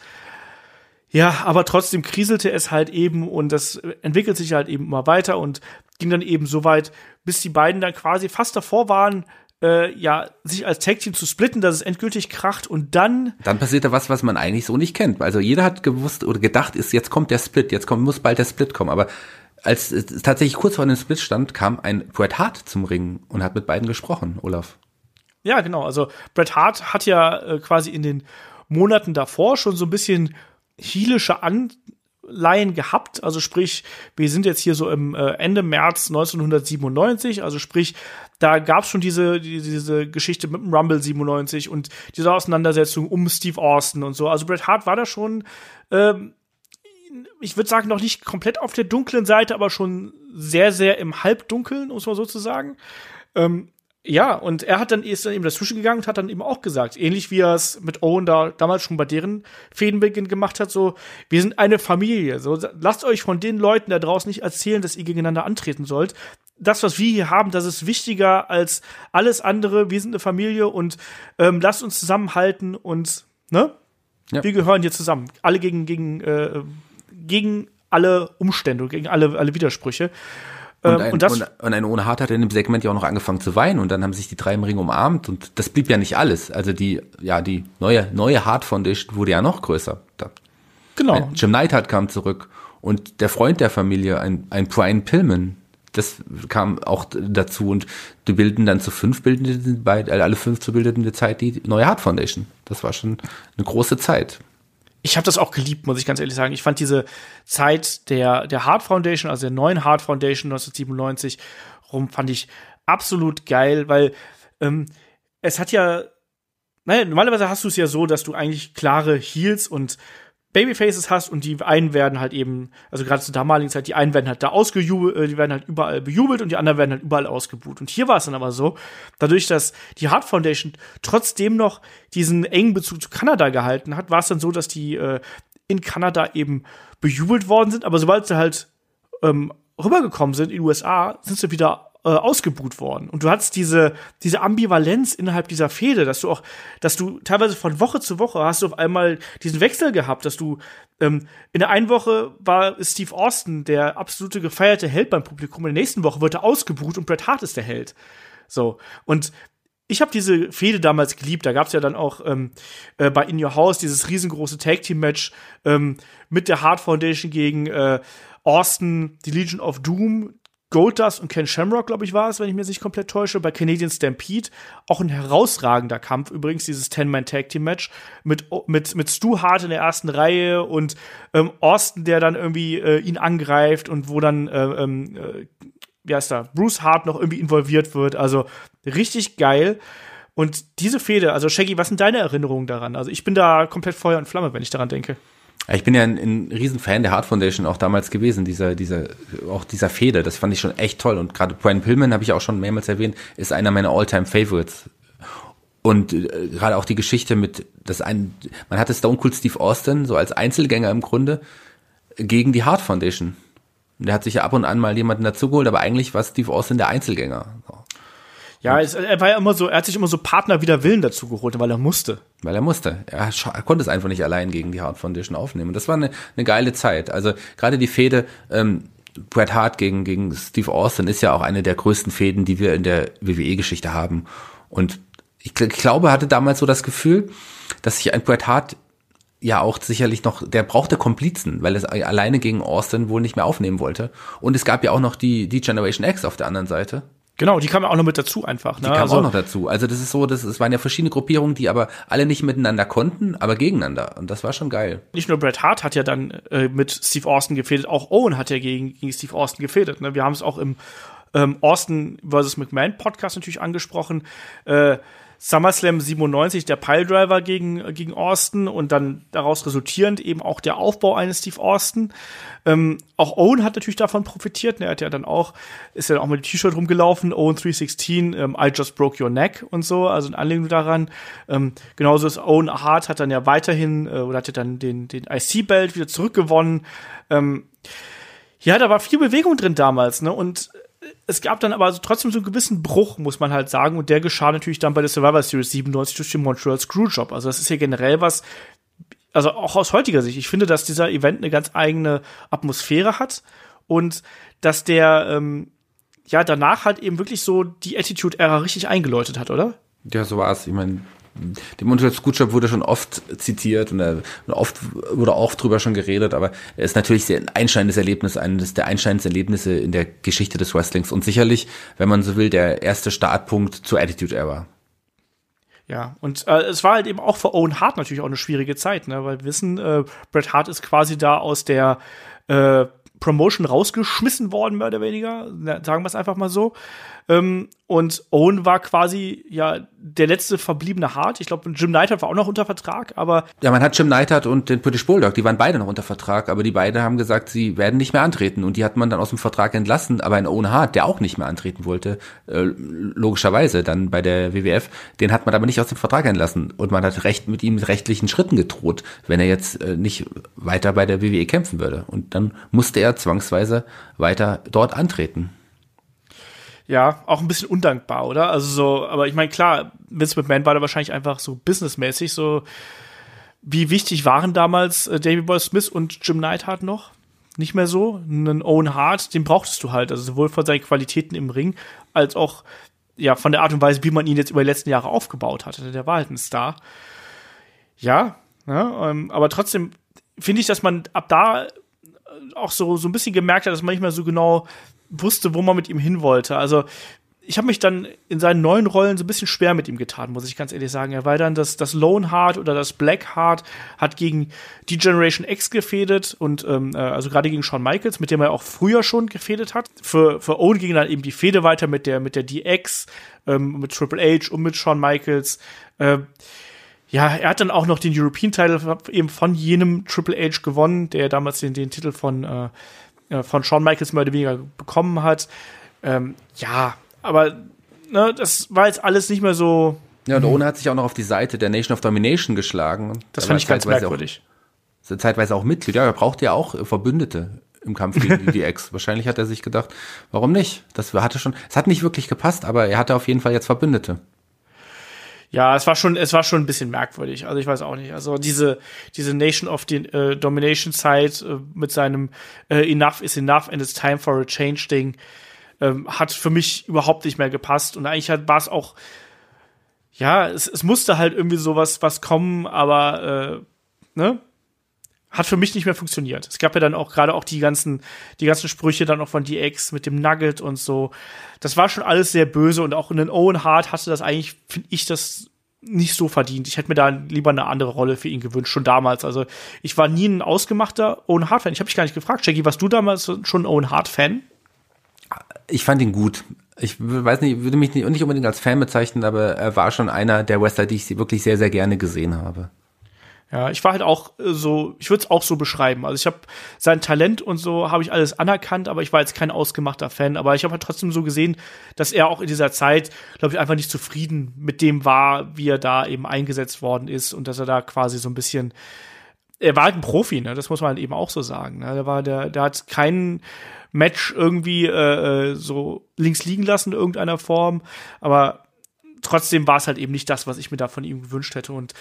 Ja, aber trotzdem kriselte es halt eben und das entwickelt sich halt eben immer weiter und ging dann eben so weit, bis die beiden dann quasi fast davor waren, äh, ja, sich als Tag-Team zu splitten, dass es endgültig kracht und dann. Dann passiert da was, was man eigentlich so nicht kennt. Also jeder hat gewusst oder gedacht, ist, jetzt kommt der Split, jetzt kommt, muss bald der Split kommen. Aber als es tatsächlich kurz vor dem Split stand, kam ein Bret Hart zum Ring und hat mit beiden gesprochen, Olaf. Ja, genau. Also Bret Hart hat ja äh, quasi in den Monaten davor schon so ein bisschen hielische Anleihen gehabt. Also sprich, wir sind jetzt hier so im äh, Ende März 1997. Also sprich, da gab es schon diese, diese Geschichte mit dem Rumble 97 und diese Auseinandersetzung um Steve Austin und so. Also Bret Hart war da schon, ähm, ich würde sagen, noch nicht komplett auf der dunklen Seite, aber schon sehr, sehr im Halbdunkeln, muss man sozusagen. Ähm, ja, und er hat dann ist dann eben dazwischen gegangen und hat dann eben auch gesagt, ähnlich wie er es mit Owen da damals schon bei deren Fädenbeginn gemacht hat, so, wir sind eine Familie. So, lasst euch von den Leuten da draußen nicht erzählen, dass ihr gegeneinander antreten sollt. Das, was wir hier haben, das ist wichtiger als alles andere. Wir sind eine Familie und ähm, lasst uns zusammenhalten und ne? Ja. Wir gehören hier zusammen. Alle gegen, gegen, äh, gegen alle Umstände, gegen alle, alle Widersprüche. Und ähm, ein, und, das, und, und ein Ohne Hart hat in dem Segment ja auch noch angefangen zu weinen und dann haben sich die drei im Ring umarmt und das blieb ja nicht alles. Also die, ja, die neue, neue Hart Foundation wurde ja noch größer. Da. Genau. Jim Neidhart kam zurück und der Freund der Familie, ein, ein Brian Pillman, das kam auch dazu und die bilden dann zu fünf bildeten, alle fünf zu bildeten eine Zeit die neue Hart Foundation. Das war schon eine große Zeit ich habe das auch geliebt, muss ich ganz ehrlich sagen. Ich fand diese Zeit der, der Hart Foundation, also der neuen Hart Foundation 1997 rum, fand ich absolut geil, weil ähm, es hat ja, naja, normalerweise hast du es ja so, dass du eigentlich klare Heels und Babyfaces hast und die einen werden halt eben, also gerade zur damaligen Zeit, die einen werden halt da ausgejubelt, äh, die werden halt überall bejubelt und die anderen werden halt überall ausgebuht. Und hier war es dann aber so, dadurch, dass die Hart Foundation trotzdem noch diesen engen Bezug zu Kanada gehalten hat, war es dann so, dass die äh, in Kanada eben bejubelt worden sind, aber sobald sie halt ähm, rübergekommen sind in die USA, sind sie wieder äh, ausgebuht worden. Und du hattest diese, diese Ambivalenz innerhalb dieser Fehde, dass du auch, dass du teilweise von Woche zu Woche hast du auf einmal diesen Wechsel gehabt, dass du ähm, in der einen Woche war Steve Austin der absolute gefeierte Held beim Publikum, in der nächsten Woche wird er ausgebuht und Bret Hart ist der Held. So. Und ich habe diese Fehde damals geliebt. Da gab es ja dann auch ähm, äh, bei In Your House dieses riesengroße Tag Team Match ähm, mit der Hart Foundation gegen äh, Austin, die Legion of Doom, Goldust und Ken Shamrock, glaube ich, war es, wenn ich mir nicht komplett täusche, bei Canadian Stampede. Auch ein herausragender Kampf, übrigens, dieses Ten-Man-Tag-Team-Match mit, mit, mit Stu Hart in der ersten Reihe und ähm, Austin, der dann irgendwie äh, ihn angreift und wo dann, äh, ähm, äh, wie heißt er, Bruce Hart noch irgendwie involviert wird. Also richtig geil. Und diese Fehde, also Shaggy, was sind deine Erinnerungen daran? Also ich bin da komplett Feuer und Flamme, wenn ich daran denke. Ich bin ja ein, ein Riesenfan der Hart Foundation auch damals gewesen, dieser, dieser, auch dieser Feder. Das fand ich schon echt toll. Und gerade Brian Pillman, habe ich auch schon mehrmals erwähnt, ist einer meiner All-Time-Favorites. Und äh, gerade auch die Geschichte mit, das ein, man hatte Stone Cold Steve Austin so als Einzelgänger im Grunde gegen die Hart Foundation. Der hat sich ja ab und an mal jemanden dazugeholt, aber eigentlich war Steve Austin der Einzelgänger. Ja, es, er war ja immer so, er hat sich immer so Partner wider Willen dazu geholt, weil er musste. Weil er musste. Er, er konnte es einfach nicht allein gegen die Hart Foundation aufnehmen. Und das war eine, eine geile Zeit. Also gerade die Fehde, ähm, Bret Hart gegen, gegen Steve Austin ist ja auch eine der größten Fäden, die wir in der WWE-Geschichte haben. Und ich, ich glaube, er hatte damals so das Gefühl, dass sich ein Bret Hart ja auch sicherlich noch, der brauchte Komplizen, weil es alleine gegen Austin wohl nicht mehr aufnehmen wollte. Und es gab ja auch noch die, die Generation X auf der anderen Seite. Genau, die kam ja auch noch mit dazu einfach. Ne? Die kam also, auch noch dazu. Also das ist so, das, es waren ja verschiedene Gruppierungen, die aber alle nicht miteinander konnten, aber gegeneinander. Und das war schon geil. Nicht nur Bret Hart hat ja dann äh, mit Steve Austin gefädet, auch Owen hat ja gegen, gegen Steve Austin gefädet. Ne? Wir haben es auch im ähm, Austin vs. McMahon Podcast natürlich angesprochen. Äh, SummerSlam 97 der Piledriver gegen, gegen Austin und dann daraus resultierend eben auch der Aufbau eines Steve Austin. Ähm, auch Owen hat natürlich davon profitiert. Er hat ja dann auch, ist ja auch mit dem T-Shirt rumgelaufen, Owen 316, ähm, I just broke your neck und so, also in Anlehnung daran. Ähm, genauso ist Owen Hart hat dann ja weiterhin, äh, oder hat ja dann den, den IC-Belt wieder zurückgewonnen. Ähm, ja, da war viel Bewegung drin damals, ne? Und es gab dann aber trotzdem so einen gewissen Bruch, muss man halt sagen. Und der geschah natürlich dann bei der Survivor Series 97 durch den Montreal Screwjob. Also das ist ja generell was, also auch aus heutiger Sicht. Ich finde, dass dieser Event eine ganz eigene Atmosphäre hat und dass der, ähm, ja, danach halt eben wirklich so die Attitude-Ära richtig eingeläutet hat, oder? Ja, so war es. Ich meine, dem Montreal Screwjob wurde schon oft zitiert und, und oft wurde auch drüber schon geredet, aber er ist natürlich ein einschneidendes Erlebnis, eines der einschneidendsten Erlebnisse in der Geschichte des Wrestlings und sicherlich, wenn man so will, der erste Startpunkt zur Attitude Era. Ja, und äh, es war halt eben auch für Owen Hart natürlich auch eine schwierige Zeit, ne? weil wir wissen, äh, Bret Hart ist quasi da aus der äh, Promotion rausgeschmissen worden, mehr oder weniger, sagen wir es einfach mal so. Ähm, und Owen war quasi ja der letzte verbliebene Hart. Ich glaube, Jim Neidhart war auch noch unter Vertrag, aber. Ja, man hat Jim Neidhart und den British Bulldog, die waren beide noch unter Vertrag, aber die beiden haben gesagt, sie werden nicht mehr antreten. Und die hat man dann aus dem Vertrag entlassen. Aber ein Owen Hart, der auch nicht mehr antreten wollte, äh, logischerweise dann bei der WWF, den hat man aber nicht aus dem Vertrag entlassen. Und man hat recht mit ihm rechtlichen Schritten gedroht, wenn er jetzt äh, nicht weiter bei der WWE kämpfen würde. Und dann musste er zwangsweise weiter dort antreten. Ja, auch ein bisschen undankbar, oder? Also so, aber ich meine, klar, Vince McMahon war da wahrscheinlich einfach so businessmäßig, so wie wichtig waren damals äh, David Boy Smith und Jim Neidhart noch? Nicht mehr so. Einen Owen Hart, den brauchtest du halt, also sowohl von seinen Qualitäten im Ring, als auch ja von der Art und Weise, wie man ihn jetzt über die letzten Jahre aufgebaut hatte. Der war halt ein Star. Ja, ja ähm, aber trotzdem finde ich, dass man ab da auch so, so ein bisschen gemerkt hat, dass man nicht mehr so genau wusste, wo man mit ihm hin wollte. Also ich habe mich dann in seinen neuen Rollen so ein bisschen schwer mit ihm getan, muss ich ganz ehrlich sagen. Er war dann das, das Lone Heart oder das Black Heart, hat gegen die Generation X gefädet und ähm, äh, also gerade gegen Shawn Michaels, mit dem er auch früher schon gefädet hat. Für, für Owen ging dann eben die Fehde weiter mit der, mit der DX, ähm, mit Triple H und mit Shawn Michaels. Äh, ja, er hat dann auch noch den European Title eben von jenem Triple H gewonnen, der damals den, den Titel von äh, äh, von Shawn Michaels mehr oder weniger bekommen hat. Ähm, ja, aber ne, das war jetzt alles nicht mehr so. Ja, und Ohne hat sich auch noch auf die Seite der Nation of Domination geschlagen. Das fand ich ganz merkwürdig. Auch, zeitweise auch Mitglied. Ja, er braucht ja auch Verbündete im Kampf gegen die DX. Wahrscheinlich hat er sich gedacht, warum nicht? Das hatte schon, es hat nicht wirklich gepasst, aber er hatte auf jeden Fall jetzt Verbündete ja, es war schon, es war schon ein bisschen merkwürdig. Also ich weiß auch nicht. Also diese, diese Nation of the, äh, Domination Zeit äh, mit seinem äh, Enough is enough and it's time for a change Ding ähm, hat für mich überhaupt nicht mehr gepasst. Und eigentlich war es auch, ja, es, es musste halt irgendwie sowas was kommen, aber äh, ne? Hat für mich nicht mehr funktioniert. Es gab ja dann auch gerade auch die ganzen, die ganzen Sprüche dann auch von DX mit dem Nugget und so. Das war schon alles sehr böse und auch in den Owen Hart hatte das eigentlich, finde ich, das nicht so verdient. Ich hätte mir da lieber eine andere Rolle für ihn gewünscht, schon damals. Also ich war nie ein ausgemachter Owen Hart-Fan. Ich habe dich gar nicht gefragt, Jackie, warst du damals schon ein Owen Hart-Fan? Ich fand ihn gut. Ich weiß nicht, würde mich nicht unbedingt als Fan bezeichnen, aber er war schon einer der Wrestler, die ich wirklich sehr, sehr gerne gesehen habe. Ja, ich war halt auch äh, so, ich würde es auch so beschreiben. Also ich habe sein Talent und so habe ich alles anerkannt, aber ich war jetzt kein ausgemachter Fan. Aber ich habe halt trotzdem so gesehen, dass er auch in dieser Zeit, glaube ich, einfach nicht zufrieden mit dem war, wie er da eben eingesetzt worden ist und dass er da quasi so ein bisschen er war halt ein Profi, ne? Das muss man halt eben auch so sagen. Ne? Der war der, der hat kein Match irgendwie äh, äh so links liegen lassen in irgendeiner Form, aber trotzdem war es halt eben nicht das, was ich mir da von ihm gewünscht hätte. Und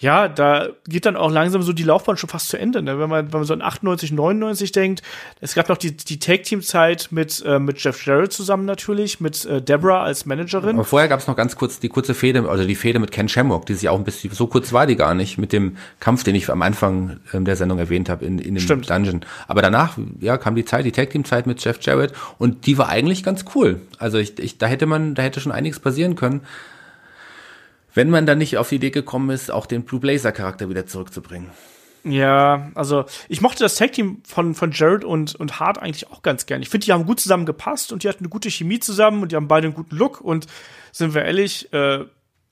ja, da geht dann auch langsam so die Laufbahn schon fast zu Ende. Ne? Wenn, man, wenn man so an 98, 99 denkt, es gab noch die, die Tag-Team-Zeit mit, äh, mit Jeff Jarrett zusammen natürlich, mit äh, Deborah als Managerin. Aber vorher gab es noch ganz kurz die kurze Fehde, also die Fehde mit Ken Shamrock, die sich auch ein bisschen, so kurz war die gar nicht, mit dem Kampf, den ich am Anfang ähm, der Sendung erwähnt habe, in, in dem Stimmt. Dungeon. Aber danach, ja, kam die Zeit, die Tag-Team-Zeit mit Jeff Jarrett und die war eigentlich ganz cool. Also ich, ich, da hätte man, da hätte schon einiges passieren können wenn man dann nicht auf die Idee gekommen ist, auch den Blue Blazer Charakter wieder zurückzubringen. Ja, also ich mochte das Tag Team von, von Jared und, und Hart eigentlich auch ganz gern. Ich finde, die haben gut zusammen gepasst und die hatten eine gute Chemie zusammen und die haben beide einen guten Look und sind wir ehrlich, äh,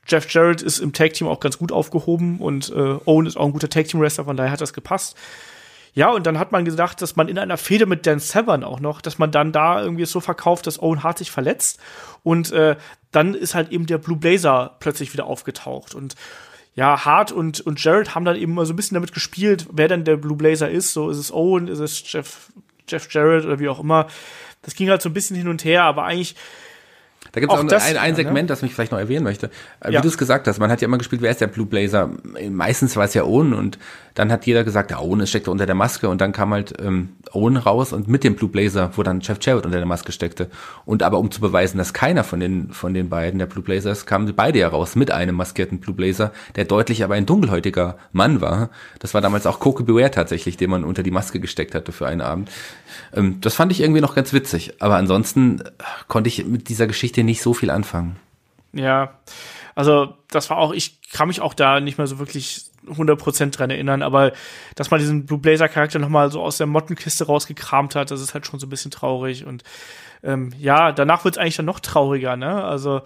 Jeff Jarrett ist im Tag Team auch ganz gut aufgehoben und äh, Owen ist auch ein guter Tag Team Wrestler, von daher hat das gepasst. Ja, und dann hat man gedacht, dass man in einer Fehde mit Dan Severn auch noch, dass man dann da irgendwie so verkauft, dass Owen Hart sich verletzt. Und äh, dann ist halt eben der Blue Blazer plötzlich wieder aufgetaucht. Und ja, Hart und, und Jared haben dann eben mal so ein bisschen damit gespielt, wer denn der Blue Blazer ist. So ist es Owen, ist es Jeff, Jeff Jarrett oder wie auch immer. Das ging halt so ein bisschen hin und her, aber eigentlich da gibt es auch, auch das, ein, ein ja, Segment, ne? das mich vielleicht noch erwähnen möchte. Äh, Wie Ja. du es gesagt hast, man hat ja immer gespielt, wer ist der Blue Blazer? Meistens war es ja Owen und dann hat jeder gesagt, ja, Owen steckte unter der Maske und dann kam halt ähm, Owen raus und mit dem Blue Blazer, wo dann Jeff Jarrett unter der Maske steckte. Und aber um zu beweisen, dass keiner von den, von den beiden der Blue Blazers, kamen beide ja raus mit einem maskierten Blue Blazer, der deutlich aber ein dunkelhäutiger Mann war. Das war damals auch Coco Beware tatsächlich, den man unter die Maske gesteckt hatte für einen Abend. Ähm, das fand ich irgendwie noch ganz witzig. Aber ansonsten äh, konnte ich mit dieser Geschichte nicht so viel anfangen. Ja, also das war auch, ich kann mich auch da nicht mehr so wirklich 100% dran erinnern, aber dass man diesen Blue Blazer Charakter noch mal so aus der Mottenkiste rausgekramt hat, das ist halt schon so ein bisschen traurig und ähm, ja, danach wird's eigentlich dann noch trauriger, ne? Also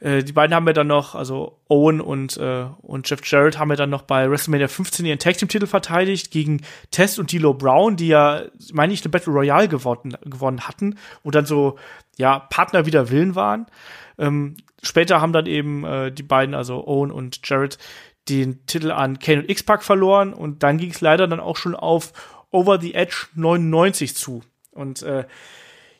äh, die beiden haben ja dann noch, also Owen und, äh, und Jeff Jarrett haben ja dann noch bei WrestleMania 15 ihren Tag Team Titel verteidigt gegen Test und D'Lo Brown, die ja, meine ich, eine Battle Royale gewonnen, gewonnen hatten und dann so, ja, Partner wider Willen waren. Ähm, später haben dann eben äh, die beiden, also Owen und Jarrett, den Titel an Kane und X-Pac verloren und dann ging es leider dann auch schon auf Over the Edge 99 zu. Und äh,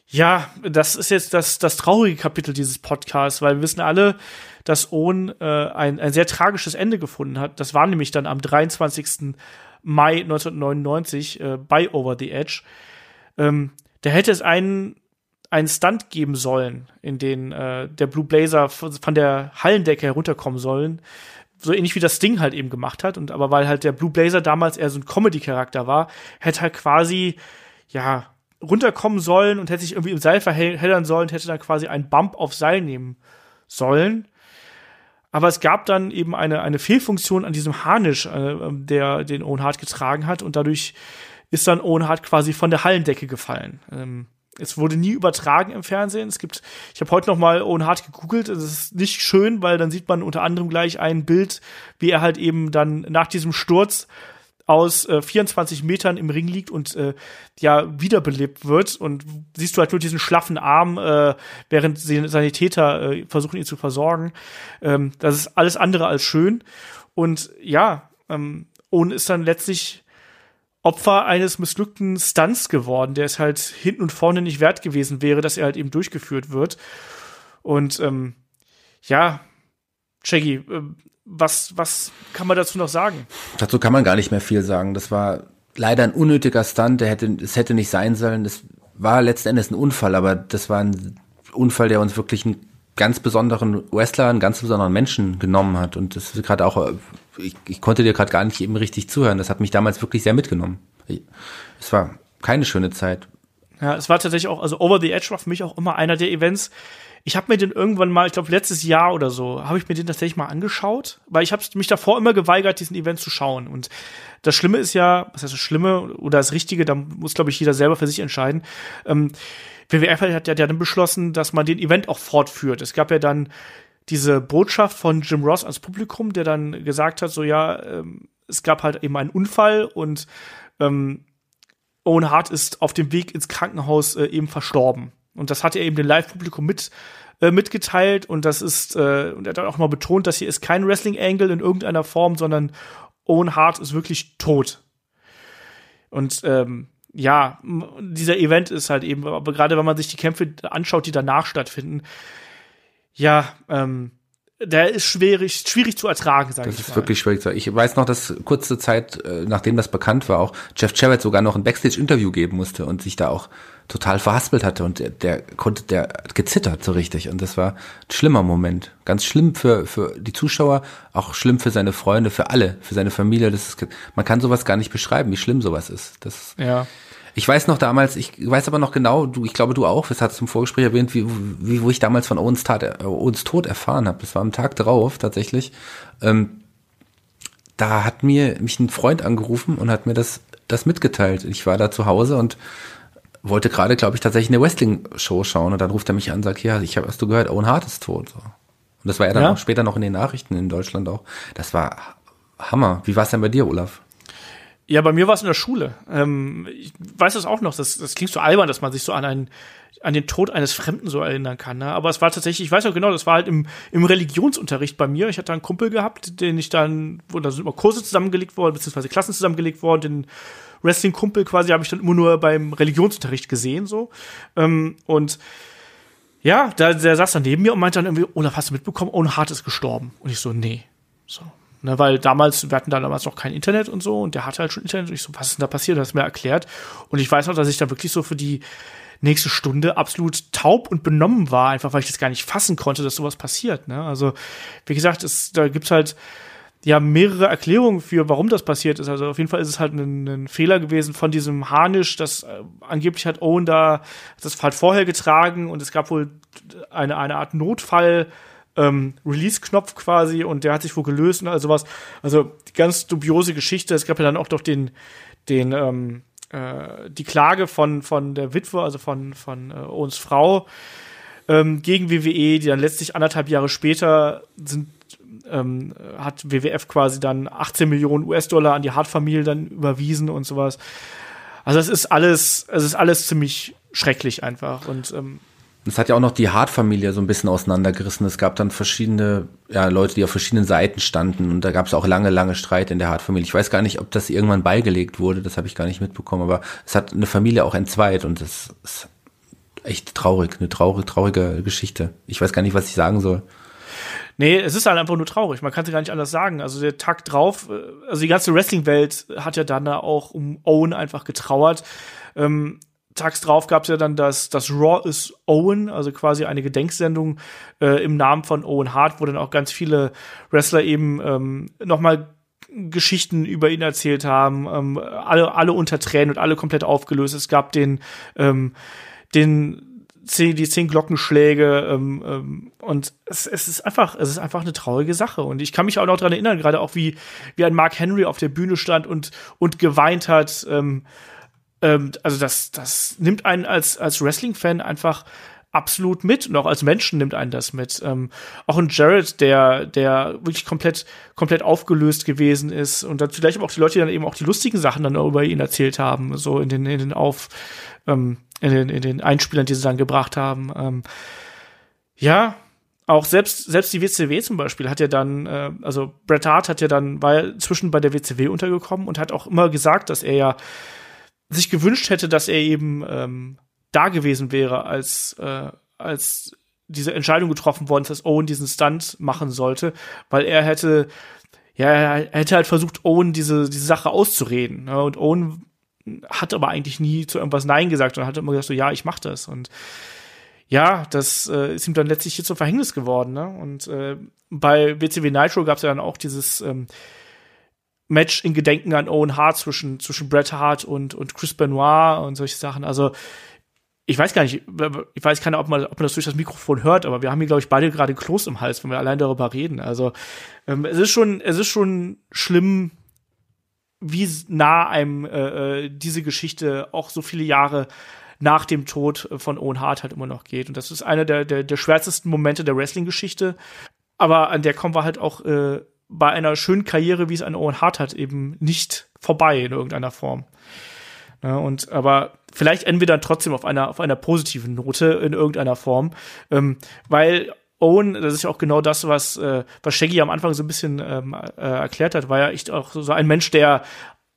ja, das ist jetzt das, das traurige Kapitel dieses Podcasts, weil wir wissen alle, dass Owen äh, ein, ein sehr tragisches Ende gefunden hat. Das war nämlich dann am 23. Mai 1999 äh, bei Over the Edge. Ähm, da hätte es einen, einen Stunt geben sollen, in den äh, der Blue Blazer von der Hallendecke herunterkommen sollen. So ähnlich wie das Ding halt eben gemacht hat. Und aber weil halt der Blue Blazer damals eher so ein Comedy-Charakter war, hätte halt quasi, ja, runterkommen sollen und hätte sich irgendwie im Seil verheddern sollen, hätte dann quasi einen Bump auf Seil nehmen sollen. Aber es gab dann eben eine, eine Fehlfunktion an diesem Harnisch, äh, der den Owen Hart getragen hat und dadurch ist dann Owen Hart quasi von der Hallendecke gefallen. Ähm, es wurde nie übertragen im Fernsehen. Es gibt, ich habe heute noch mal Owen Hart gegoogelt. Es ist nicht schön, weil dann sieht man unter anderem gleich ein Bild, wie er halt eben dann nach diesem Sturz aus äh, 24 Metern im Ring liegt und äh, ja wiederbelebt wird und siehst du halt nur diesen schlaffen Arm, äh, während Sanitäter äh, versuchen ihn zu versorgen. Ähm, das ist alles andere als schön und ja, ähm, Owen ist dann letztlich Opfer eines missglückten Stunts geworden, der es halt hinten und vorne nicht wert gewesen wäre, dass er halt eben durchgeführt wird. Und ähm, ja, Shaggy, äh, was, was kann man dazu noch sagen? Dazu kann man gar nicht mehr viel sagen. Das war leider ein unnötiger Stunt. Der hätte, es hätte nicht sein sollen. Das war letzten Endes ein Unfall, aber das war ein Unfall, der uns wirklich einen ganz besonderen Wrestler, einen ganz besonderen Menschen genommen hat. Und das ist gerade auch, ich, ich konnte dir gerade gar nicht eben richtig zuhören. Das hat mich damals wirklich sehr mitgenommen. Es war keine schöne Zeit. Ja, es war tatsächlich auch, also Over the Edge war für mich auch immer einer der Events. Ich habe mir den irgendwann mal, ich glaube letztes Jahr oder so, habe ich mir den tatsächlich mal angeschaut, weil ich habe mich davor immer geweigert, diesen Event zu schauen. Und das Schlimme ist ja, was heißt das Schlimme oder das Richtige, da muss glaube ich jeder selber für sich entscheiden. Ähm, WWF hat ja dann beschlossen, dass man den Event auch fortführt. Es gab ja dann diese Botschaft von Jim Ross ans Publikum, der dann gesagt hat, so ja, ähm, es gab halt eben einen Unfall und ähm, Owen Hart ist auf dem Weg ins Krankenhaus äh, eben verstorben. Und das hat er eben dem Live-Publikum mit äh, mitgeteilt und das ist äh, und er hat auch mal betont, dass hier ist kein Wrestling-Angle in irgendeiner Form, sondern Owen Hart ist wirklich tot. Und ähm, ja, dieser Event ist halt eben, aber gerade wenn man sich die Kämpfe anschaut, die danach stattfinden, ja, ähm, der ist schwierig, schwierig zu ertragen, sage ich Das ist mal. wirklich schwierig. zu Ich weiß noch, dass kurze Zeit, äh, nachdem das bekannt war, auch Jeff Jarrett sogar noch ein Backstage-Interview geben musste und sich da auch total verhaspelt hatte und der, der konnte, der hat gezittert so richtig und das war ein schlimmer Moment. Ganz schlimm für, für die Zuschauer, auch schlimm für seine Freunde, für alle, für seine Familie. Das ist, man kann sowas gar nicht beschreiben, wie schlimm sowas ist. Das, Ja. Ich weiß noch damals, ich weiß aber noch genau, du, ich glaube du auch, das hast du im Vorgespräch erwähnt, wie, wie wo ich damals von Owens, Tat, äh, Owens Tod erfahren habe. Das war am Tag drauf tatsächlich. Ähm, da hat mir mich ein Freund angerufen und hat mir das, das mitgeteilt. Ich war da zu Hause und wollte gerade, glaube ich, tatsächlich eine Wrestling-Show schauen und dann ruft er mich an und sagt, ja, ich habe, hast du gehört, Owen Hart ist tot. So. Und das war ja dann Ja. auch später noch in den Nachrichten in Deutschland auch. Das war Hammer. Wie war es denn bei dir, Olaf? Ja, bei mir war es in der Schule. Ähm, ich weiß das auch noch. Das, das klingt so albern, dass man sich so an einen an den Tod eines Fremden so erinnern kann. Ne? Aber es war tatsächlich, ich weiß noch genau, das war halt im, im Religionsunterricht bei mir. Ich hatte einen Kumpel gehabt, den ich dann, wo da sind immer Kurse zusammengelegt worden, beziehungsweise Klassen zusammengelegt worden. Den Wrestling-Kumpel quasi habe ich dann immer nur beim Religionsunterricht gesehen so. Ähm, und ja, da, der saß dann neben mir und meinte dann irgendwie, Olaf, hast du mitbekommen, Owen Hart ist gestorben? Und ich so, nee. So. Ne, weil damals, wir hatten da damals noch kein Internet und so und der hatte halt schon Internet und ich so, was ist denn da passiert? Das hat mir erklärt. Und ich weiß noch, dass ich da wirklich so für die nächste Stunde absolut taub und benommen war, einfach weil ich das gar nicht fassen konnte, dass sowas passiert. Ne? Also, wie gesagt, es, da gibt's halt ja mehrere Erklärungen für, warum das passiert ist. Also auf jeden Fall ist es halt ein, ein Fehler gewesen von diesem Harnisch, das äh, angeblich hat Owen da das halt vorher getragen und es gab wohl eine, eine Art Notfall. Ähm, Release-Knopf quasi und der hat sich wohl gelöst und all sowas. Also ganz dubiose Geschichte. Es gab ja dann auch doch den, den, ähm, äh, die Klage von, von der Witwe, also von, von äh, Owens Frau, ähm, gegen WWE, die dann letztlich anderthalb Jahre später sind ähm, hat WWF quasi dann 18 Millionen US-Dollar an die Hart-Familie dann überwiesen und sowas. Also es ist alles, es ist alles ziemlich schrecklich einfach und ähm, Das hat ja auch noch die Hart-Familie so ein bisschen auseinandergerissen. Es gab dann verschiedene ja, Leute, die auf verschiedenen Seiten standen und da gab es auch lange, lange Streit in der Hart-Familie. Ich weiß gar nicht, ob das irgendwann beigelegt wurde, das habe ich gar nicht mitbekommen, aber es hat eine Familie auch entzweit und das ist echt traurig, eine traurige, traurige Geschichte. Ich weiß gar nicht, was ich sagen soll. Nee, es ist halt einfach nur traurig. Man kann es gar nicht anders sagen. Also der Tag drauf, äh, also die ganze Wrestling-Welt hat ja dann da auch um Owen einfach getrauert. Ähm, tags drauf gab es ja dann das, das Raw is Owen, also quasi eine Gedenksendung äh, im Namen von Owen Hart, wo dann auch ganz viele Wrestler eben ähm, nochmal Geschichten über ihn erzählt haben, ähm, alle, alle unter Tränen und alle komplett aufgelöst. Es gab den, ähm, den die zehn Glockenschläge ähm, ähm, und es, es ist einfach, es ist einfach eine traurige Sache und ich kann mich auch noch dran erinnern, gerade auch wie wie ein Mark Henry auf der Bühne stand und und geweint hat. Ähm, ähm, also das das nimmt einen als als Wrestling-Fan einfach absolut mit und auch als Menschen nimmt einen das mit. Ähm, auch ein Jared, der, der wirklich komplett, komplett aufgelöst gewesen ist und dann vielleicht auch die Leute, die dann eben auch die lustigen Sachen dann über ihn erzählt haben, so in den, in den Auf, ähm, in den, in den Einspielern, die sie dann gebracht haben. Ähm, ja, auch selbst, selbst die WCW zum Beispiel hat ja dann, äh, also Bret Hart hat ja dann, war ja zwischen bei der WCW untergekommen und hat auch immer gesagt, dass er ja sich gewünscht hätte, dass er eben ähm, da gewesen wäre, als, äh, als diese Entscheidung getroffen worden ist, dass Owen diesen Stunt machen sollte, weil er hätte, ja, er hätte halt versucht, Owen diese, diese Sache auszureden. Ne? Und Owen hat aber eigentlich nie zu irgendwas Nein gesagt und hat immer gesagt, so, ja, ich mach das. Und ja, das äh, ist ihm dann letztlich hier zum Verhängnis geworden. Ne? Und äh, bei WCW Nitro gab es ja dann auch dieses ähm, Match in Gedenken an Owen Hart zwischen, zwischen Bret Hart und, und Chris Benoit und solche Sachen. Also ich weiß gar nicht, ich weiß keine, ob man, ob man das durch das Mikrofon hört, aber wir haben hier, glaube ich, beide gerade Kloß im Hals, wenn wir allein darüber reden. Also ähm, es ist schon, es ist schon schlimm, wie nah einem äh, diese Geschichte auch so viele Jahre nach dem Tod von Owen Hart halt immer noch geht. Und das ist einer der, der, der schwärzesten Momente der Wrestling-Geschichte. Aber an der kommen wir halt auch äh, bei einer schönen Karriere, wie es ein Owen Hart hat, eben nicht vorbei in irgendeiner Form. Ja, und aber vielleicht enden wir dann trotzdem auf einer auf einer positiven Note in irgendeiner Form, ähm, weil Owen, das ist ja auch genau das, was äh, was Shaggy am Anfang so ein bisschen ähm, äh, erklärt hat, war ja echt auch so ein Mensch, der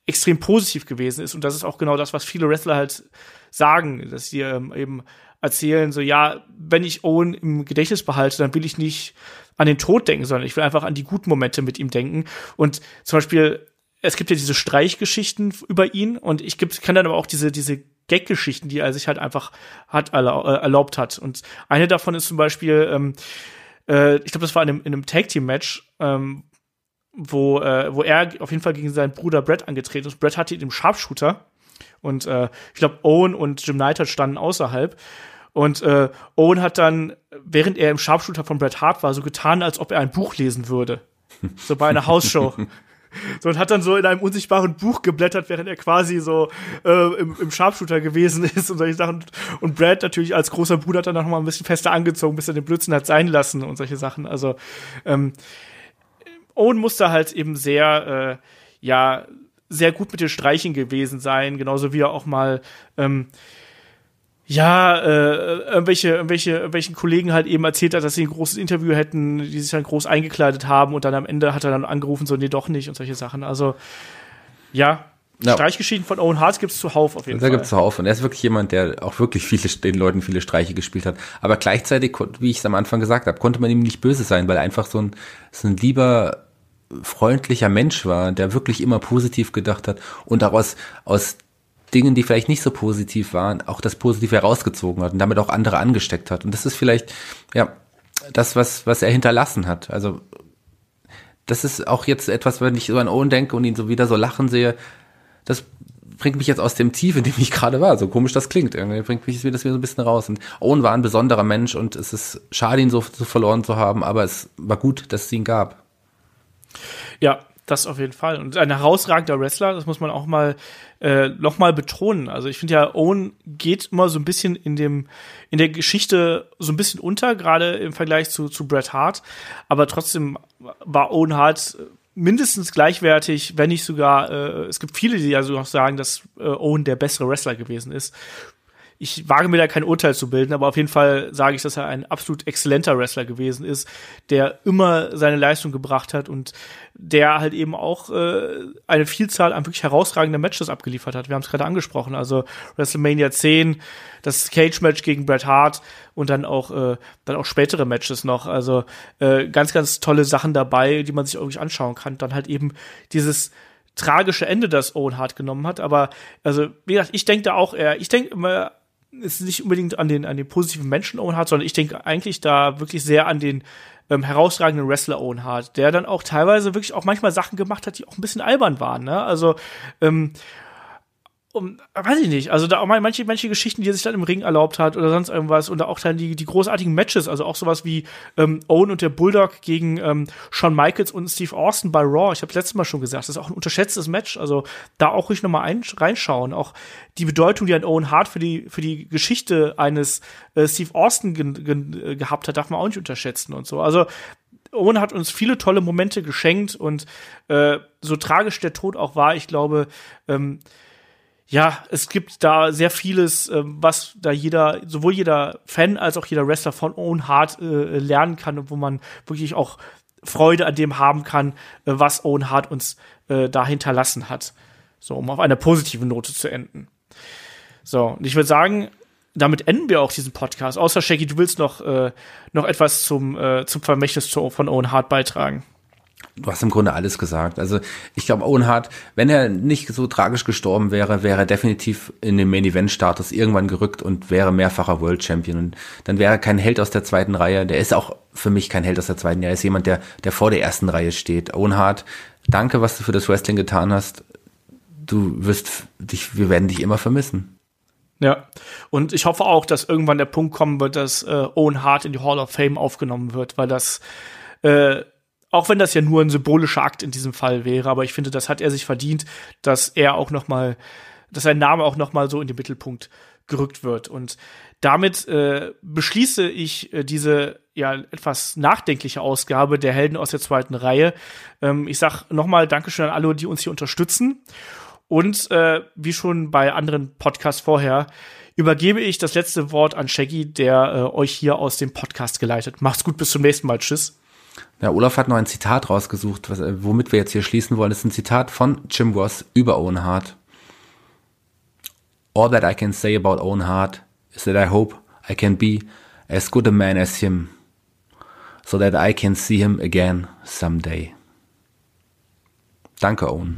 extrem positiv gewesen ist und das ist auch genau das, was viele Wrestler halt sagen, dass sie ähm, eben erzählen, so ja, wenn ich Owen im Gedächtnis behalte, dann will ich nicht an den Tod denken, sondern ich will einfach an die guten Momente mit ihm denken und zum Beispiel es gibt ja diese Streichgeschichten über ihn und ich gibt, kann dann aber auch diese, diese Gag-Geschichten, die er sich halt einfach hat erlaubt hat. Und eine davon ist zum Beispiel, ähm, äh, ich glaube, das war in einem, in einem Tag-Team-Match, ähm, wo, äh, wo er auf jeden Fall gegen seinen Bruder Brett angetreten ist. Brett hatte den Sharpshooter und äh, ich glaube, Owen und Jim Neidhart standen außerhalb. Und äh, Owen hat dann, während er im Sharpshooter von Bret Hart war, so getan, als ob er ein Buch lesen würde. So bei einer Hausshow. So und hat dann so in einem unsichtbaren Buch geblättert, während er quasi so äh, im, im Sharpshooter gewesen ist und solche Sachen. Und Brad natürlich als großer Bruder hat dann noch mal ein bisschen fester angezogen, bis er den Blödsinn hat sein lassen und solche Sachen. Also ähm, Owen musste halt eben sehr, äh, ja, sehr gut mit den Streichen gewesen sein, genauso wie er auch mal ähm, ja, äh, irgendwelche, irgendwelche, irgendwelchen Kollegen halt eben erzählt hat, dass sie ein großes Interview hätten, die sich dann groß eingekleidet haben und dann am Ende hat er dann angerufen, so, nee, doch nicht und solche Sachen. Also, ja, ja. Streichgeschichten von Owen Hart gibt's zuhauf auf jeden da Fall. Da gibt's zuhauf und er ist wirklich jemand, der auch wirklich viele, den Leuten viele Streiche gespielt hat. Aber gleichzeitig, wie ich es am Anfang gesagt habe, konnte man ihm nicht böse sein, weil er einfach so ein, so ein lieber, freundlicher Mensch war, der wirklich immer positiv gedacht hat und daraus aus Dingen, die vielleicht nicht so positiv waren, auch das Positive herausgezogen hat und damit auch andere angesteckt hat. Und das ist vielleicht, ja, das, was, was er hinterlassen hat. Also, das ist auch jetzt etwas, wenn ich so an Owen denke und ihn so wieder so lachen sehe, das bringt mich jetzt aus dem Tief, in dem ich gerade war. So komisch das klingt. Irgendwie bringt mich das wieder so ein bisschen raus. Und Owen war ein besonderer Mensch und es ist schade, ihn so, so verloren zu haben, aber es war gut, dass es ihn gab. Ja, das auf jeden Fall. Und ein herausragender Wrestler, das muss man auch mal äh, nochmal betonen. Also ich finde ja, Owen geht immer so ein bisschen in dem, in der Geschichte so ein bisschen unter, gerade im Vergleich zu, zu Bret Hart. Aber trotzdem war Owen Hart mindestens gleichwertig, wenn nicht sogar, äh, es gibt viele, die also noch sagen, dass äh, Owen der bessere Wrestler gewesen ist ich wage mir da kein Urteil zu bilden, aber auf jeden Fall sage ich, dass er ein absolut exzellenter Wrestler gewesen ist, der immer seine Leistung gebracht hat und der halt eben auch äh, eine Vielzahl an wirklich herausragenden Matches abgeliefert hat. Wir haben es gerade angesprochen, also WrestleMania 10, das Cage-Match gegen Bret Hart und dann auch äh, dann auch spätere Matches noch. Also äh, ganz, ganz tolle Sachen dabei, die man sich wirklich anschauen kann. Dann halt eben dieses tragische Ende, das Owen Hart genommen hat. Aber also, wie gesagt, ich denke da auch eher, ich denke immer ist nicht unbedingt an den, an den positiven Menschen Owen Hart, sondern ich denke eigentlich da wirklich sehr an den ähm, herausragenden Wrestler Owen Hart, der dann auch teilweise wirklich auch manchmal Sachen gemacht hat, die auch ein bisschen albern waren. Ne? Also ähm, um, weiß ich nicht, also da auch mal manche, manche Geschichten, die er sich dann im Ring erlaubt hat oder sonst irgendwas und auch dann die, die großartigen Matches, also auch sowas wie ähm, Owen und der Bulldog gegen ähm, Shawn Michaels und Steve Austin bei Raw. Ich habe letztes Mal schon gesagt, das ist auch ein unterschätztes Match, also da auch ruhig nochmal reinschauen. Auch die Bedeutung, die ein Owen Hart für die, für die Geschichte eines äh, Steve Austin ge ge gehabt hat, darf man auch nicht unterschätzen und so. Also Owen hat uns viele tolle Momente geschenkt und äh, so tragisch der Tod auch war, ich glaube, ähm, ja, es gibt da sehr vieles, äh, was da jeder, sowohl jeder Fan als auch jeder Wrestler von Owen Hart äh, lernen kann und wo man wirklich auch Freude an dem haben kann, äh, was Owen Hart uns äh, da hinterlassen hat. So, um auf einer positiven Note zu enden. So, und ich würde sagen, damit enden wir auch diesen Podcast. Außer Shaggy, du willst noch, äh, noch etwas zum, äh, zum Vermächtnis von Owen Hart beitragen. Du hast im Grunde alles gesagt. Also ich glaube, Owen Hart, wenn er nicht so tragisch gestorben wäre, wäre er definitiv in den Main-Event-Status irgendwann gerückt und wäre mehrfacher World Champion. Und dann wäre er kein Held aus der zweiten Reihe. Der ist auch für mich kein Held aus der zweiten Reihe. Er ist jemand, der, der vor der ersten Reihe steht. Owen Hart, danke, was du für das Wrestling getan hast. Du wirst dich, wir werden dich immer vermissen. Ja, und ich hoffe auch, dass irgendwann der Punkt kommen wird, dass äh, Owen Hart in die Hall of Fame aufgenommen wird, weil das äh, auch wenn das ja nur ein symbolischer Akt in diesem Fall wäre, aber ich finde, das hat er sich verdient, dass er auch noch mal, dass sein Name auch noch mal so in den Mittelpunkt gerückt wird. Und damit äh, beschließe ich äh, diese ja etwas nachdenkliche Ausgabe der Helden aus der zweiten Reihe. Ähm, ich sag noch mal Dankeschön an alle, die uns hier unterstützen. Und äh, wie schon bei anderen Podcasts vorher, übergebe ich das letzte Wort an Shaggy, der äh, euch hier aus dem Podcast geleitet. Macht's gut, bis zum nächsten Mal. Tschüss. Ja, Olaf hat noch ein Zitat rausgesucht, was, äh, womit wir jetzt hier schließen wollen. Das ist ein Zitat von Jim Ross über Owen Hart. All that I can say about Owen Hart is that I hope I can be as good a man as him, so that I can see him again someday. Danke, Owen.